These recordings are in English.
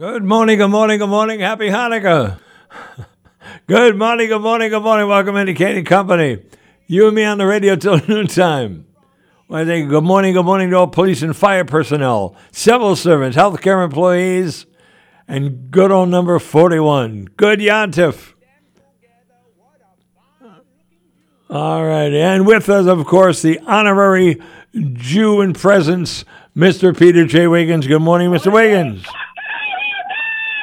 Good morning, good morning, good morning. Happy Hanukkah. Good morning, good morning, good morning. Welcome into Kane & Company. You and me on the radio till noontime. I think good morning, good morning to all police and fire personnel, civil servants, healthcare employees, and good old number 41. Good Yontif. All right, and with us, of course, the honorary Jew in presence, Mr. Peter J. Wiggins. Good morning, Mr. Wiggins.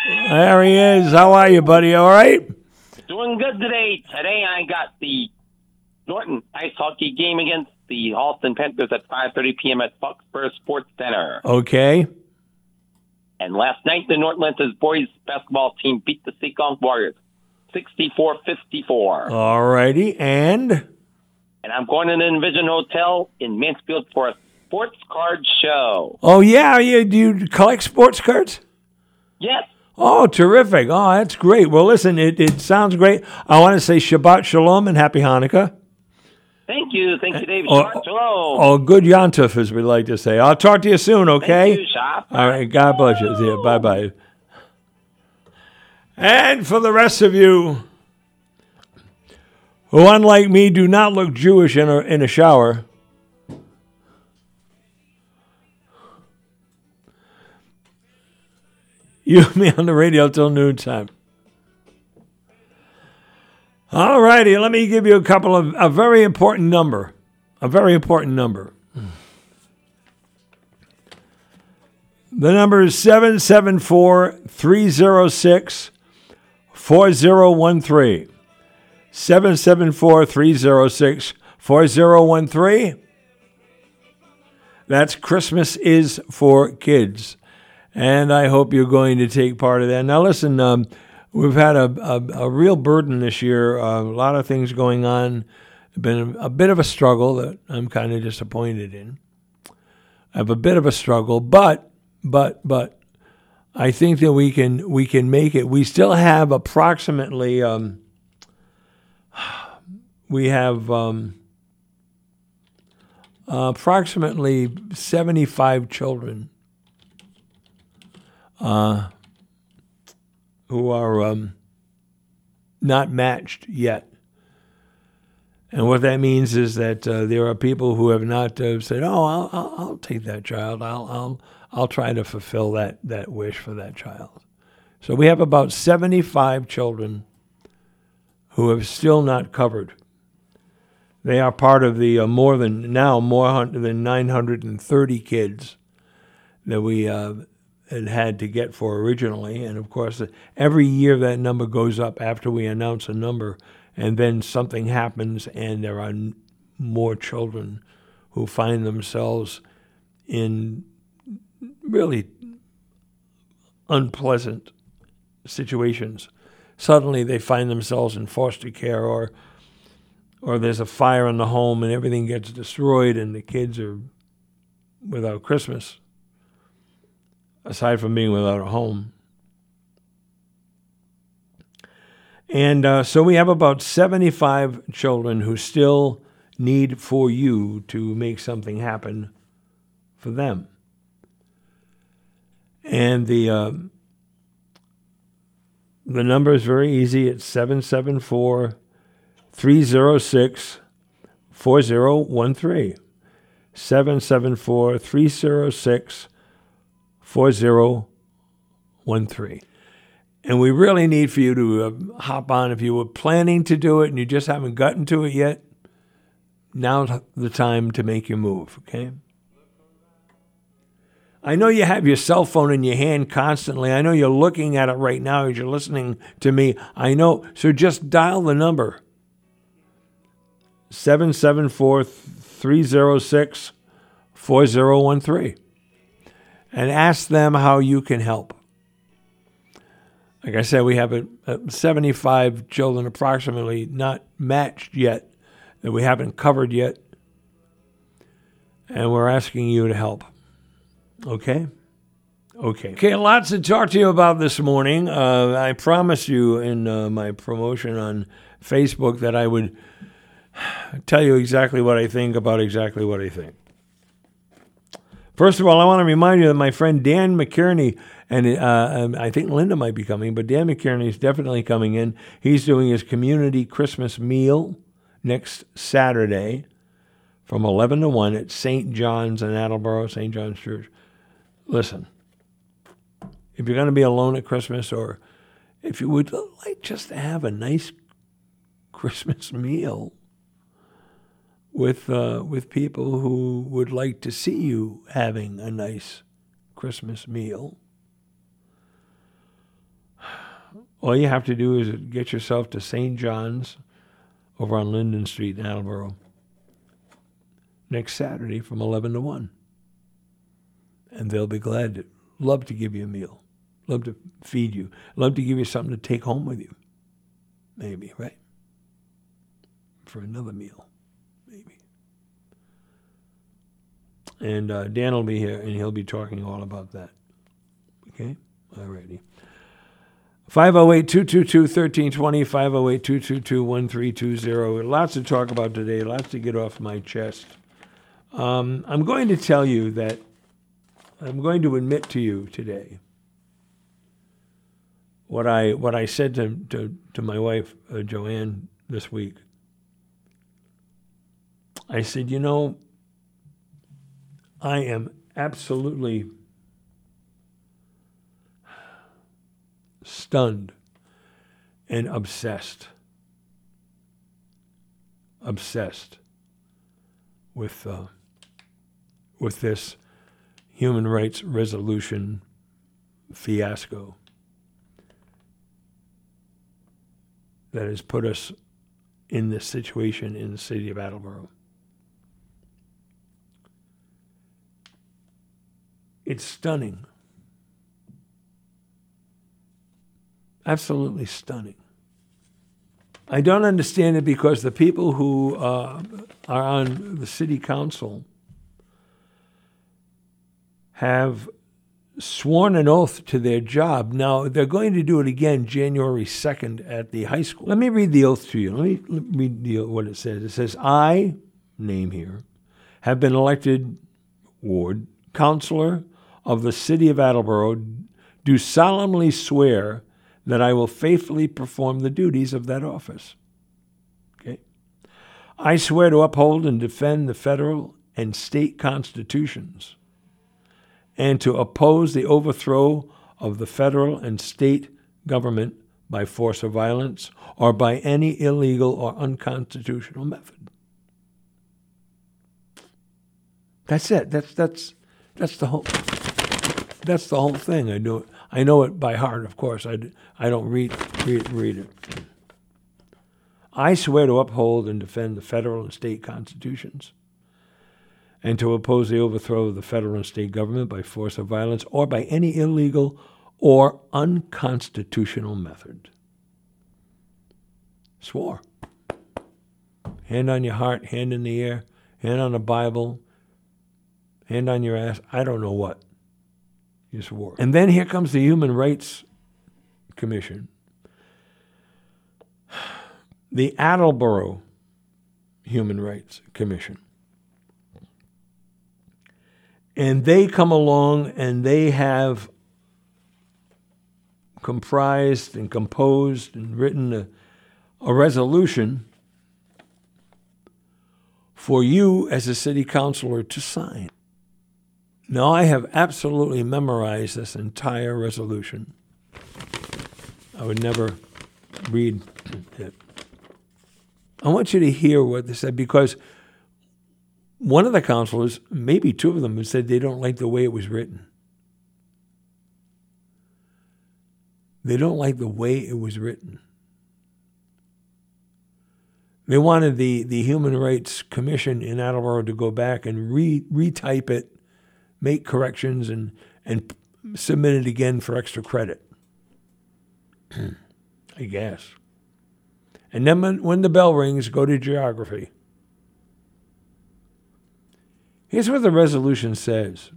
There he is. How are you, buddy? All right? Doing good today. Today I got the Norton ice hockey game against the Holliston Panthers at 5:30 p.m. at Foxborough Sports Center. Okay. And last night the Norton Lancers boys basketball team beat the Seekonk Warriors 64-54. All righty. And? And I'm going to the Envision Hotel in Mansfield for a sports card show. Oh, yeah. You, do you collect sports cards? Yes. Oh, terrific. Oh, that's great. Well, listen, it, it sounds great. I want to say Shabbat Shalom and Happy Hanukkah. Thank you. Thank you, David. Oh, Shabbat Shalom. Oh, good Yontif, as we like to say. I'll talk to you soon, okay? Thank you. All right. God bless you. Yeah, bye bye. And for the rest of you who, unlike me, do not look Jewish in a, in a shower, you and me on the radio till noon time. All righty, let me give you a couple of a very important number. A very important number. The number is 774 306 4013. 774 306 4013. That's Christmas is for Kids. And I hope you're going to take part of that. Now, listen, um, we've had a, a, a, real burden this year, uh, a lot of things going on. Been a, a bit of a struggle that I'm kind of disappointed in. I have a bit of a struggle, but but but I think that we can we can make it. We still have approximately um, we have um, approximately 75 children uh, who are um, not matched yet. And what that means is that uh, there are people who have not uh, said, "Oh, I'll, I'll, I'll, take that child. I'll, I'll, I'll try to fulfill that that wish for that child." So we have about 75 children who have still not covered. They are part of the uh, more than now more than 930 kids that we had had to get for originally. And of course, every year that number goes up after we announce a number, and then something happens, and there are more children who find themselves in really unpleasant situations. Suddenly, they find themselves in foster care, or or there's a fire in the home and everything gets destroyed, and the kids are without Christmas aside from being without a home. And uh, so we have about 75 children who still need for you to make something happen for them. And the uh, the number is very easy. It's 774 306 4013. 774 306 4013. And we really need for you to uh, hop on. If you were planning to do it and you just haven't gotten to it yet, now's the time to make your move, okay? I know you have your cell phone in your hand constantly. I know you're looking at it right now as you're listening to me. I know. So just dial the number 774 306 4013 and ask them how you can help. Like I said, we have a, a 75 children approximately not matched yet that we haven't covered yet. And we're asking you to help. Okay? Okay. Okay, lots to talk to you about this morning. Uh, I promised you in uh, my promotion on Facebook that I would tell you exactly what I think about exactly what I think. First of all, I want to remind you that my friend Dan McKerney And uh, um, I think Linda might be coming, but Dan McKerney is definitely coming in. He's doing his community Christmas meal next Saturday from 11 to 1 at St. John's in Attleboro, St. John's Church. Listen, if you're going to be alone at Christmas or if you would like just to have a nice Christmas meal with uh, with people who would like to see you having a nice Christmas meal. All you have to do is get yourself to St. John's over on Linden Street in Attleboro next Saturday from 11 to 1. And they'll be glad to, love to give you a meal, love to feed you, love to give you something to take home with you. Maybe, right? For another meal, maybe. And uh, Dan will be here and he'll be talking all about that. Okay? Alrighty. 508 222 1320, 508 222 1320. Lots to talk about today, lots to get off my chest. Um, I'm going to tell you that I'm going to admit to you today what I what I said to to, to my wife uh, Joanne this week. I said, you know, I am absolutely stunned and obsessed. Obsessed with uh, with this human rights resolution fiasco that has put us in this situation in the city of Attleboro. It's stunning. Absolutely stunning. I don't understand it because the people who uh, are on the city council have sworn an oath to their job. Now, they're going to do it again January 2nd at the high school. Let me read the oath to you. Let me read the, what it says. It says, I, name here, have been elected ward councilor of the city of Attleboro, do solemnly swear that I will faithfully perform the duties of that office. Okay? I swear to uphold and defend the federal and state constitutions and to oppose the overthrow of the federal and state government by force or violence or by any illegal or unconstitutional method. That's it. That's that's that's the whole that's the whole thing. I do it. I know it by heart, of course. I, I don't read, read, read it. I swear to uphold and defend the federal and state constitutions and to oppose the overthrow of the federal and state government by force or violence or by any illegal or unconstitutional method. Swore. Hand on your heart, hand in the air, hand on the Bible, hand on your ass. I don't know what. Swore. And then here comes the Human Rights Commission. The Attleboro Human Rights Commission and they come along and they have comprised and composed and written a, a resolution for you as a city councilor to sign. Now, I have absolutely memorized this entire resolution. I would never read it. I want you to hear what they said because one of the councilors, maybe two of them, said they don't like the way it was written. They don't like the way it was written. They wanted the, the Human Rights Commission in Attleboro to go back and re, retype it, make corrections, and, and submit it again for extra credit. I guess. And then when, when the bell rings, go to geography. Here's what the resolution says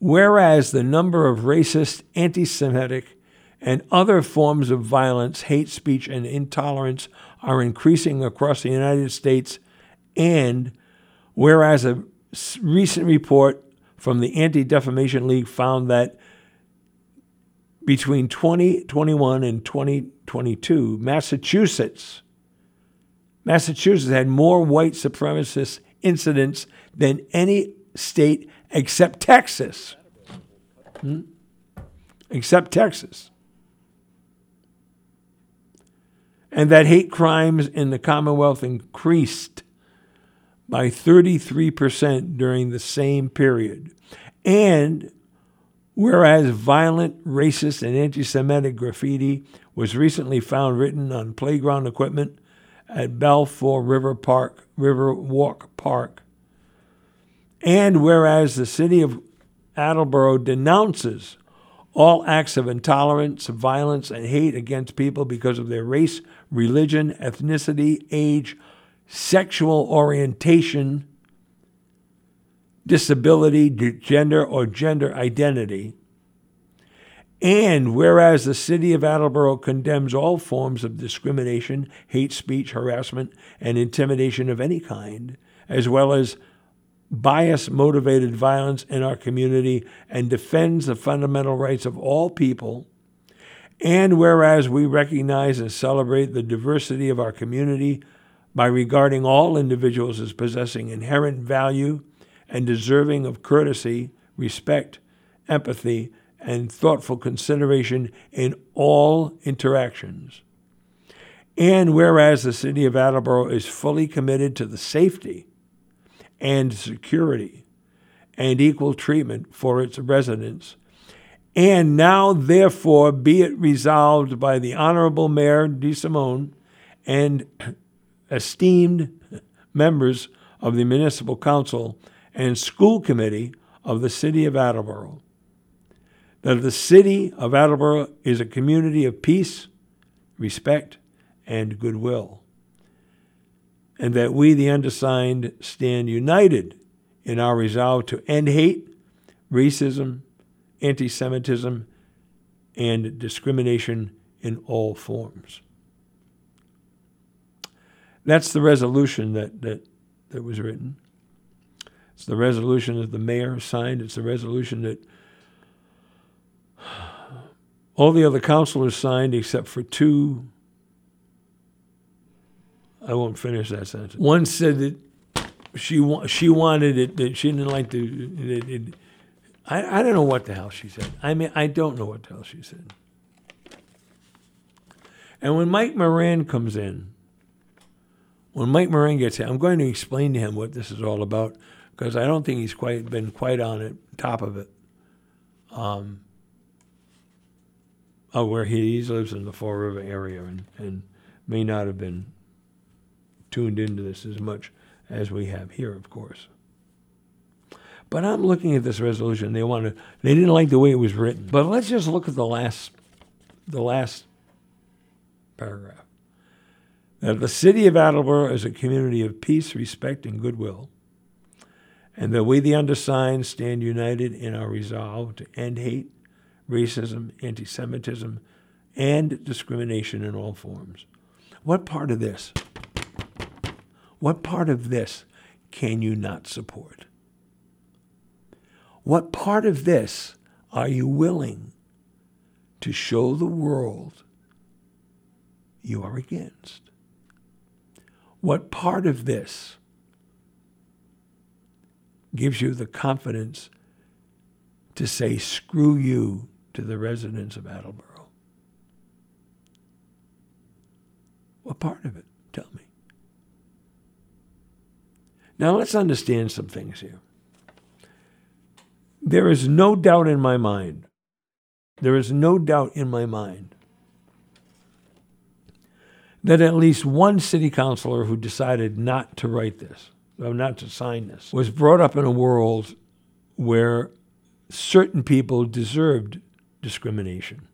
Whereas the number of racist, anti Semitic, and other forms of violence, hate speech, and intolerance are increasing across the United States, and whereas a recent report from the Anti Defamation League found that between 2021 and 2022, Massachusetts, Massachusetts had more white supremacist incidents than any state except Texas. Hmm? Except Texas. And that hate crimes in the Commonwealth increased by 33% during the same period. And whereas violent, racist, and anti Semitic graffiti was recently found written on playground equipment at Balfour River Park, River Walk Park, and whereas the city of Attleboro denounces all acts of intolerance, violence, and hate against people because of their race, religion, ethnicity, age, sexual orientation, disability, gender, or gender identity. And whereas the city of Attleboro condemns all forms of discrimination, hate speech, harassment, and intimidation of any kind, as well as bias motivated violence in our community, and defends the fundamental rights of all people. And whereas we recognize and celebrate the diversity of our community by regarding all individuals as possessing inherent value and deserving of courtesy, respect, empathy, and thoughtful consideration in all interactions. And whereas the City of Attleboro is fully committed to the safety and security and equal treatment for its residents, and now therefore be it resolved by the Honorable Mayor DeSimone and esteemed members of the Municipal Council and School Committee of the City of Attleboro that the City of Attleboro is a community of peace, respect, and goodwill, and that we, the undersigned, stand united in our resolve to end hate, racism, anti Semitism, and discrimination in all forms. That's the resolution that, that, that was written. It's the resolution that the mayor signed. It's the resolution that all the other councilors signed except for two. I won't finish that sentence. One said that she wa- she wanted it that she didn't like to. It, it, I I don't know what the hell she said. I mean I don't know what the hell she said. And when Mike Moran comes in, when Mike Moran gets here, I'm going to explain to him what this is all about because I don't think he's quite been quite on it, top of it. Um, oh, where he, lives in the Fall River area and, and may not have been tuned into this as much as we have here, of course. But I'm looking at this resolution. They want to. They didn't like the way it was written. But let's just look at the last, the last paragraph. That the city of Attleboro is a community of peace, respect, and goodwill, and that we, the undersigned, stand united in our resolve to end hate, racism, anti Semitism, and discrimination in all forms. What part of this? What part of this can you not support? What part of this are you willing to show the world you are against? What part of this gives you the confidence to say, screw you to the residents of Attleboro? What part of it? Tell me. Now let's understand some things here. There is no doubt in my mind, there is no doubt in my mind that at least one city councilor who decided not to write this, or not to sign this, was brought up in a world where certain people deserved discrimination,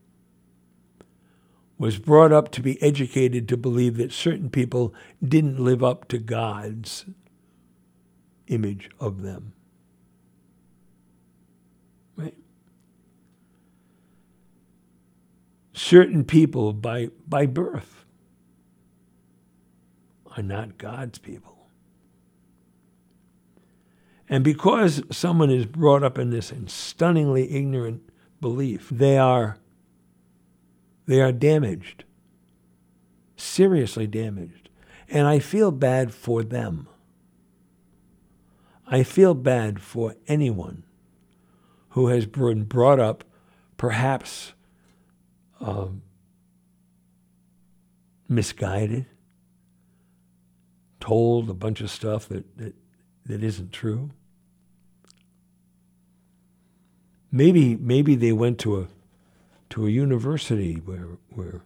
was brought up to be educated to believe that certain people didn't live up to God's image of them. Certain people by, by birth are not God's people. And because someone is brought up in this stunningly ignorant belief, they are They are damaged, seriously damaged. And I feel bad for them. I feel bad for anyone who has been brought up, perhaps um, misguided, told a bunch of stuff that, that, that isn't true. Maybe maybe they went to a to a university where where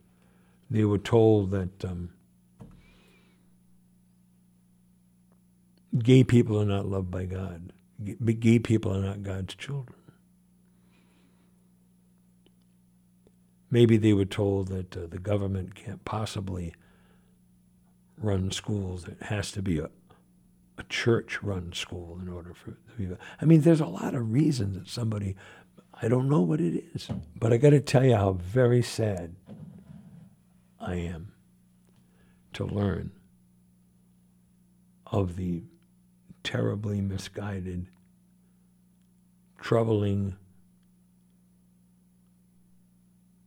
they were told that um, gay people are not loved by God. Gay people are not God's children. Maybe they were told that uh, the government can't possibly run schools. It has to be a, a church run school in order for to be. I mean, there's a lot of reasons that somebody, I don't know what it is, but I got to tell you how very sad I am to learn of the terribly misguided, troubling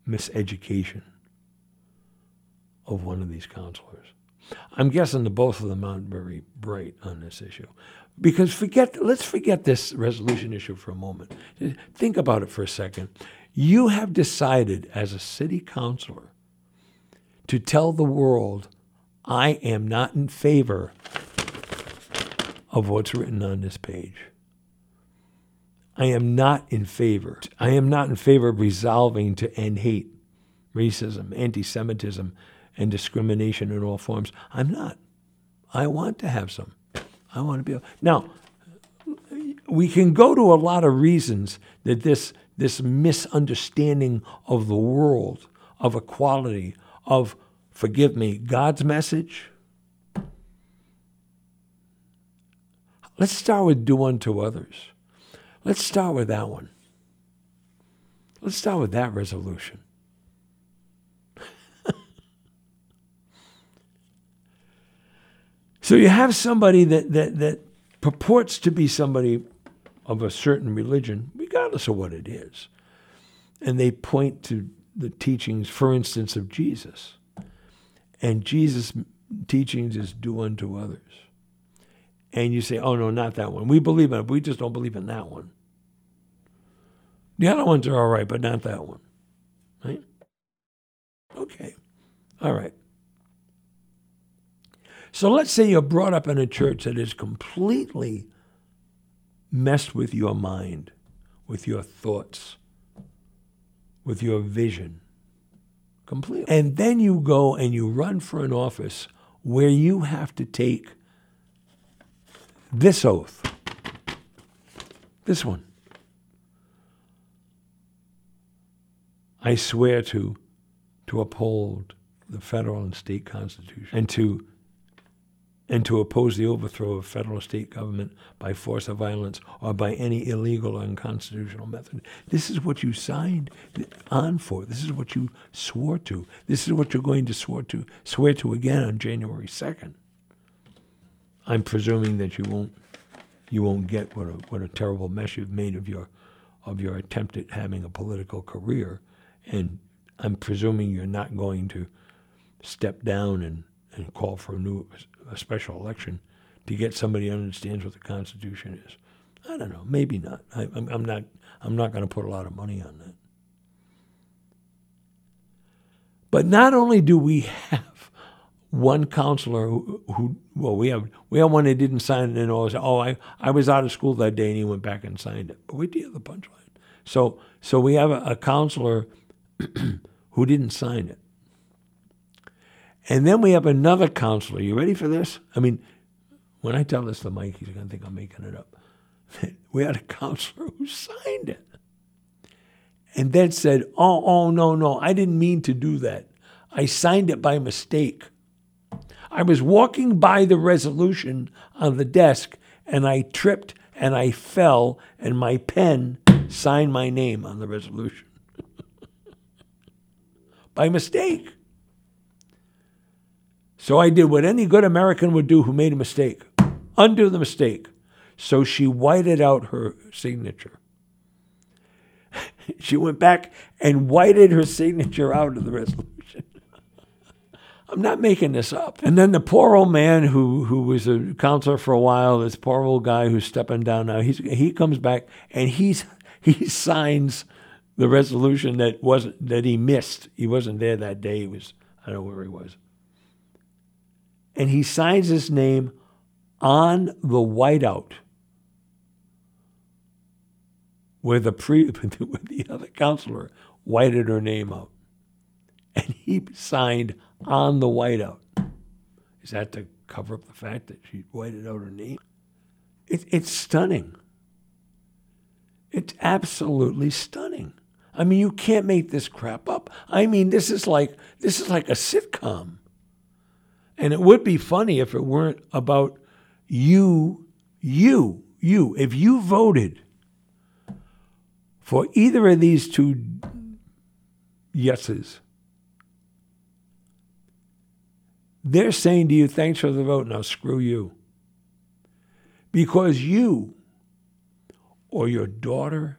miseducation of one of these councilors. I'm guessing the both of them aren't very bright on this issue. Because forget, let's forget this resolution issue for a moment. Think about it for a second. You have decided as a city councilor to tell the world, I am not in favor of what's written on this page. I am not in favor. I am not in favor of resolving to end hate, racism, anti Semitism, and discrimination in all forms. I'm not. I want to have some. I want to be. Able, Now, we can go to a lot of reasons that this, this misunderstanding of the world, of equality, of, forgive me, God's message. Let's start with do unto others. Let's start with that one. Let's start with that resolution. So you have somebody that, that, that purports to be somebody of a certain religion, regardless of what it is. And they point to the teachings, for instance, of Jesus. And Jesus' teachings is do unto others and you say, oh, no, not that one. We believe in it, but we just don't believe in that one. The other ones are all right, but not that one. Right? Okay. All right. So let's say you're brought up in a church that is completely messed with your mind, with your thoughts, with your vision. Completely. And then you go and you run for an office where you have to take this oath. This one. I swear to to uphold the federal and state constitution and to and to oppose the overthrow of federal state government by force of violence or by any illegal or unconstitutional method. This is what you signed on for. This is what you swore to. This is what you're going to swear to swear to again on January 2nd. I'm presuming that you won't you won't get what a what a terrible mess you've made of your of your attempt at having a political career, and I'm presuming you're not going to step down and, and call for a new a special election to get somebody who understands what the Constitution is. I don't know, maybe not. I, I'm, I'm not I'm not going to put a lot of money on that. But not only do we have one councilor who, who, well, we have we have one that didn't sign it and all. Oh, I, I was out of school that day and he went back and signed it. But we did the punchline. So so we have a, a councilor who didn't sign it. And then we have another councilor. You ready for this? I mean, when I tell this to Mike, he's going to think I'm making it up. we had a councilor who signed it. And then said, Oh, oh, no, no, I didn't mean to do that. I signed it by mistake. I was walking by the resolution on the desk and I tripped and I fell and my pen signed my name on the resolution. by mistake. So I did what any good American would do who made a mistake undo the mistake. So she whited out her signature. She went back and whited her signature out of the resolution. I'm not making this up. And then the poor old man who who was a councilor for a while, this poor old guy who's stepping down now, he's, he comes back and he's he signs the resolution that wasn't that he missed. He wasn't there that day. He was I don't know where he was. And he signs his name on the whiteout where the pre the other councilor whited her name out. And he signed on the whiteout. Is that to cover up the fact that she whited out her name? It, it's stunning. It's absolutely stunning. I mean, you can't make this crap up. I mean, this is like this is like a sitcom. And it would be funny if it weren't about you, you, you. If you voted for either of these two yeses, they're saying to you, thanks for the vote, now screw you. Because you or your daughter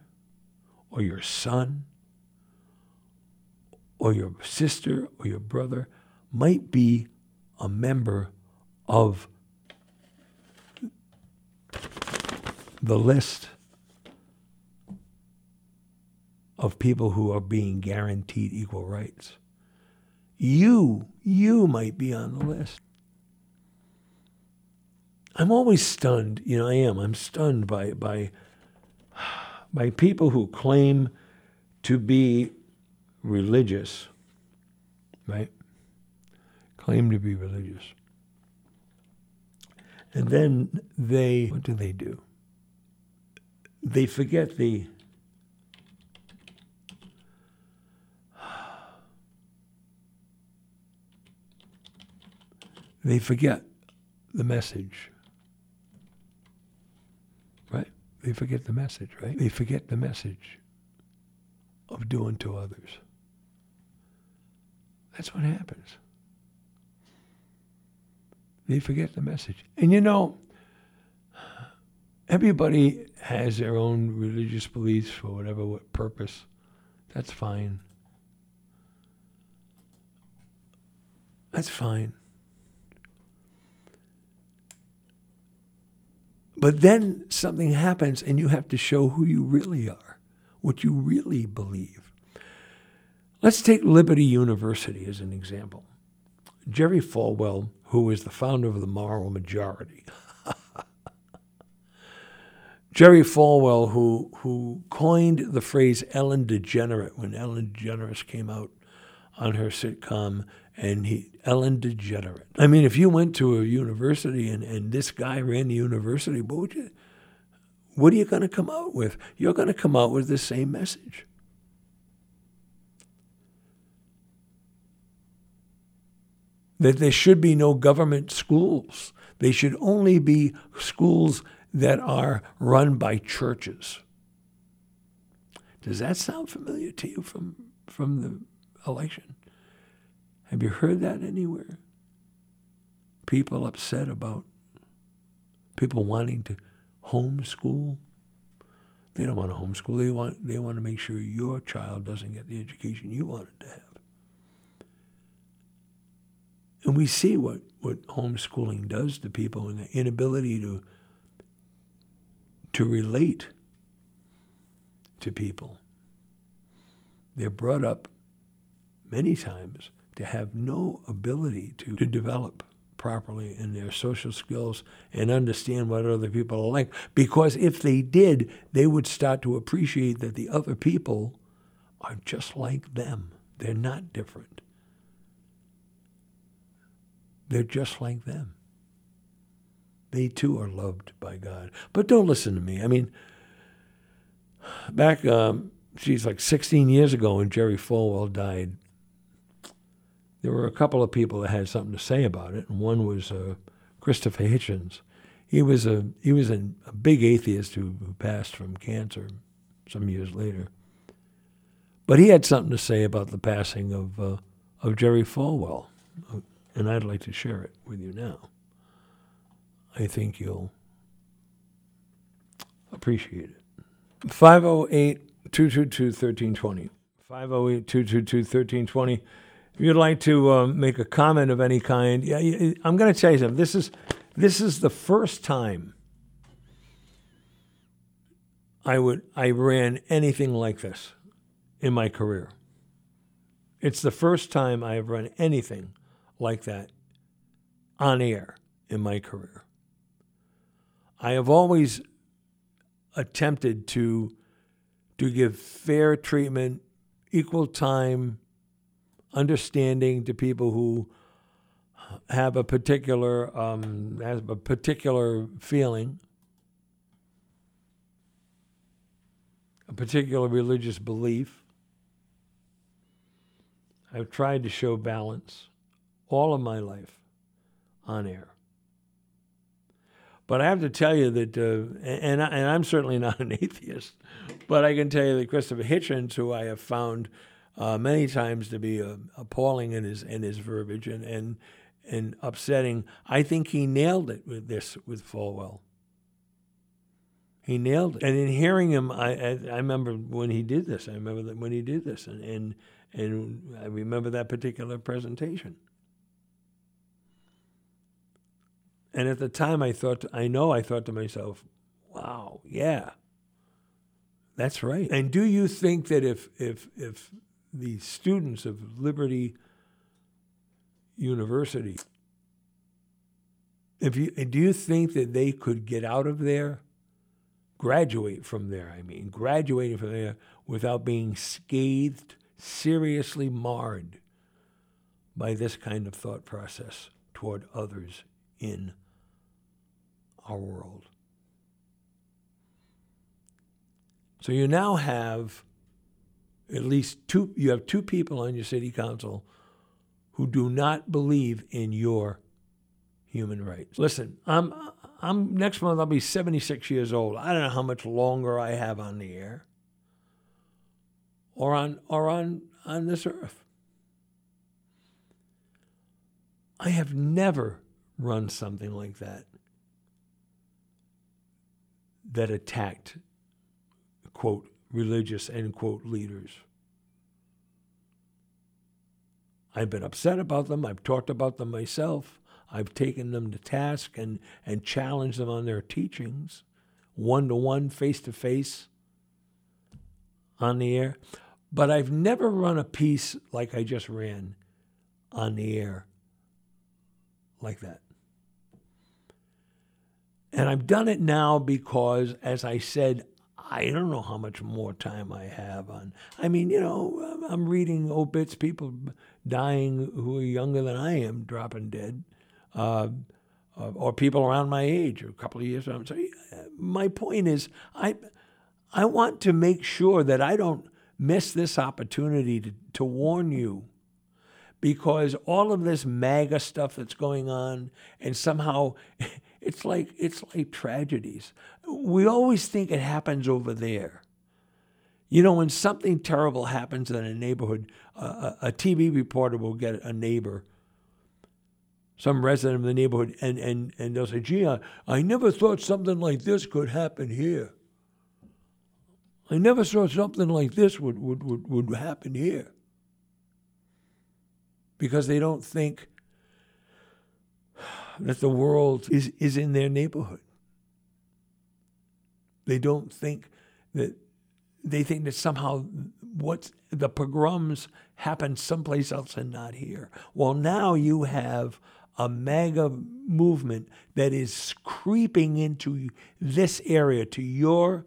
or your son or your sister or your brother might be a member of the list of people who are being guaranteed equal rights. You, you might be on the list. I'm always stunned, you know, I am. I'm stunned by by by people who claim to be religious, right? Claim to be religious. And then they, what do they do? They forget the they forget the message. Right? They forget the message, right? They forget the message of doing to others. That's what happens. They forget the message. And you know, everybody has their own religious beliefs for whatever what purpose. That's fine. That's fine. But then something happens and you have to show who you really are, what you really believe. Let's take Liberty University as an example. Jerry Falwell, who is the founder of the Moral Majority, Jerry Falwell, who who coined the phrase Ellen DeGenerate when Ellen DeGeneres came out on her sitcom, and he Ellen DeGenerate. I mean, if you went to a university and, and this guy ran the university, what you what are you going to come out with? You're going to come out with the same message. That there should be no government schools. They should only be schools that are run by churches. Does that sound familiar to you from, from the election? Have you heard that anywhere? People upset about people wanting to homeschool. They don't want to homeschool. They want they want to make sure your child doesn't get the education you wanted to have. And we see what, what homeschooling does to people and the inability to to relate to people. They're brought up many times to have no ability to, to develop properly in their social skills and understand what other people are like. Because if they did, they would start to appreciate that the other people are just like them. They're not different. They're just like them. They too are loved by God. But don't listen to me. I mean, back, um, like 16 years ago when Jerry Falwell died, there were a couple of people that had something to say about it, and one was uh, Christopher Hitchens. He was a he was a, a big atheist who, who passed from cancer some years later. But he had something to say about the passing of uh, of Jerry Falwell, and I'd like to share it with you now. I think you'll appreciate it. 508 222 1320. 508 222 1320. If you'd like to uh, make a comment of any kind, yeah, I'm going to tell you something. This is, this is the first time I would I ran anything like this in my career. It's the first time I have run anything like that on air in my career. I have always attempted to to give fair treatment, equal time, understanding to people who have a particular um, have a particular feeling, a particular religious belief. I've tried to show balance all of my life on air. But I have to tell you that, uh, and, and I'm certainly not an atheist, but I can tell you that Christopher Hitchens, who I have found uh, many times to be uh, appalling in his in his verbiage and, and and upsetting, I think he nailed it with this with Falwell. He nailed it, and in hearing him, I, I, I remember when he did this. I remember that when he did this, and and, and I remember that particular presentation. And at the time, I thought, I know, I thought to myself, wow, yeah, that's right. And do you think that if, if, if the students of Liberty University, if you, do you think that they could get out of there, graduate from there, I mean, graduating from there without being scathed, seriously marred by this kind of thought process toward others in our world. So you now have at least two, you have two people on your city council who do not believe in your human rights. Listen, I'm, I'm next month I'll be 76 years old. I don't know how much longer I have on the air or on or on on this earth. I have never run something like that that attacked, quote, religious, end quote, leaders. I've been upset about them. I've talked about them myself. I've taken them to task and, and challenged them on their teachings, one to one, face to face, on the air. But I've never run a piece like I just ran on the air like that. And I've done it now because, as I said, I don't know how much more time I have on. I mean, you know, I'm reading obits, people dying who are younger than I am, dropping dead, uh, or people around my age, or a couple of years. So my point is, I, I want to make sure that I don't miss this opportunity to, to warn you because all of this MAGA stuff that's going on, and somehow it's like it's like tragedies. We always think it happens over there. You know, when something terrible happens in a neighborhood, a, TV reporter will get a neighbor, some resident of the neighborhood, and, and, and they'll say, gee, I, I never thought something like this could happen here. I never thought something like this would, would, would, would happen here. Because they don't think that the world is, is in their neighborhood. They don't think that they think that somehow what the pogroms happen someplace else and not here. Well, now you have a MAGA movement that is creeping into this area, to your,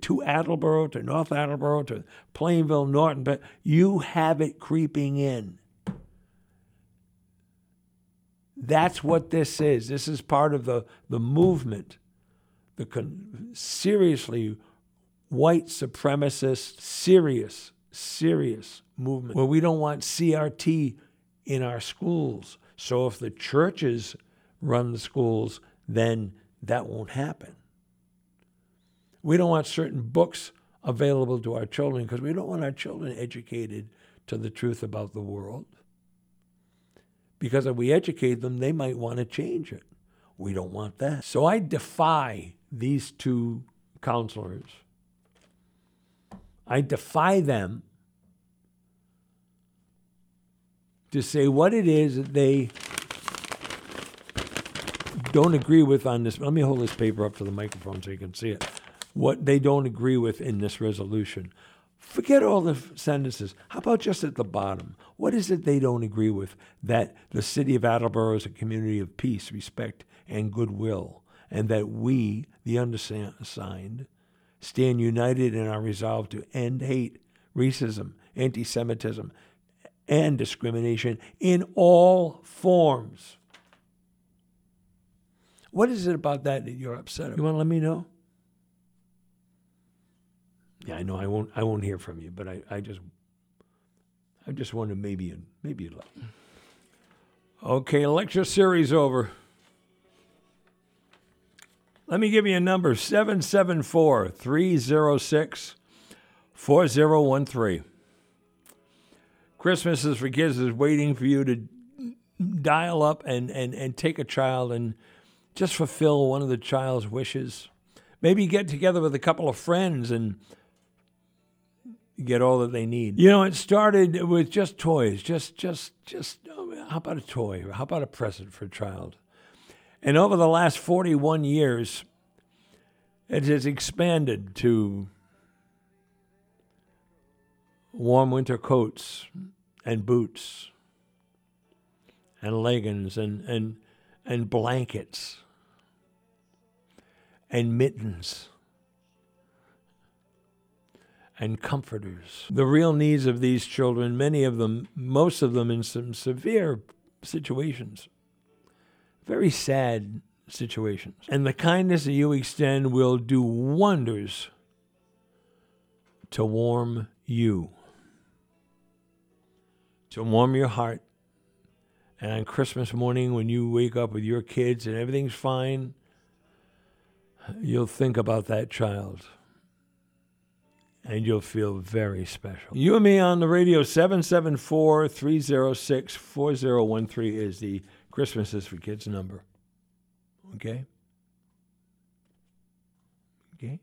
to Attleboro, to North Attleboro, to Plainville, Norton, but you have it creeping in. That's what this is. This is part of the, the movement, the con- seriously white supremacist, serious, serious movement where we don't want CRT in our schools. So if the churches run the schools, then that won't happen. We don't want certain books available to our children because we don't want our children educated to the truth about the world. Because if we educate them, they might want to change it. We don't want that. So I defy these two councilors. I defy them to say what it is that they don't agree with on this. Let me hold this paper up to the microphone so you can see it. What they don't agree with in this resolution. Forget all the sentences. How about just at the bottom? What is it they don't agree with? That the city of Attleboro is a community of peace, respect, and goodwill, and that we, the undersigned, stand united in our resolve to end hate, racism, anti Semitism, and discrimination in all forms. What is it about that that you're upset about? You want to let me know? Yeah, I know I won't I won't hear from you, but I, I just I just wonder maybe you maybe you'd like. Okay, lecture series over. Let me give you a number 774 306 4013. Christmas is for Kids is waiting for you to dial up and, and, and take a child and just fulfill one of the child's wishes. Maybe get together with a couple of friends and get all that they need. You know, it started with just toys, just just just oh, how about a toy? How about a present for a child? And over the last 41 years, it has expanded to warm winter coats and boots and leggings and, and, and blankets and mittens and comforters. The real needs of these children, many of them, most of them in some severe situations, very sad situations. And the kindness that you extend will do wonders to warm you, to warm your heart. And on Christmas morning, when you wake up with your kids and everything's fine, you'll think about that child and you'll feel very special. You and me on the radio, 774 306 4013 is the Christmas is for Kids number. Okay? Okay?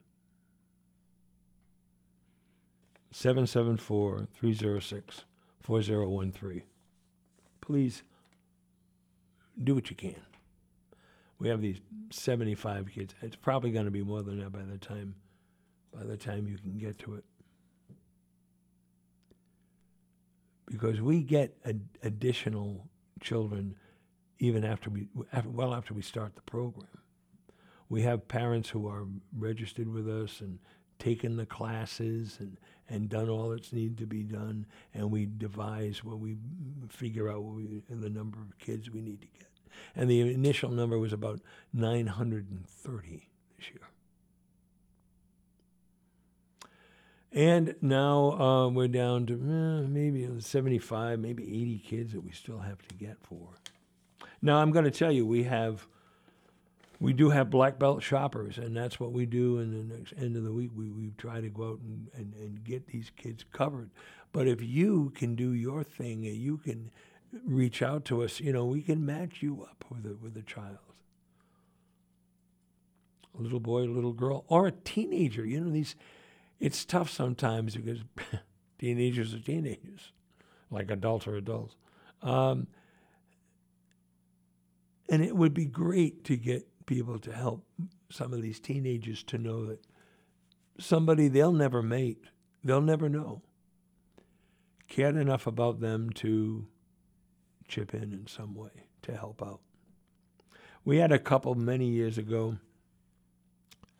774 306 4013. Please do what you can. We have these 75 kids. It's probably going to be more than that by the time by the time you can get to it. Because we get ad- additional children even after we, after, well after we start the program. We have parents who are registered with us and taken the classes and, and done all that's needed to be done, and we devise what we figure out what we, the number of kids we need to get. And the initial number was about 930 this year. And now uh, we're down to eh, maybe 75, maybe 80 kids that we still have to get for. Now I'm going to tell you, we have, we do have black belt shoppers, and that's what we do. In the next end of the week, we, we try to go out and, and, and get these kids covered. But if you can do your thing, and you can reach out to us, you know, we can match you up with a, with a child. A little boy, a little girl, or a teenager. You know, these it's tough sometimes because teenagers are teenagers, like adults are adults. Um, and it would be great to get people to help some of these teenagers to know that somebody they'll never mate, they'll never know, cared enough about them to chip in in some way to help out. We had a couple many years ago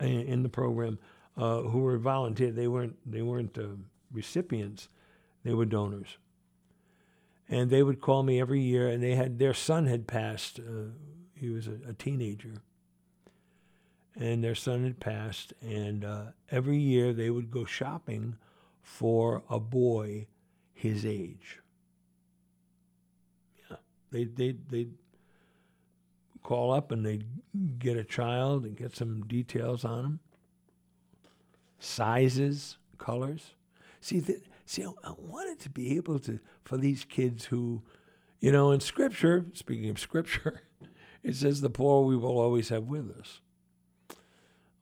in the program uh, who were volunteers. They weren't they weren't uh, recipients; they were donors. And they would call me every year, and they had their son had passed. Uh, he was a, a, teenager, and their son had passed. And uh, every year they would go shopping for a boy his age. Yeah, they they they call up and they'd get a child and get some details on him sizes, colors. See, the, see, I wanted to be able to for these kids who, you know, in Scripture. Speaking of Scripture, it says the poor we will always have with us.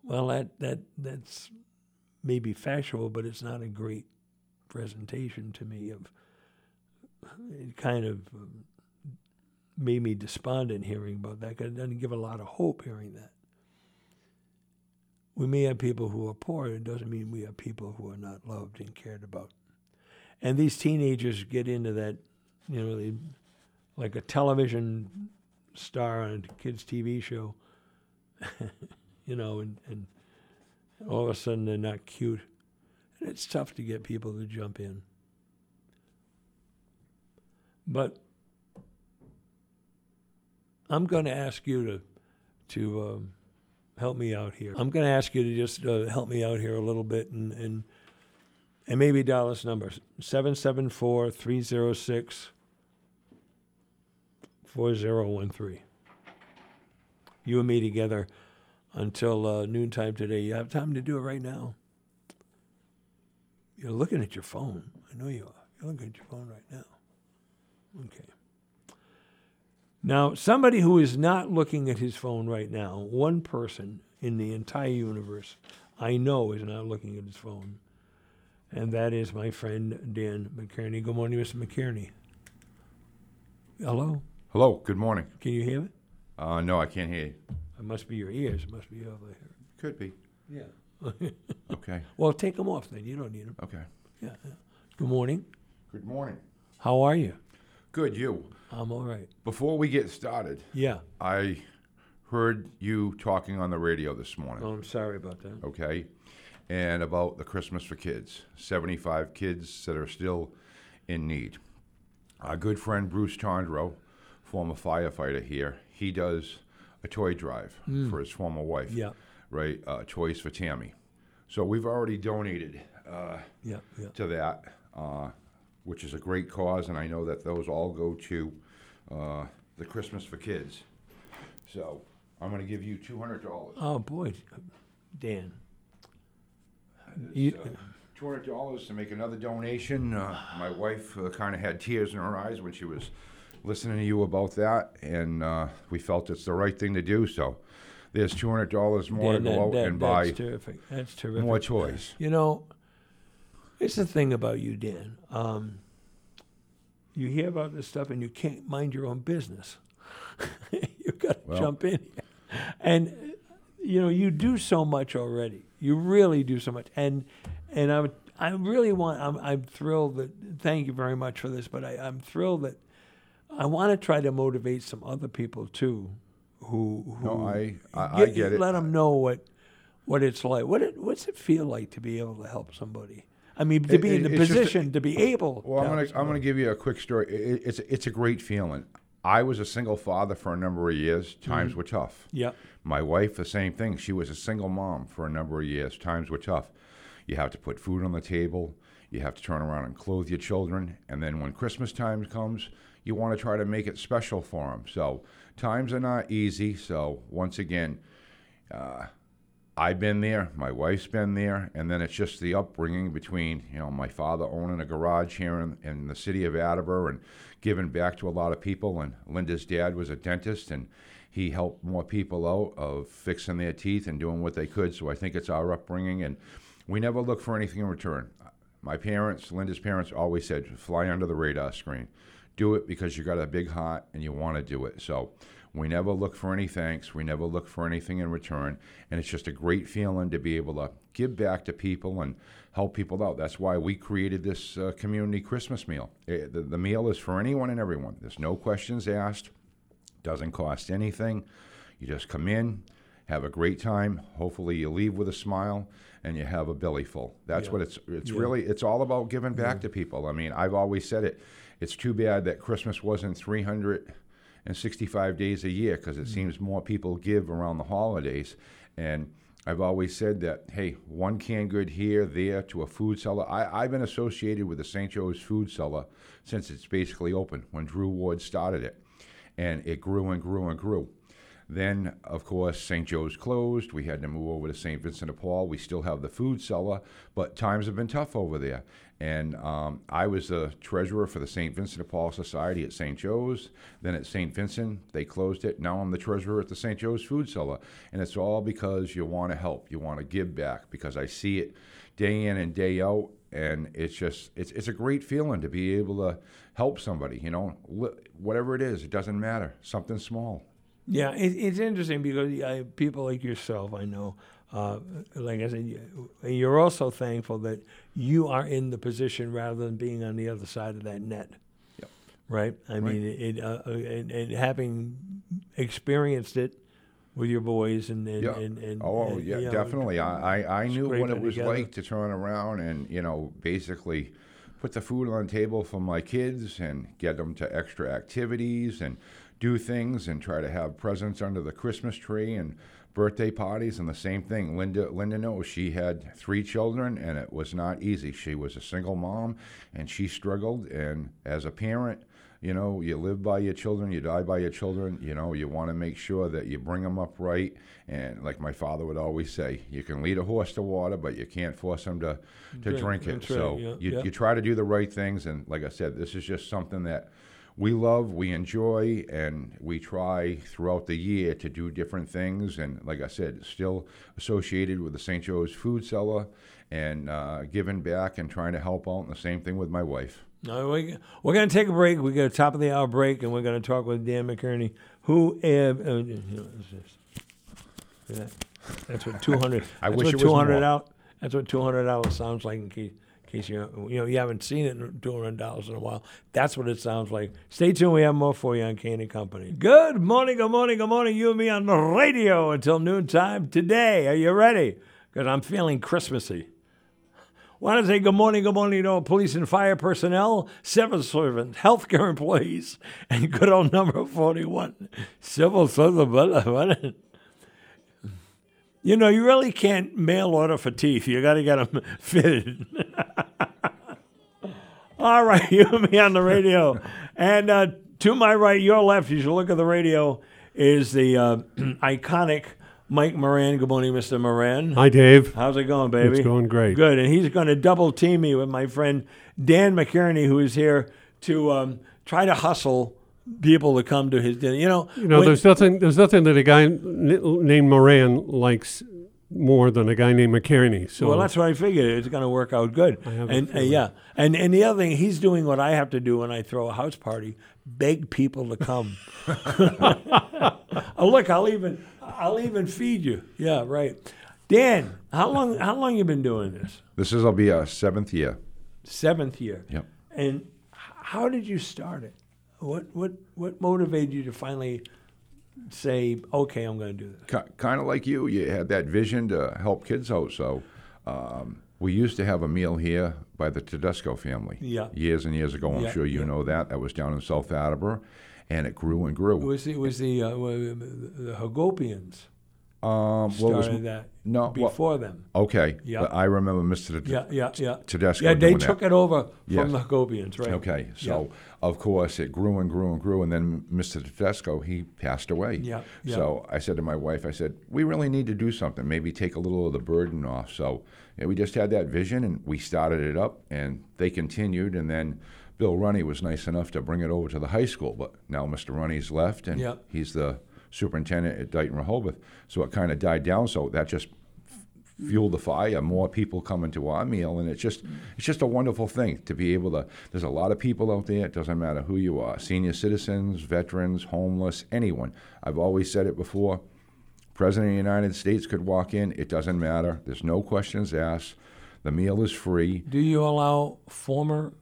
Well, that that that's maybe factual, but it's not a great presentation to me. Of it kind of um, made me despondent hearing about that. Cause It doesn't give a lot of hope hearing that. We may have people who are poor. It doesn't mean we have people who are not loved and cared about. And these teenagers get into that, you know, they, like a television star on a kids' TV show, you know, and, and all of a sudden they're not cute. And it's tough to get people to jump in. But I'm going to ask you to to um, help me out here. I'm going to ask you to just uh, help me out here a little bit and and, and maybe Dallas number 774 306 4013. You and me together until uh, noontime today. You have time to do it right now. You're looking at your phone. I know you are. You're looking at your phone right now. Okay. Now, somebody who is not looking at his phone right now, one person in the entire universe I know is not looking at his phone, and that is my friend Dan McKerney. Good morning, Mr. McKerney. Hello? Hello, good morning. Can you hear me? Uh, no, I can't hear you. It must be your ears. It must be over here. Could be. Yeah. Okay, Well, take them off then. You don't need them. okay. Yeah. Good morning. Good morning. How are you? Good, you. I'm all right. Before we get started, Yeah. I heard you talking on the radio this morning, Oh, I'm sorry about that. okay? And about the Christmas for Kids 75 kids that are still in need. Our good friend Bruce Tondro, former firefighter here, he does a toy drive for his former wife. Yeah. Right? Uh, toys for Tammy. So we've already donated. Uh, Yeah, yeah. to that, uh, which is a great cause, and I know that those all go to uh, the Christmas for Kids. So I'm going to give you two hundred dollars. Oh boy, Dan. You, Two hundred dollars to make another donation. Uh, my wife uh, kind of had tears in her eyes when she was listening to you about that, and uh, we felt it's the right thing to do. So there's two hundred dollars more Dan, to that, go out that- and buy that's terrific. That's terrific. more toys. You know, it's the thing about you, Dan. Um, you hear about this stuff and you can't mind your own business. You've got to Well- jump in. And, you know, you do so much already. You really do so much. And, and I, would, I really want, I'm, I'm thrilled that, thank you very much for this, but I, I'm thrilled that I want to try to motivate some other people too who, who No, I- I- I get it. Let them know what, what it's like. What it, what's it feel like to be able to help somebody? I mean, to It- be in the just a- position to be able. Well, I'm gonna I'm gonna give you a quick story. It, it's it's a great feeling. I was a single father for a number of years. Mm-hmm. Times were tough. Yeah. My wife, the same thing. She was a single mom for a number of years. Times were tough. You have to put food on the table. You have to turn around and clothe your children. And then when Christmas time comes, you want to try to make it special for them. So times are not easy. So once again, uh, I've been there, my wife's been there, and then it's just the upbringing between, you know, my father owning a garage here in, in the city of Attleboro and giving back to a lot of people. And Linda's dad was a dentist, and he helped more people out of fixing their teeth and doing what they could. So I think it's our upbringing, and we never look for anything in return. My parents, Linda's parents, always said, fly under the radar screen. Do it because you got a big heart and you want to do it. So we never look for any thanks. We never look for anything in return. And it's just a great feeling to be able to give back to people and help people out. That's why we created this uh, community Christmas meal. Eh, the, the meal is for anyone and everyone. There's no questions asked. Doesn't cost anything. You just come in, have a great time. Hopefully, you leave with a smile and you have a belly full. That's Yeah. what it's. It's Yeah. really. It's all about giving back to people. I mean, I've always said it. It's too bad that Christmas wasn't 365 days a year because it hmm. seems more people give around the holidays. And I've always said that, hey, one canned good here, there, to a food cellar. I, I've been associated with the St. Joe's food cellar since it's basically open when Drew Ward started it and it grew and grew and grew. Then, of course, St. Joe's closed. We had to move over to St. Vincent de Paul. We still have the food cellar, but times have been tough over there. And um, I was the treasurer for the St. Vincent de Paul Society at St. Joe's. Then at St. Vincent, they closed it. Now I'm the treasurer at the St. Joe's Food Cellar. And it's all because you want to help, you want to give back, because I see it day in and day out. And it's just, it's, it's a great feeling to be able to help somebody, you know, whatever it is, it doesn't matter, something small. Yeah, it, it's interesting because uh, people like yourself, I know, uh, like I said, you- you're also thankful that you are in the position rather than being on the other side of that net. Yep. Right. I mean, it, uh, uh, and, and having experienced it with your boys and and, Yeah. and, and Oh, and, yeah, you know, definitely. I, I, knew what it it was together. like to turn around and, you know, basically put the food on the table for my kids and get them to extra activities and do things and try to have presents under the Christmas tree and birthday parties and the same thing. Linda Linda knows she had three children and it was not easy. She was a single mom and she struggled and as a parent, you know, you live by your children, you die by your children. You know, you want to make sure that you bring them up right. And like my father would always say, you can lead a horse to water, but you can't force him to, to Drink, drink, it. right, So yeah, you, yeah. you try to do the right things. And like I said, this is just something that we love, we enjoy, and we try throughout the year to do different things. And like I said, still associated with the St. Joe's Food Cellar and uh, giving back and trying to help out. And the same thing with my wife. No, we, we're going to take a break. We got a top of the hour break, and we're going to talk with Dan McKerney, who uh, uh, this is- yeah, that's what two hundred. I that's wish what it was two hundred more. out. That's what two hundred dollars sounds like. In case, in case you you know you haven't seen it hundred dollars in a while. That's what it sounds like. Stay tuned. We have more for you on Kane and Company. Good morning. Good morning. Good morning. You and me on the radio until noontime today. Are you ready? Because I'm feeling Christmassy. Want to say good morning, good morning to all police and fire personnel, civil servants, healthcare employees, and good old number 41, civil servant. You know, you really can't mail order for teeth. You got to get them fitted. all right, you and me on the radio. And uh, to my right, your left, as you should look at the radio, is the uh, iconic Mike Moran. Good morning, Mr. Moran. Hi, Dave. How's it going, baby? It's going great. Good. And he's going to double team me with my friend Dan McKerney, who is here to um, try to hustle people to come to his dinner. You know, You know, when- there's nothing. There's nothing that a guy n- named Moran likes more than a guy named McKerney. So well, that's what I figured. It's going to work out good. have a and uh, yeah, and and the other thing, he's doing what I have to do when I throw a house party: beg people to come. oh, look, I'll even I'll even feed you. Yeah, right. Dan, how long how long you been doing this? This is will be our seventh year. Seventh year. Yep. And how did you start it? What what what motivated you to finally say, okay, I'm going to do this? kind of like you, you had that vision to help kids out. So um, we used to have a meal here by the Tedesco family. Yeah. Years and years ago, I'm Yeah, sure you yeah. know that. That was down in South Attleboro, and it grew and grew. It was the, it was the, uh, the Hagopians um, what was- that no, well- before them. okay, Yeah. but I remember Mr. Yeah, yeah, yeah. Tedesco Yeah, they took that. it over from the Hagopians, right? Okay, so of course it grew and grew and grew, and then Mr. Tedesco he passed away. Yeah, yeah. So I said to my wife, I said, we really need to do something, maybe take a little of the burden off. So yeah, we just had that vision, and we started it up, and they continued, and then. Bill Runny was nice enough to bring it over to the high school, but now Mr. Runny's left, and Yep. he's the superintendent at Dighton Rehoboth. So it kind of died down. So that just fuel the fire, more people coming to our meal, and it's just it's just a wonderful thing to be able to. There's a lot of people out there. It doesn't matter who you are, senior citizens, veterans, homeless, anyone. I've always said it before. President of the United States could walk in. It doesn't matter. There's no questions asked. The meal is free. Do you allow former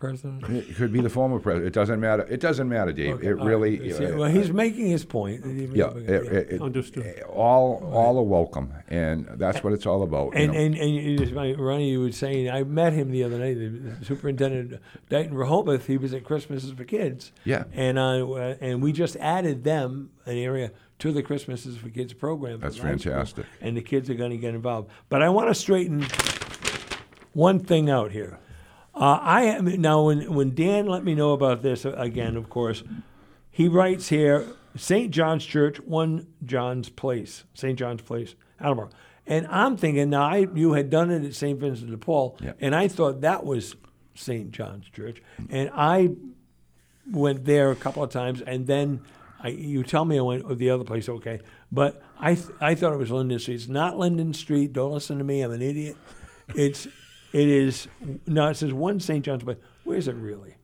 presidents? It could be the former president. It doesn't matter. It doesn't matter, Dave. Okay, it all really. right. See, well, he's making his point. yeah. It, it, it- Understood. all all are welcome, and that's what it's all about. you And, know. and and you just, Ronnie, you were saying, I met him the other night, the superintendent Dighton Rehoboth. He was at Christmases for Kids. Yeah. And uh, and we just added them an area to the Christmases for Kids program. That's the high school, fantastic. And the kids are going to get involved. But I want to straighten one thing out here. Uh, I am now when when Dan let me know about this uh, again. Of course, he writes here St. John's Church, one John's Place, St. John's Place, Attleboro. And I'm thinking now, I you had done it at St. Vincent de Paul, Yeah. and I thought that was St. John's Church, and I went there a couple of times, and then I, you tell me I went to the other place, okay? But I th- I thought it was Linden Street. It's not Linden Street. Don't listen to me. I'm an idiot. It's it is no. It says one St. John's Place. Where's it really?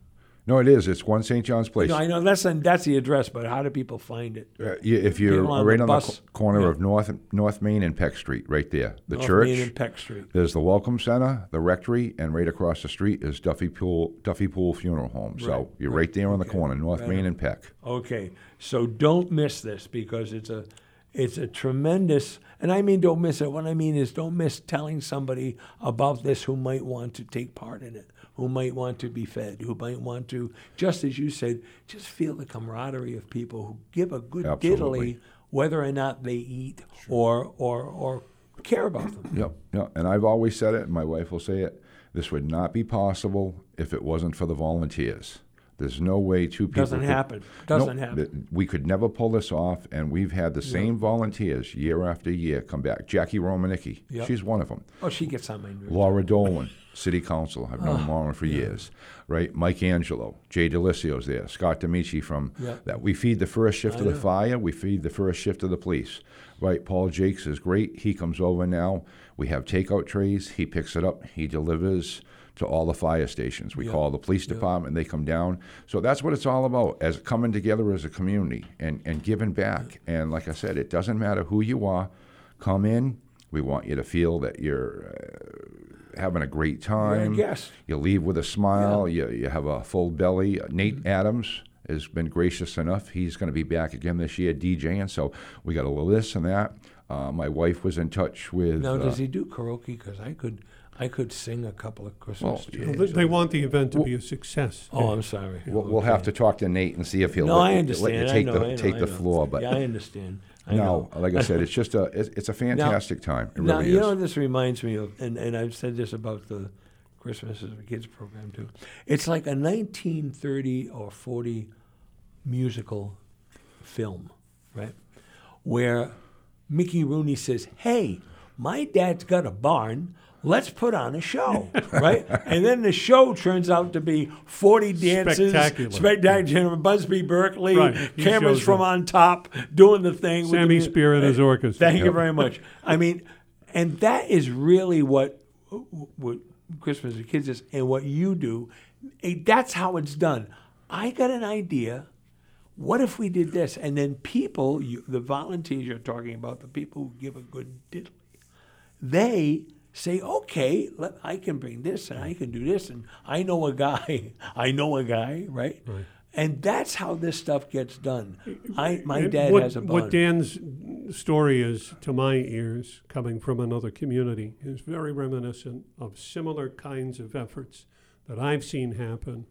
No, it is. It's one St. John's Place. No, I know that's that's the address, but how do people find it? Uh, you- if you're People on right the on the co- corner Yeah. of North North Main and Peck Street, right there, the North church. Main and Peck Street. There's the Welcome Center, the Rectory, and right across the street is Duffy Poole Duffy Poole Funeral Home. Right, So you're right, there on the corner, North Right Main on. and Peck. Okay, so don't miss this because it's a it's a tremendous and I mean don't miss it. What I mean is don't miss telling somebody about this who might want to take part in it, who might want to be fed, who might want to just as you said, just feel the camaraderie of people who give a good Absolutely. diddly whether or not they eat or or or care about them. Yep, yep. And I've always said it, and my wife will say it. This would not be possible if it wasn't for the volunteers. There's no way two people Doesn't could- happen. Doesn't happen. We could never pull this off, and we've had the same volunteers year after year come back. Jackie Romanicki, Yep. she's one of them. Oh, she gets on my nerves. Laura Dolan, City Council. I've Ah, known Lauren for years, right? Mike Angelo, Jay Delicio's there, Scott D'Amici from Yeah. that. We feed the first shift I of the know. fire. We feed the first shift of the police, right? Paul Jakes is great. He comes over now. We have takeout trays. He picks it up. He delivers to all the fire stations. We Yeah. call the police department. They come down. So that's what it's all about: as coming together as a community and and giving back. And like I said, it doesn't matter who you are. Come in. We want you to feel that you're uh, having a great time. guest. You leave with a smile. You, you have a full belly. Uh, Nate Mm-hmm. Adams has been gracious enough. He's going to be back again this year DJing. So we got a little this and that. Uh, my wife was in touch with. Now, uh, does he do karaoke? Because I could, I could sing a couple of Christmas Well, tunes. They, they want the event to be a success. Oh, I'm sorry. we'll, we'll have to talk to Nate and see if he'll No, let, I you- understand. let you I take know, the I know, take I the know. floor. But yeah, I understand. I no, know. like I said, it's just a it's, it's a fantastic time. It now, really you is. know, what this reminds me of, and, and I've said this about the Christmas as a kids program too. It's like a 1930 or 40 musical film, right? Where Mickey Rooney says, "Hey, my dad's got a barn. Let's put on a show, right?" and then the show turns out to be 40 dances, Spectacular. spectacular. Busby Berkeley, Right, cameras from up. on top, doing the thing. with Sammy the, Spear and his orchestra. Thank you very much. I mean, and that is really what what Christmas for Kids is, and what you do. That's how it's done. I got an idea. What if we did this? And then people, you, the volunteers you're talking about, the people who give a good diddly, they say, okay, let, I can bring this and I can do this, and I know a guy. I know a guy, right? right. And that's how this stuff gets done. I, my And dad what, has a What. Dan's story is, to my ears, coming from another community, is very reminiscent of similar kinds of efforts that I've seen happen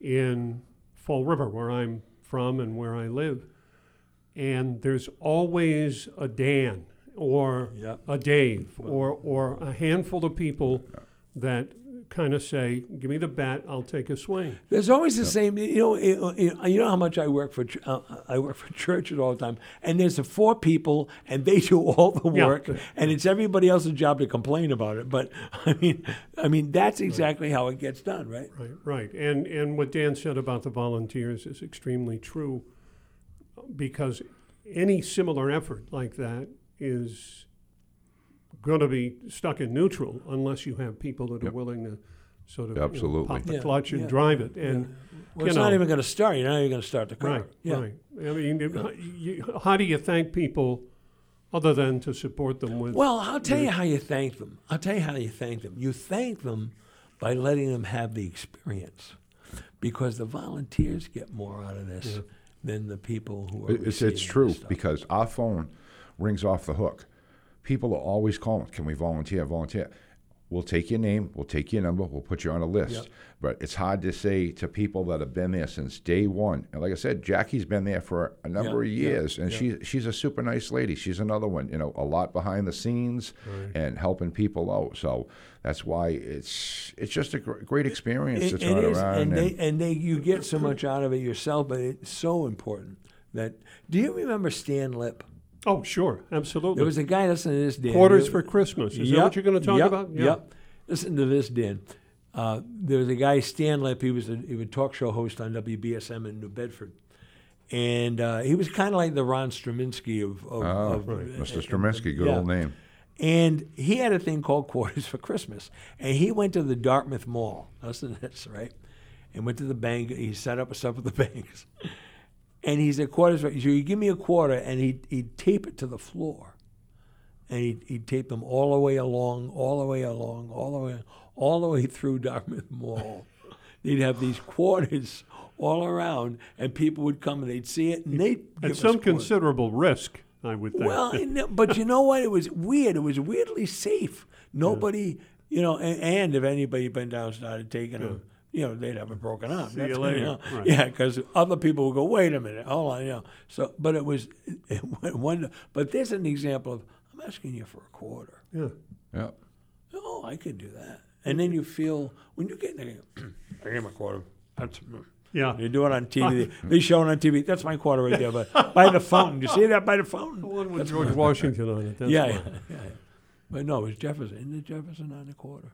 in Fall River, where I'm from and where I live. And there's always a Dan or Yep. a Dave or, or a handful of people that kind of say, "Give me the bat, I'll take a swing." There's always the same. You know, you know, you know how much I work for. Uh, I work for churches all the time, and there's the four people, and they do all the Yeah. work, and it's everybody else's job to complain about it. But I mean, I mean, that's exactly how it gets done, right? Right, right. And, and what Dan said about the volunteers is extremely true because any similar effort like that is going to be stuck in neutral unless you have people that are Yep. willing to sort of you know, pop the Yeah, clutch and yeah, drive it. And Well, it's know, not even going to start. You're not even going to start the car. right, yeah. right. I mean, how, you, how do you thank people other than to support them with? Well, I'll tell you how you thank them. I'll tell you how you thank them. You thank them by letting them have the experience, because the volunteers get more out of this than the people who are. It's, it's true because our phone rings off the hook. People are always calling. Can we volunteer? Volunteer. We'll take your name. We'll take your number. We'll put you on a list. Yep. But it's hard to say to people that have been there since day one. And like I said, Jackie's been there for a number of years, and she she's a super nice lady. She's another one. You know, a lot behind the scenes and helping people out. So that's why it's it's just a gr- great experience It- to turn is, around and and they and they you get so much out of it yourself, but it's so important that. Do you remember Stan Lip? Oh, sure, absolutely. There was a guy listening to this, Dan. Quarters You- for Christmas. Is that what you're going to talk yep, about? Yep. Listen to this, Dan. Uh, there was a guy, Stan Lip. He was a, he was a talk show host on WBSM in New Bedford, and uh, he was kind of like the Ron Straminsky of, of, Oh, of Mr. Straminsky, good yeah. old name. And he had a thing called Quarters for Christmas. And he went to the Dartmouth Mall. Listen to this, right? And went to the bank. He set up a stuff with the banks. And he said, Quarters for, so you give me a quarter, and he'd, he'd tape it to the floor. And he'd, he'd tape them all the way along, all the way along, all the way, all the way through Dartmouth Mall. They'd have these quarters all around, and people would come and they'd see it, and they'd At some considerable risk, I would think. Well, but you know what? It was weird. It was weirdly safe. Nobody, you know, and, and if anybody been down started taking them, you know, they'd have it broken up. See you That's- later. know, Right. Yeah, because other people would go, wait a minute, hold on, you know. So, but it was, it went one. But there's an example of I'm asking you for a quarter. yeah. Yeah. Oh, I could do that. And then you feel when you get there, I give him a quarter. That's. Yeah. You do it on TV. They show it on TV. That's my quarter right there. But by the fountain, you see that by the fountain? The one with George Washington on it. That's yeah, yeah, yeah. But no, it was Jefferson. Isn't it Jefferson on the quarter?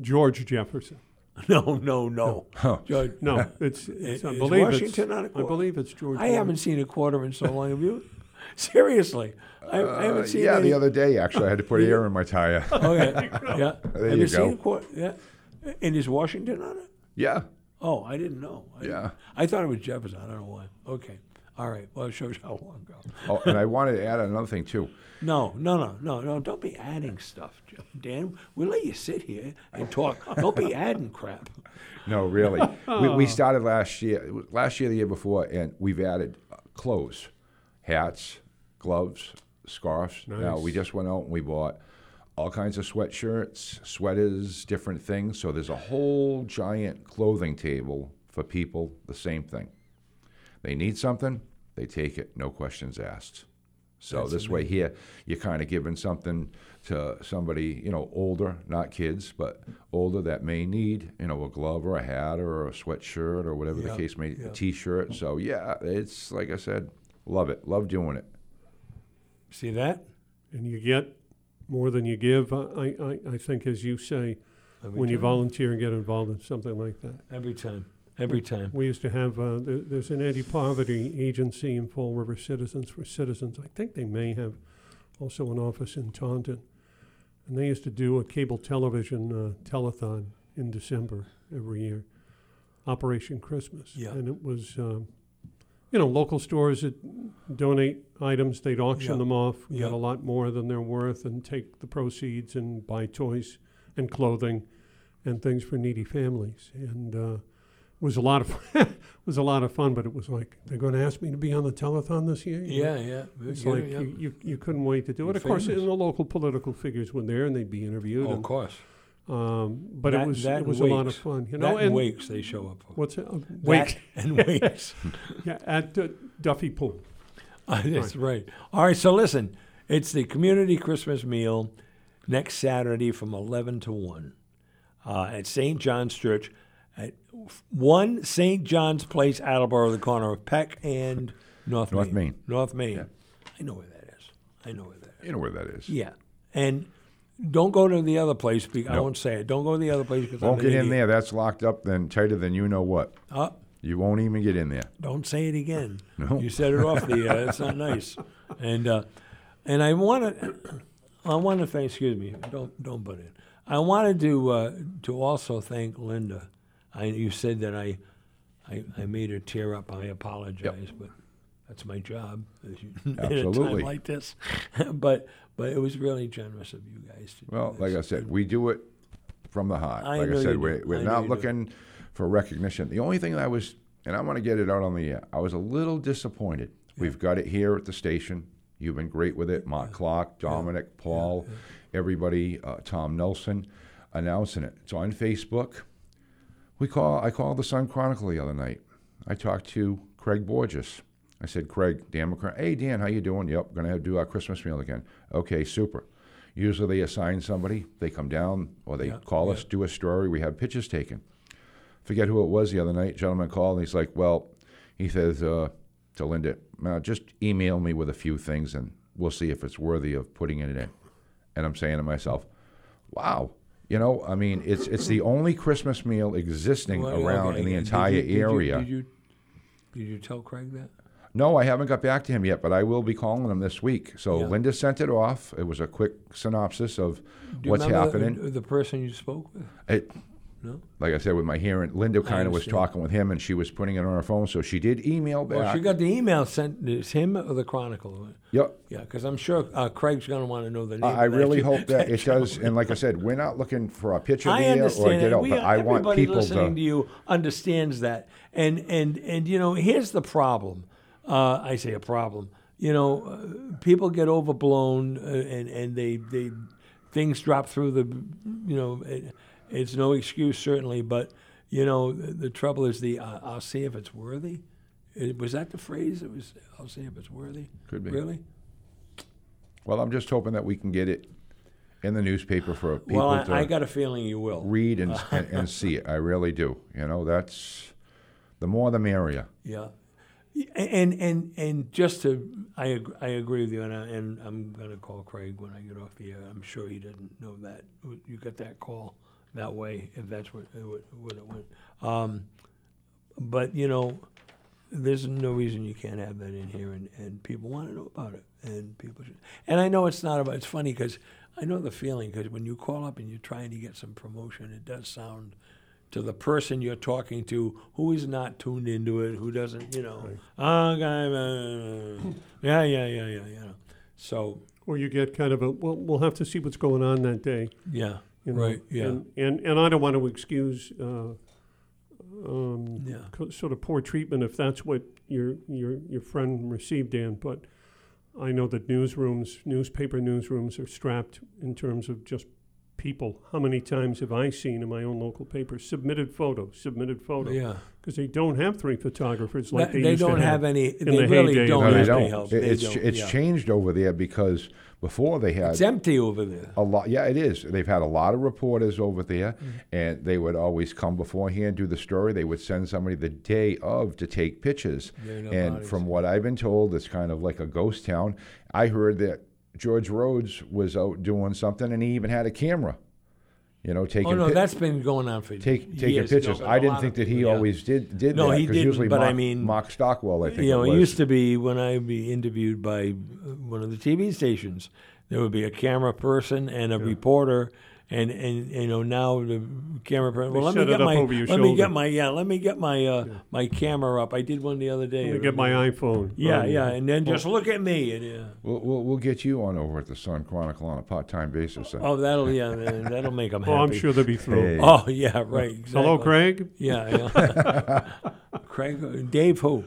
George Jefferson. No, no, no. George, No, it's, it's I believe Washington on a it's, I believe it's George. I haven't seen a quarter in so long. Have you? Seriously, I, I haven't Uh, seen. yeah, any. the other day, actually, I had to put air in my tire. Okay, yeah. There Have you seen go. a quarter? Yeah. And is Washington on it? yeah. Oh, I didn't know. I didn't- Yeah. I thought it was Jefferson. I don't know why. Okay. All right. Well, it shows how long ago. Oh, and I wanted to add another thing, too. No, no, no, no, no. Don't be adding stuff, Dan. We'll let you sit here and talk. Don't be adding crap. No, really. we, we started last year, last year, the year before, and we've added clothes, hats, gloves, scarves. Nice. Now, we just went out and we bought all kinds of sweatshirts, sweaters, different things. So there's a whole giant clothing table for people, the same thing. They need something, they take it, no questions asked. So this way here, you're kind of giving something to somebody, you know, older, not kids, but older that may need, you know, a glove or a hat or a sweatshirt or whatever Yeah, the case may, yeah. a t-shirt. So yeah, it's like I said, love it, love doing it. See that? And you get more than you give. I, I, I think, as you say, Every when you volunteer and get involved in something like that. Every time. Every time. We used to have, uh, there, there's an anti-poverty agency in Fall River Citizens for Citizens. I think they may have also an office in Taunton. And they used to do a cable television uh, telethon in December every year, Operation Christmas. Yeah. And it was, um, you know, local stores that donate items, they'd auction Yeah. them off, get a lot more than they're worth, and take the proceeds and buy toys and clothing and things for needy families. And uh, was a lot of it was a lot of fun, but it was like they're going to ask me to be on the telethon this year. You know? Yeah, yeah. It's Yeah, like yeah. you, you, you couldn't wait to do it. You're Of course, and the local political figures were there, and they'd be interviewed. Oh, of course. um, but That- it was it was and a lot of fun, you know. that and and wakes they show up for. what's it? Uh, That Wake and wakes. yeah, at uh, Duffy Poole. Uh, That's right. All right, so listen, it's the community Christmas meal next Saturday from 11 to 1 uh, at St. John's Church 1 St. John's Place, Attleboro, the corner of Peck and North, North Main. North Main. Yeah. I know where that is. I know where that is. You know where that is. Yeah. And don't go to the other place. Because, I won't say it. Don't go to the other place because Won't I'm get in there. That's locked up then tighter than you know what. Uh, You won't even get in there. Don't say it again. No. You said it off the air. That's not nice. And uh, and I want to I want to thank. Excuse me. Don't don't butt in. I wanted to uh, to also thank Linda. I, you said that I, I I made her tear up. I apologize, but that's my job as you- at a time like this. but but it was really generous of you guys. To do Well, like I said, we do it from the heart. I like I said, we're, we're I not do. looking for recognition. The only thing that I was, and I want to get it out on the air, I was a little disappointed. We've got it here at the station. You've been great with it. Mark Clark, Dominic, Paul, everybody, uh, Tom Nelson, announcing it. It's on Facebook. We call. I called the Sun Chronicle the other night. I talked to Craig Borges. I said, Craig, Dan McCrum, hey Dan, how you doing? Yep, gonna do our Christmas meal again. Okay, super. Usually they assign somebody, they come down or they Yeah, call us, do a story, we have pictures taken. Forget who it was the other night. Gentleman called and he's like, Well, he says, uh, to Linda, "Uh, just email me with a few things and we'll see if it's worthy of putting it in. And I'm saying to myself, wow. You know, I mean, it's it's the only Christmas meal existing Well, around okay, in the did entire you- did you- area. Did you, did you tell Craig that? No, I haven't got back to him yet, but I will be calling him this week. So Yeah. Linda sent it off. It was a quick synopsis of what's remember the- happening. The, person you spoke with? It, No. like I said, with my hearing, Linda kind of was talking with him, and she was putting it on her phone. So she did email back. Well, she got the email sent. It's him or the Chronicle? yep. Yeah, because I'm sure uh, Craig's going to want to know the name. I that really hope that it does. And like I said, we're not looking for a picture I there or get that. out, We, but I want everybody people listening to to. you understands that. And and and you know, here's the problem. Uh, I say a problem. You know, uh, people get overblown, uh, and and they they things drop through the. You know, it, it's no excuse certainly, but you know, the, the trouble is the. Uh, I'll see if it's worthy. It, was that the phrase? It was. I'll see if it's worthy. Could be. Really. Well, I'm just hoping that we can get it in the newspaper for people Well, to I, I got a feeling you will. read and, and and see it. I really do. You know, that's the more the merrier. Yeah, and and and just to, I ag- I agree with you, and, I, and I'm gonna call Craig when I get off the air. I'm sure he didn't know that you got that call that way, if that's what what, what it went. Um, but you know, there's no reason you can't have that in here, and, and people want to know about it, and people should. And I know it's not about. It's funny because I know the feeling because when you call up and you're trying to get some promotion, it does sound to the person you're talking to who is not tuned into it, who doesn't, you know, oh, guy, uh, yeah, yeah, yeah, yeah, yeah. So Or you get kind of a, well, we'll have to see what's going on that day. yeah, you know, right, yeah, And, and, and I don't want to excuse uh, um, yeah. co- sort of poor treatment if that's what your, your, your friend received, Dan, but I know that newsrooms, newspaper newsrooms are strapped in terms of just people. How many times have I seen in my own local paper submitted photo, submitted photo? Yeah, Because they don't have three photographers like they, they used to don't have have. any. in They the really heyday don't No, have they any don't. help. It- They it's don't, it's yeah. changed over there because before they had It's empty over there. a lot. Yeah, it is. They've had a lot of reporters over there, Mm. and they would always come beforehand, do the story. They would send somebody the day of to take pictures. There no and bodies. from what I've been told, it's kind of like a ghost town. I heard that George Rhodes was out doing something, and he even had a camera. You know, taking Oh no, pic- that's been going on for take, taking pictures. I didn't think that he yeah. always did did No, that. he didn't, Usually but I mean, Mark Stockwell, I think you know, it it used to be when I would be interviewed by uh, one of the TV stations, there would be a camera person and a reporter, and, and you know now the camera person. Well, let me get my over your let me get my yeah let me get my uh, my camera up. I did one the other day. Let me get my iPhone. yeah Oh, yeah, and then just look at me and yeah. We'll, we'll, we'll get you on over at the Sun Chronicle on a part time basis. then. Oh, that'll yeah, man, that'll make them happy. Oh, I'm sure they'll be thrilled. Hey. Oh yeah, right. Exactly. Hello, Craig. Yeah, yeah. Craig, Dave, who?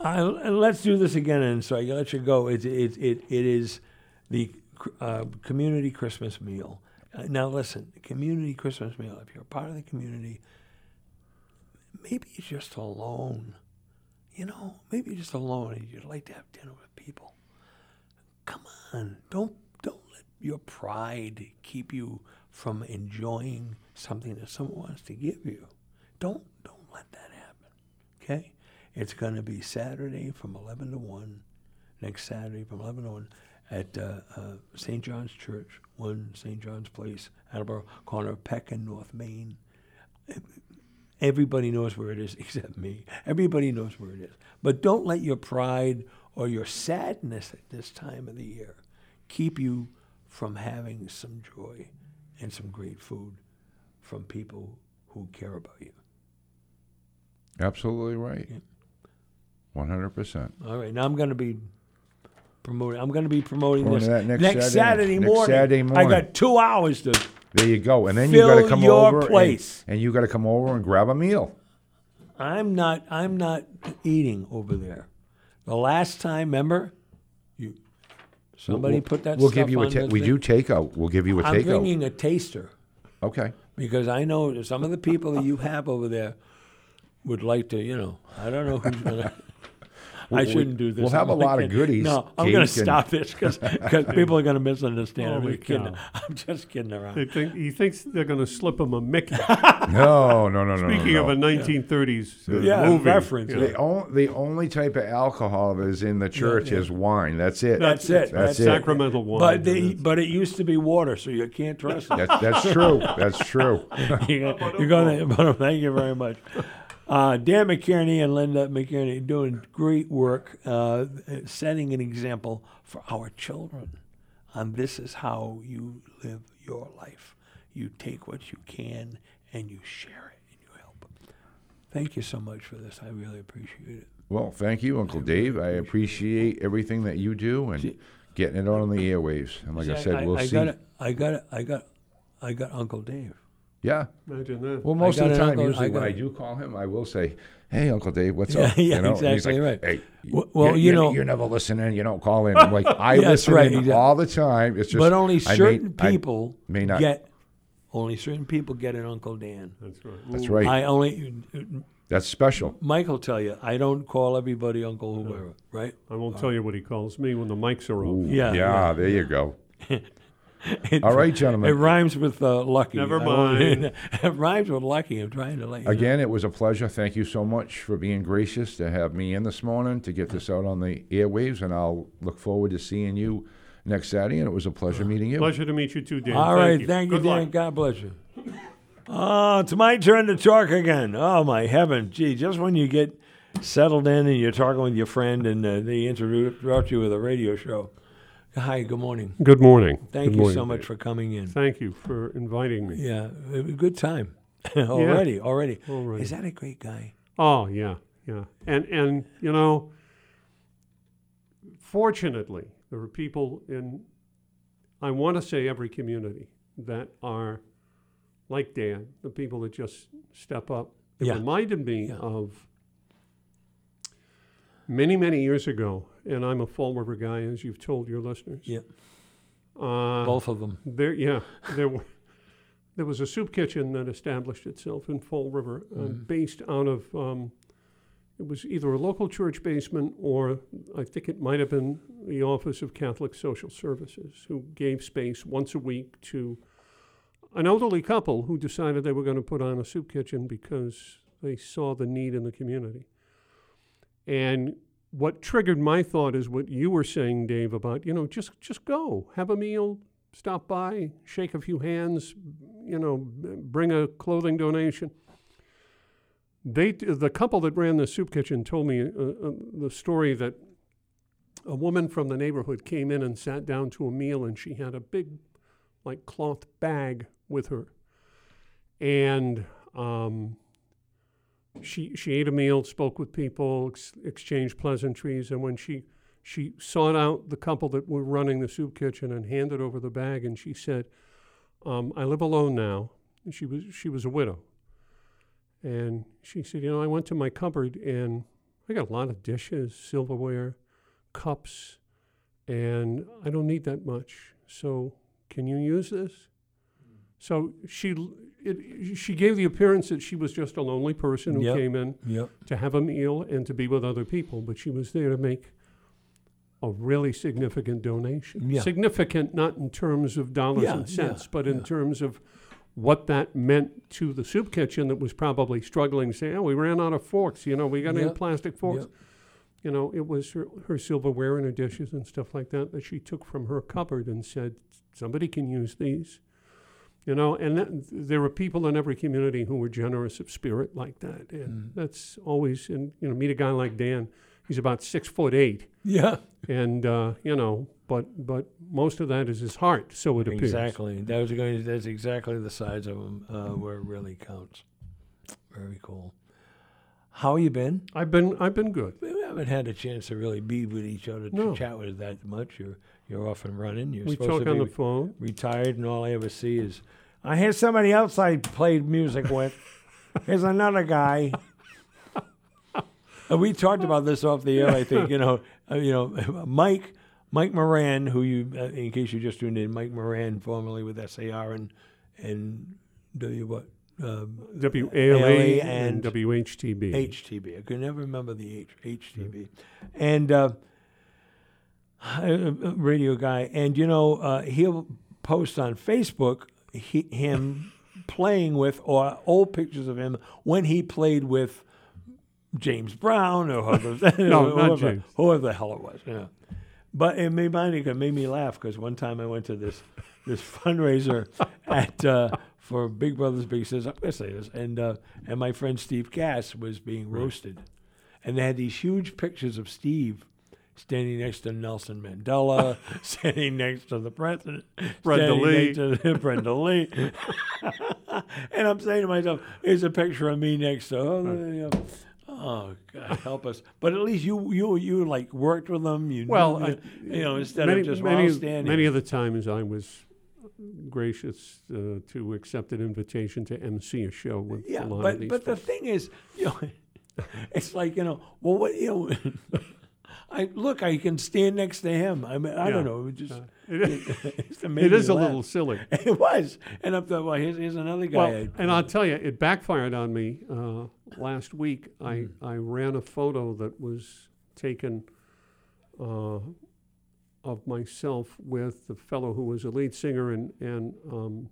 I, let's do this again, and so I let you go. It it it, it is the uh, community Christmas meal. Uh, now listen, community Christmas meal. If you're a part of the community, maybe you're just alone. You know, maybe you're just alone, and you'd like to have dinner with people. Come on, don't don't let your pride keep you from enjoying something that someone wants to give you. Don't don't let that happen. Okay? It's going to be Saturday from 11 to 1, next Saturday from 11 to 1 at uh, uh, St. John's Church, 1 St. John's Place, Attleboro, corner of Peck and North Main. Everybody knows where it is except me. Everybody knows where it is. But don't let your pride or your sadness at this time of the year keep you from having some joy and some great food from people who care about you. Absolutely right. Yeah. One hundred percent. All right, now I'm going to be promoting. I'm going to be promoting this that next Saturday- Saturday next morning. Saturday I got two hours to. There you go. And then you got to come your over and- place. And, you got to come over and grab a meal. I'm not. I'm not eating over there. The last time, remember, you somebody We'll- put that. We'll stuff give you a. on Ta- we thing. do takeout. We'll give you a a I'm takeout. bringing a taster Okay. because I know that some of the people that you have over there would like to. You know, I don't know who's gonna. I shouldn't do this. we'll have I'm a lot of goodies, No, I'm going to stop this because people are going to misunderstand. I'm just kidding. I'm just kidding around. They think, he thinks they're going to slip him a Mickey. No, no, no, no. Speaking no, of no. a 1930s uh, Yeah, movie, reference. you know. The, on, the only type of alcohol that is in the church yeah. is wine. That's it. That's it. That's it. Sacramental wine. But they, but it used to be water, so you can't trust it. That's, that's true. That's true. you're you're going to. Thank you very much. Uh, Dan McKierney and Linda McKierney doing great work, uh, setting an example for our children. And this is how you live your life. You take what you can and you share it and you help. Thank you so much for this. I really appreciate it. Well, thank you, Uncle Dave. I appreciate everything that you do and getting it on the airwaves. And like I said, we'll I see. got it. I got it. Got. I got Uncle Dave. Yeah. Imagine that. Well, most of the time, uncle- I usually when I do call him, I will say, "Hey, Uncle Dave, what's Yeah, up?" yeah, you know? And he's exactly like, right. Hey, W- well, you you're, know- you're never listening. You don't call in. I'm like, I That's listen right, in exactly. all the time. It's just, but only I may- certain I people may not. get. Only certain people get an Uncle Dan. That's right. That's right. I only. That's special. Mike will tell you. I don't call everybody Uncle whoever. Right? I won't tell you what he calls me when the mics are off. Yeah, Yeah. yeah. There you go. It, All right, gentlemen. It rhymes with uh, lucky. Never mind. it rhymes with lucky. I'm trying to let you. know. Again, it was a pleasure. Thank you so much for being gracious to have me in this morning to get this out on the airwaves, and I'll look forward to seeing you next Saturday. And it was a pleasure meeting you. Pleasure to meet you too, Dan. All thank right, you. thank you, Good Dan. luck. God bless you. Oh, it's my turn to talk again. Oh my heaven, gee! Just when you get settled in and you're talking with your friend, and uh, they interrupt you with a radio show. Hi, good morning. Good morning. Thank Good you morning, so much Dave. for coming in. Thank you for inviting me. Yeah, it was a good time already. Already. Already. Is that a great guy? Oh yeah, yeah, and and you know, fortunately, there are people in, I want to say every community that are like Dan, the people that just step up. It Yeah. reminded me Yeah. of many many years ago, and I'm a Fall River guy, as you've told your listeners. Yeah, Uh, both of them. there, yeah, there were. There was a soup kitchen that established itself in Fall River, uh, based out of. Um, it was either a local church basement or I think it might have been the Office of Catholic Social Services, who gave space once a week to an elderly couple who decided they were going to put on a soup kitchen because they saw the need in the community. And what triggered my thought is what you were saying, Dave, about you know just just go have a meal, stop by, shake a few hands, you know, bring a clothing donation. They the couple that ran the soup kitchen told me uh, uh, the story that a woman from the neighborhood came in and sat down to a meal, and she had a big, like cloth bag with her, and um, she she ate a meal, spoke with people, ex- exchanged pleasantries, and when she she sought out the couple that were running the soup kitchen and handed over the bag, and she said, um, "I live alone now." And she was she was a widow, and she said, "You know, I went to my cupboard and I got a lot of dishes, silverware, cups, and I don't need that much. So can you use this?" So she it, she gave the appearance that she was just a lonely person who Yep. came in Yep. to have a meal and to be with other people, but she was there to make a really significant donation. Yeah. Significant not in terms of dollars Yeah, and cents, yeah, but in terms of what that meant to the soup kitchen that was probably struggling, saying, "Oh, we ran out of forks. You know, we got any plastic forks." You know, it was her, her silverware and her dishes and stuff like that that she took from her cupboard and said, "Somebody can use these." You know, and that, there are people in every community who are generous of spirit like that, and Mm. that's always. And you know, meet a guy like Dan. He's about six foot eight, Yeah. and uh, you know, but but most of that is his heart. So it appears. Exactly. That was going. That's exactly the size of him uh, where it really counts. Very cool. How you been? I've been I've been good. We haven't had a chance to really be with each other to No. chat with that much. You're you're off and running. You're we supposed talk to on be the phone. retired, and all I ever see is I hear somebody else I played music with. Here's another guy. And we talked about this off the air. I think you know, uh, you know, Mike, Mike Moran, who you, uh, in case you just tuned in, Mike Moran, formerly with SAR and and W what uh, WALA ALA and, and WHTB. HTB. I could never remember the H, HTB. And uh, radio guy. And, you know, uh, he'll post on Facebook he, him playing with, or old pictures of him when he played with James Brown or whoever, No, not whoever, whoever the hell it was. Yeah. But it made, mine, it made me laugh because one time I went to this this fundraiser at uh, for Big Brothers Big Sisters. I'm gonna say this, and uh, and my friend Steve Cass was being roasted, and they had these huge pictures of Steve standing next to Nelson Mandela, standing next to the president, Brenda Lee. next to Brenda Lee, and I'm saying to myself, "Here's a picture of me next to." Oh, you know, Oh God, help us! But at least you, you, you like worked with them. You, Well, knew, I- you know, instead many, of just many, standing. many of the times I was gracious uh, to accept an invitation to MC a show with Yeah, a lot of but these but the thing is, you know, it's like you know, well, what you know, I look, I can stand next to him. I mean, I Yeah. don't know, it just Uh, it, it's it me a little silly. It was, and I thought, well, here's, here's another guy. Well, I- and I'll tell you, it backfired on me uh, last week. I, Mm. I ran a photo that was taken uh, of myself with the fellow who was a lead singer and, and um,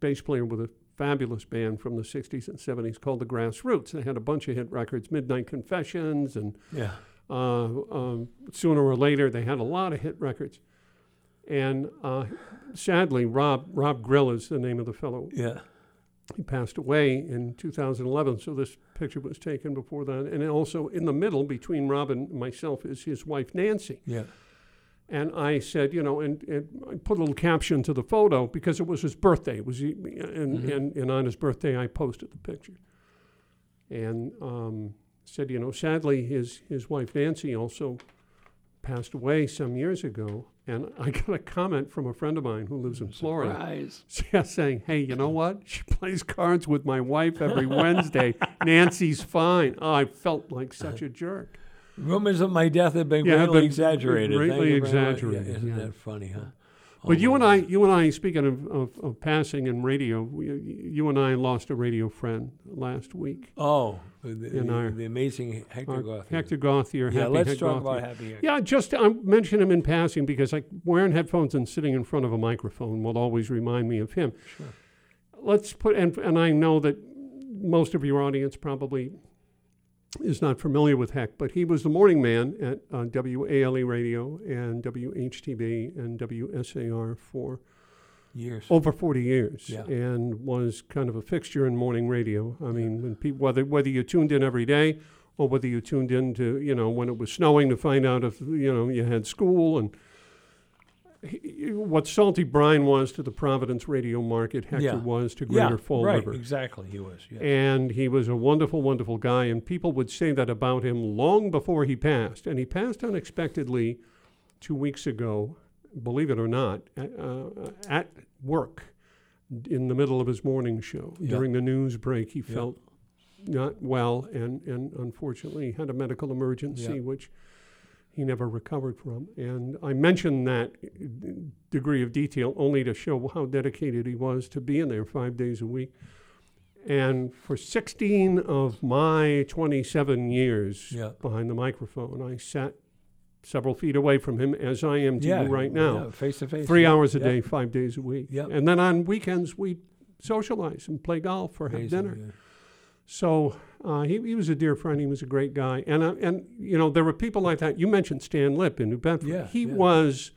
bass player with a fabulous band from the 60s and 70s called the Grassroots. They had a bunch of hit records, Midnight Confessions, and yeah, uh, um, sooner or later they had a lot of hit records. And uh, sadly, Rob Rob Grill is the name of the fellow yeah, he passed away in 2011, so this picture was taken before that. And also in the middle, between Rob and myself, is his wife Nancy. yeah, And I said, you know, and, and I put a little caption to the photo because it was his birthday. It was, he- and, Mhm. and, and on his birthday, I posted the picture. And um, said, you know, sadly, his, his wife Nancy also passed away some years ago. And I got a comment from a friend of mine who lives in Florida. Surprise. Yeah, saying, "Hey, you know what? She plays cards with my wife every Wednesday. Nancy's fine." Oh, I felt like such a jerk. Rumors of my death have been Yeah, greatly been exaggerated. Greatly you very much. exaggerated, Yeah, isn't yeah. that funny, huh? But you and I, you and I, speaking of, of, of passing and radio, we, you and I lost a radio friend last week. Oh, the, the, our- the amazing Hector Gauthier. Hector Gauthier. Yeah, Happy let's Heck talk Gauthier. about Happy Hector. Yeah, just I mention him in passing because like wearing headphones and sitting in front of a microphone will always remind me of him. Sure. Let's put and and I know that most of your audience probably is not familiar with Heck, but he was the morning man at uh, WALE Radio and WHTB and WSAR for Years. over 40 years Yeah. and was kind of a fixture in morning radio. I mean, when people, whether whether you tuned in every day or whether you tuned in to, you know, when it was snowing to find out if, you know, you had school and what Salty Brine was to the Providence radio market, Hector Yeah. was to yeah, Greater Fall right. River. Exactly. He was. Yeah. And he was a wonderful, wonderful guy. And people would say that about him long before he passed. And he passed unexpectedly two weeks ago, believe it or not, at, uh, at work in the middle of his morning show. Yeah. During the news break, he Yeah. felt not well and, and unfortunately had a medical emergency, Yeah. which he never recovered from. And I mention that degree of detail only to show how dedicated he was to being there five days a week. And for 16 of my 27 years Yeah. behind the microphone, I sat several feet away from him, as I am to yeah. you right now, Yeah, face to face. three hours a day, five days a week. And then on weekends, we socialize and play golf or have Amazing, dinner. So uh, he, he was a dear friend. He was a great guy. And, uh, and you know, there were people like that. You mentioned Stan Lip in New Bedford. Yeah, he yeah. was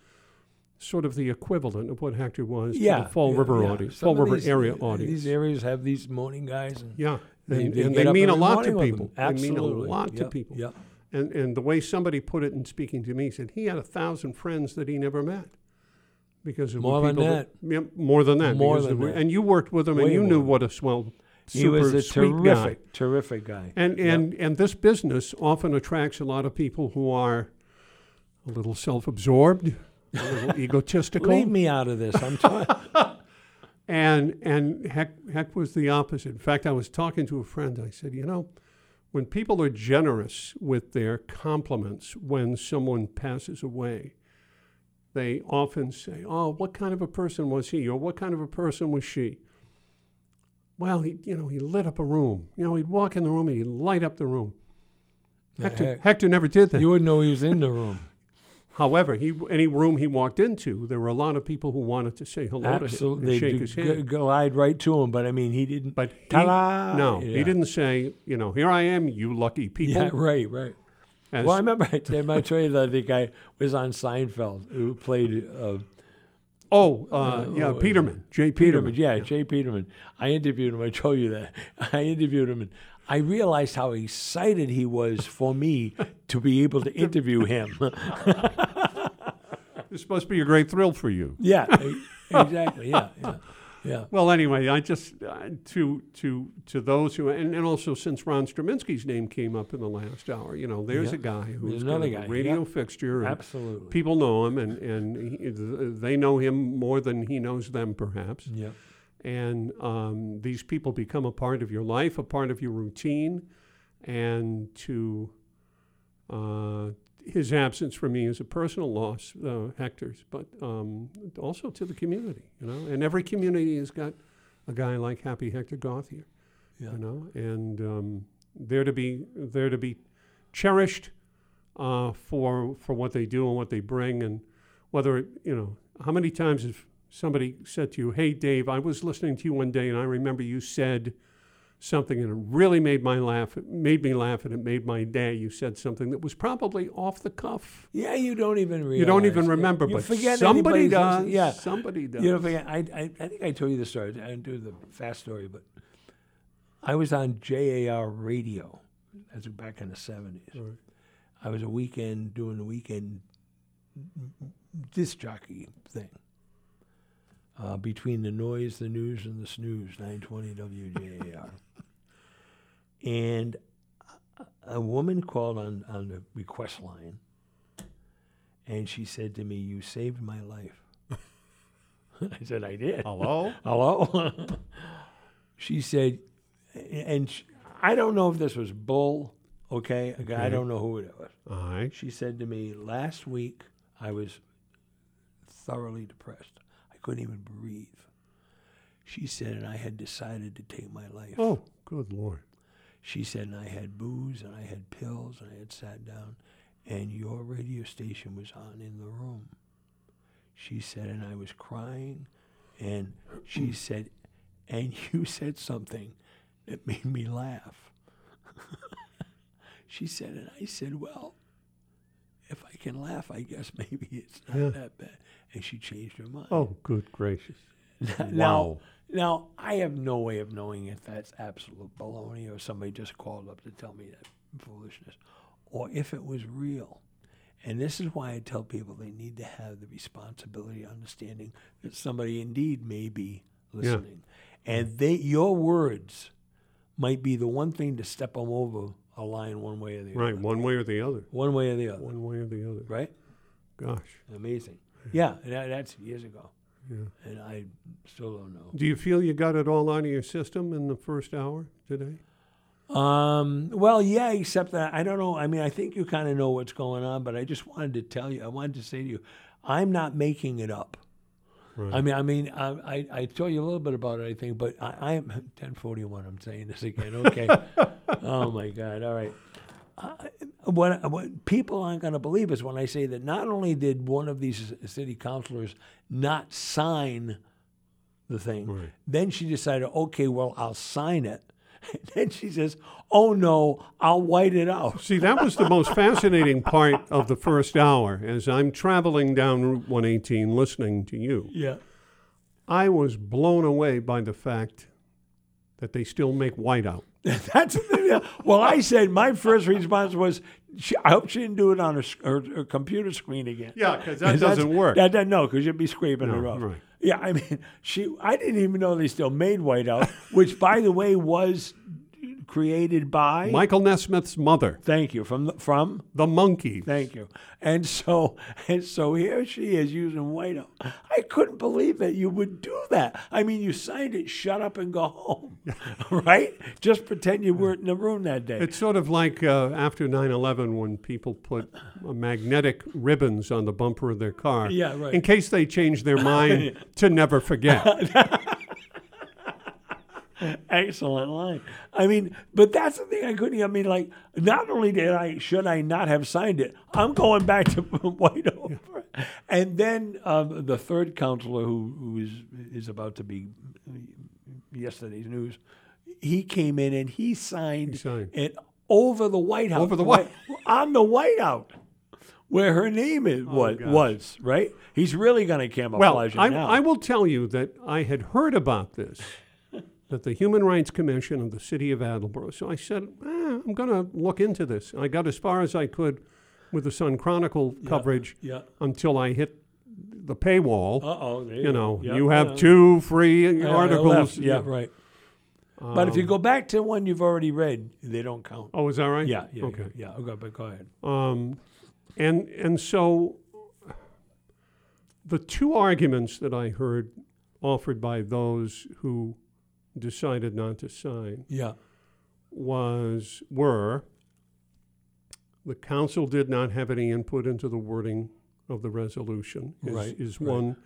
sort of the equivalent of what Hector was Yeah, to the Fall yeah, River yeah. audience, Some Fall River these- area audience. These areas have these morning guys, and yeah. they, and, they and they mean a lot to people. them. They mean a Absolutely. lot to people. Yep. And, and the way somebody put it in speaking to me, he said he had a thousand friends that he never met. Because of More than people that. Yeah, more than that. More than that. And you worked with him, and Way you knew what a swell, He was a sweet guy. terrific, terrific guy. And Yep. and and this business often attracts a lot of people who are a little self-absorbed, a little egotistical, Leave me out of this. I'm trying. and and heck heck was the opposite. In fact, I was talking to a friend. I said, you know, when people are generous with their compliments when someone passes away, they often say, "Oh, what kind of a person was he?" or "What kind of a person was she?" Well, he, you know, he lit up a room. You know, he'd walk in the room and he'd light up the room. Hector, heck? Hector never did that. You wouldn't know he was in the room. However, he any room he walked into, there were a lot of people who wanted to say hello Absolutely, to him and shake his g- hand. glide right to him. But I mean, he didn't. But he, no, Yeah. he didn't say, you know, here I am, you lucky people. Yeah, right, right. As- Well, I remember I tell you that the guy was on Seinfeld who played uh, oh, uh, yeah, oh, Peterman, Jay Peterman. Peterman. Yeah, Jay Peterman. I interviewed him. I told you that. I interviewed him, and I realized how excited he was for me to be able to interview him. This must be a great thrill for you. yeah, exactly. Yeah, yeah, yeah. Well, anyway, I just uh, to to to those who and, and also since Ron Straminsky's name came up in the last hour, you know, there's Yeah. a guy who's another guy, radio yeah. fixture. And Absolutely. people know him, and and he, they know him more than he knows them, perhaps. Yeah. And um, these people become a part of your life, a part of your routine, and to uh, his absence for me is a personal loss, uh, Hector's, but um, also to the community, you know. And every community has got a guy like Happy Hector Gauthier, Yeah. you know, and um, they're to be they're to be cherished uh, for for what they do and what they bring, and whether it, you know how many times has somebody said to you, "Hey, Dave, I was listening to you one day, and I remember you said." Something and it really made my laugh. It made me laugh, and it made my day. You said something that was probably off the cuff. Yeah, you don't even realize. You don't even remember, You but forget somebody does. listening. Yeah, somebody does. You don't forget. I, I, I think I told you the story. I didn't do the fast story, but I was on JAR radio. That's back in the seventies. Right. I was a weekend doing the weekend disc jockey thing. Uh, between the noise, the news, and the snooze, 920 WJAR. and a- woman called on, on the request line, and she said to me, You saved my life. I said, I did. Hello. Hello? she said, and sh I don't know if this was bull, okay? I Okay. don't know who it was. All right. She said to me, last week I was thoroughly depressed. Couldn't even breathe. She said, and I had decided to take my life. Oh, good lord. She said, and I had booze and I had pills and I had sat down, and your radio station was on in the room. She said, and I was crying, and she said, and you said something that made me laugh. she said, and I said, well, if I can laugh, I guess maybe it's not Yeah. that bad. And she changed her mind. Oh, good gracious. Now, Wow. now I have no way of knowing if that's absolute baloney or somebody just called up to tell me that foolishness, or if it was real. And this is why I tell people they need to have the responsibility, understanding that somebody indeed may be listening, and they your words might be the one thing to step them over a line one way or the Right, other. Right, one way or the other. One way or the other. One way or the other. Right? Gosh. Amazing. Yeah, that, that's years ago, Yeah. and I still don't know. Do you feel you got it all out of your system in the first hour today? Um, well, yeah, except that I don't know. I mean, I think you kind of know what's going on, but I just wanted to tell you, I wanted to say to you, I'm not making it up. Right. I mean, I mean, I, I, I told you a little bit about it, I think, but I, I am 1041. I'm saying this again. Okay. oh my God. All right. Uh, what, what people aren't going to believe is when I say that not only did one of these city councilors not sign the thing, Right. then she decided, okay, well, I'll sign it. then she says, oh no, I'll white it out. See, that was the most fascinating part of the first hour as I'm traveling down Route 118 listening to you. Yeah. I was blown away by the fact that they still make whiteout. That's well. I said my first response was, she, I hope she didn't do it on her, her, her computer screen again. Yeah, 'cause that doesn't work. That doesn't no, because you'd be scraping No, her off. right. Yeah, I mean, she. I didn't even know they still made whiteout, which, by the way, was created by. Michael Nesmith's mother, Thank you from the, from. the Monkees. Thank you. And so and so here she is using whiteout. I couldn't believe that you would do that. I mean, you signed it. Shut up and go home, right? Just pretend you weren't in the room that day. It's sort of like uh, after 9 11 when people put magnetic ribbons on the bumper of their car. Yeah, right. In case they change their mind to never forget. Excellent line. I mean, but that's the thing I couldn't. I mean, like, not only did I should I not have signed it, I'm going back to White Oak, and then um, the third councilor who who is is about to be yesterday's news, he came in and he signed, He signed. it over the White House, Over the White- on the White House. Where her name is was, gosh. was right. He's really going to Well, camouflage I, it now. I will tell you that I had heard about this, that the Human Rights Commission of the City of Attleboro. So I said, eh, I'm going to look into this. I got as far as I could with the Sun Chronicle coverage yeah. until I hit the paywall. Uh oh. you know, you have two free articles. Yeah, right. but if you go back to one you've already read, they don't count. Oh, is that right? Yeah, yeah, Okay. yeah. yeah. Okay, but go ahead. Um, and and so the two arguments that I heard offered by those who decided not to sign Yeah, was were the council did not have any input into the wording of the resolution is, Right, is right. one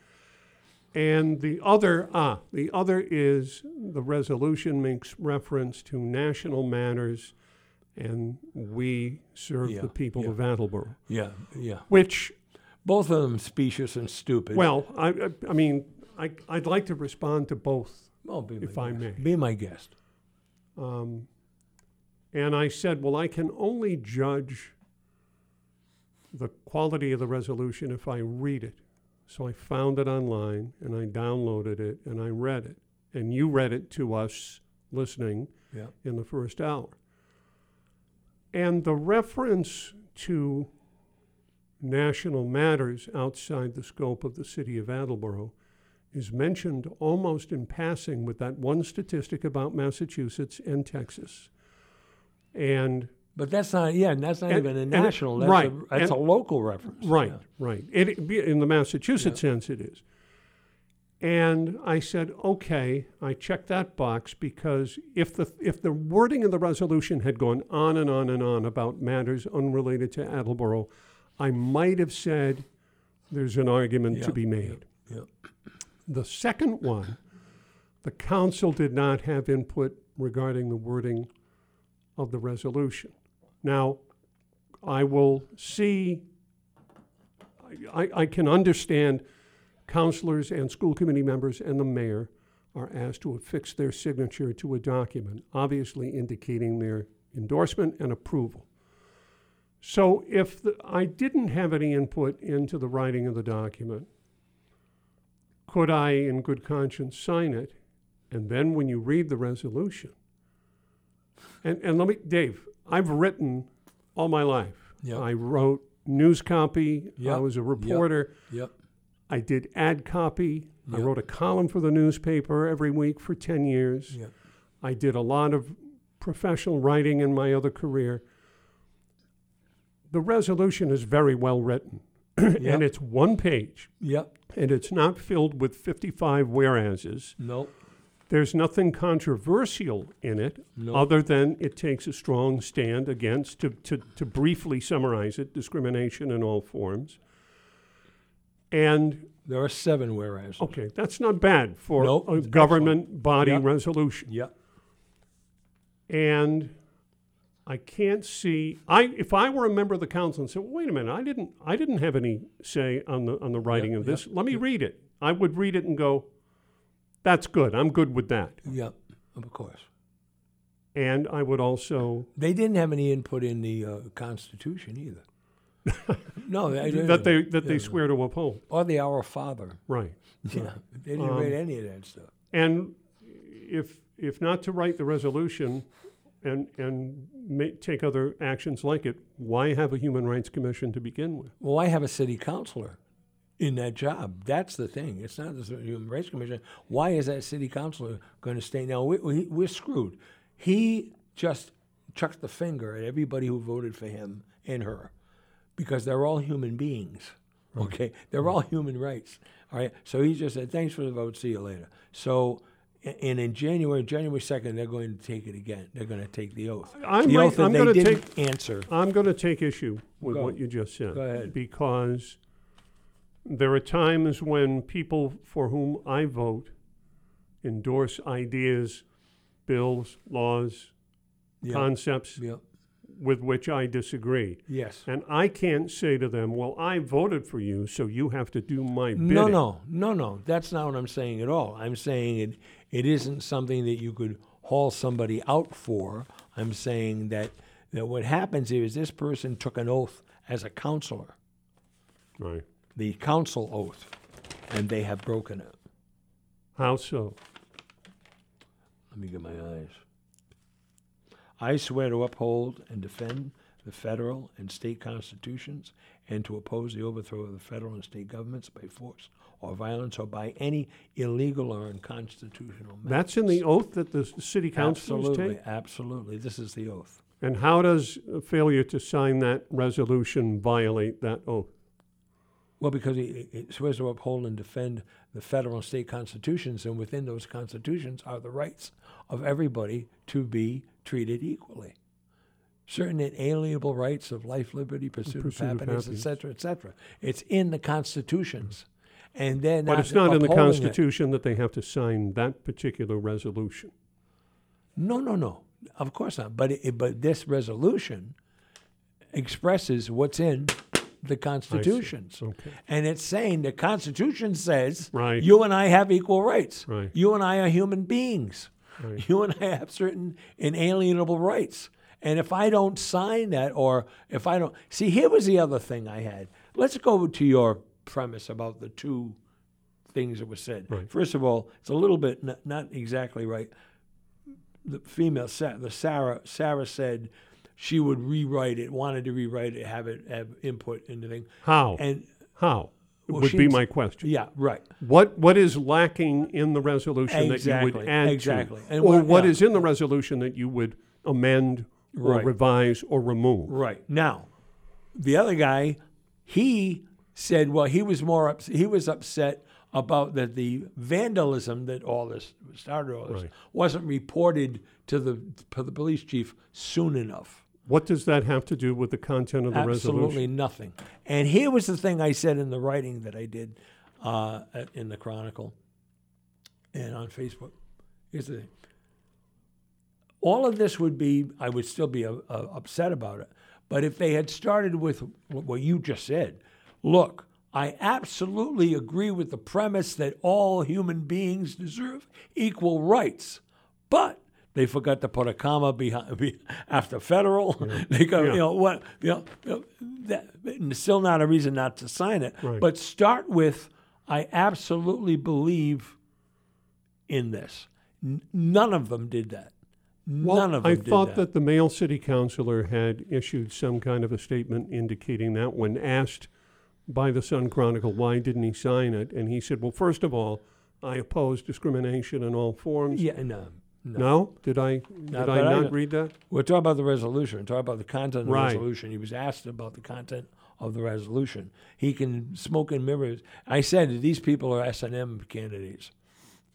and the other ah the other is the resolution makes reference to national matters and we serve Yeah, the people yeah. of Attleboro yeah, yeah. which Both of them specious and stupid. well I I, I mean I, I'd like to respond to both oh, be my if I guest. may. be my guest. Um, and I said, well, I can only judge the quality of the resolution if I read it. So I found it online and I downloaded it and I read it. And you read it to us listening Yeah, in the first hour. And the reference to national matters outside the scope of the city of Attleboro is mentioned almost in passing with that one statistic about Massachusetts and Texas. And but that's not. Yeah, and that's not And- even a national. That's right, A, that's and- a local reference. Right, Yeah. right. It, it in the Massachusetts sense, it is. And I said, okay, I checked that box because if the if the wording of the resolution had gone on and on and on about matters unrelated to Attleboro, I might have said there's an argument to be made. yeah. The second one, the council did not have input regarding the wording of the resolution. Now, I will see, I, I can understand councilors and school committee members and the mayor are asked to affix their signature to a document, obviously indicating their endorsement and approval. So if the, I didn't have any input into the writing of the document, could I, in good conscience, sign it? And then when you read the resolution, and, and let me, Dave, I've written all my life. Yep. I wrote news copy. I was a reporter. Yep. I did ad copy. I wrote a column for the newspaper every week for 10 years. Yep. I did a lot of professional writing in my other career. The resolution is very well written, Yep. and it's one page, Yep. and it's not filled with 55 whereases. Nope. There's nothing controversial in it, Nope. other than it takes a strong stand against, to, to, to briefly summarize it, discrimination in all forms. And There are seven whereas. Okay, that's not bad for Nope, a government body Yep. resolution. Yep. And I can't see I if I were a member of the council and said, well, wait a minute, I didn't I didn't have any say on the on the writing Yep, of this. Let me read it. I would read it and go, that's good. I'm good with that. Yep. Of course. And I would also They didn't have any input in the uh, Constitution either. no, they didn't. that they that they swear to uphold. or the Our Father. Right. Yeah, they didn't Um, read any of that stuff. And if if not to write the resolution and and ma- take other actions like it, why have a human rights commission to begin with? Well, I have a city councilor in that job. That's the thing. It's not the Human Rights Commission. Why is that city councilor going to stay? Now we, we, we're screwed. He just chucked the finger at everybody who voted for him and her, because they're all human beings. Okay, they're all human rights. All right. So he just said, "Thanks for the vote. See you later." So. And in January, January second, they're going to take it again. They're going to take the oath. I the might- oath that I'm they didn't answer. I'm going to take issue with Go. what you just said. Go ahead. Because there are times when people for whom I vote endorse ideas bills, laws, Yeah. concepts yeah. with which I disagree. Yes. And I can't say to them, well, I voted for you, so you have to do my bidding. No, no, no, no. That's not what I'm saying at all. I'm saying it. It isn't something that you could haul somebody out for. I'm saying that that what happens is this person took an oath as a councilor, Right. the council oath, and they have broken it. How so? Let me get my eyes. I swear to uphold and defend the federal and state constitutions and to oppose the overthrow of the federal and state governments by force or violence or by any illegal or unconstitutional methods. That's in the oath that the city councilors Absolutely, take? absolutely. This is the oath. And how does failure to sign that resolution violate that oath? Well, because it, it swears to uphold and defend the federal and state constitutions, and within those constitutions are the rights of everybody to be treated equally. Certain inalienable rights of life, liberty, pursuit, Pursuit of happiness, happiness. etc., etc. It's in the constitutions, and then But it's not in the upholding it. Constitution that they have to sign that particular resolution. No, no, no. Of course not. But it, but this resolution expresses what's in the constitutions. Okay. And it's saying the Constitution says Right. you and I have equal rights. Right. You and I are human beings. Right. You and I have certain inalienable rights. And if I don't sign that, or if I don't see, here was the other thing I had. Let's go to your premise about the two things that were said. Right. First of all, it's a little bit not, not exactly right. The female, the Sarah, Sarah said she would rewrite it, wanted to rewrite it, have it have input into thing. How? And how? Well, would be my question. yeah, right. What what is lacking in the resolution that you would add exactly. to, And or what- what yeah. is in the resolution that you would amend or Right. revise or remove? Right. Now, the other guy, he said, well, he was more ups- he was upset about that the vandalism that all this started all this Right. wasn't reported to the to the police chief soon enough. What does that have to do with the content of the Absolutely resolution? Absolutely nothing. And here was the thing I said in the writing that I did uh, in the Chronicle and on Facebook. Here's the thing. All of this would be, I would still be uh, uh, upset about it. But if they had started with what you just said, look, I absolutely agree with the premise that all human beings deserve equal rights. But they forgot to put a comma behind after federal. They go, Yeah. you know what, you know, that still not a reason not to sign it. Right. But start with, I absolutely believe in this. N- none of them did that. Well, None of them I thought that. that the male city councilor had issued some kind of a statement indicating that when asked by the Sun Chronicle why didn't he sign it, and he said, "Well, first of all, I oppose discrimination in all forms." Yeah, no, no. No, did I did Not I that I not read that? We're talking about the resolution. We're talking about the content of the Right. resolution. He was asked about the content of the resolution. He can smoke and mirrors. I said these people are S and M candidates.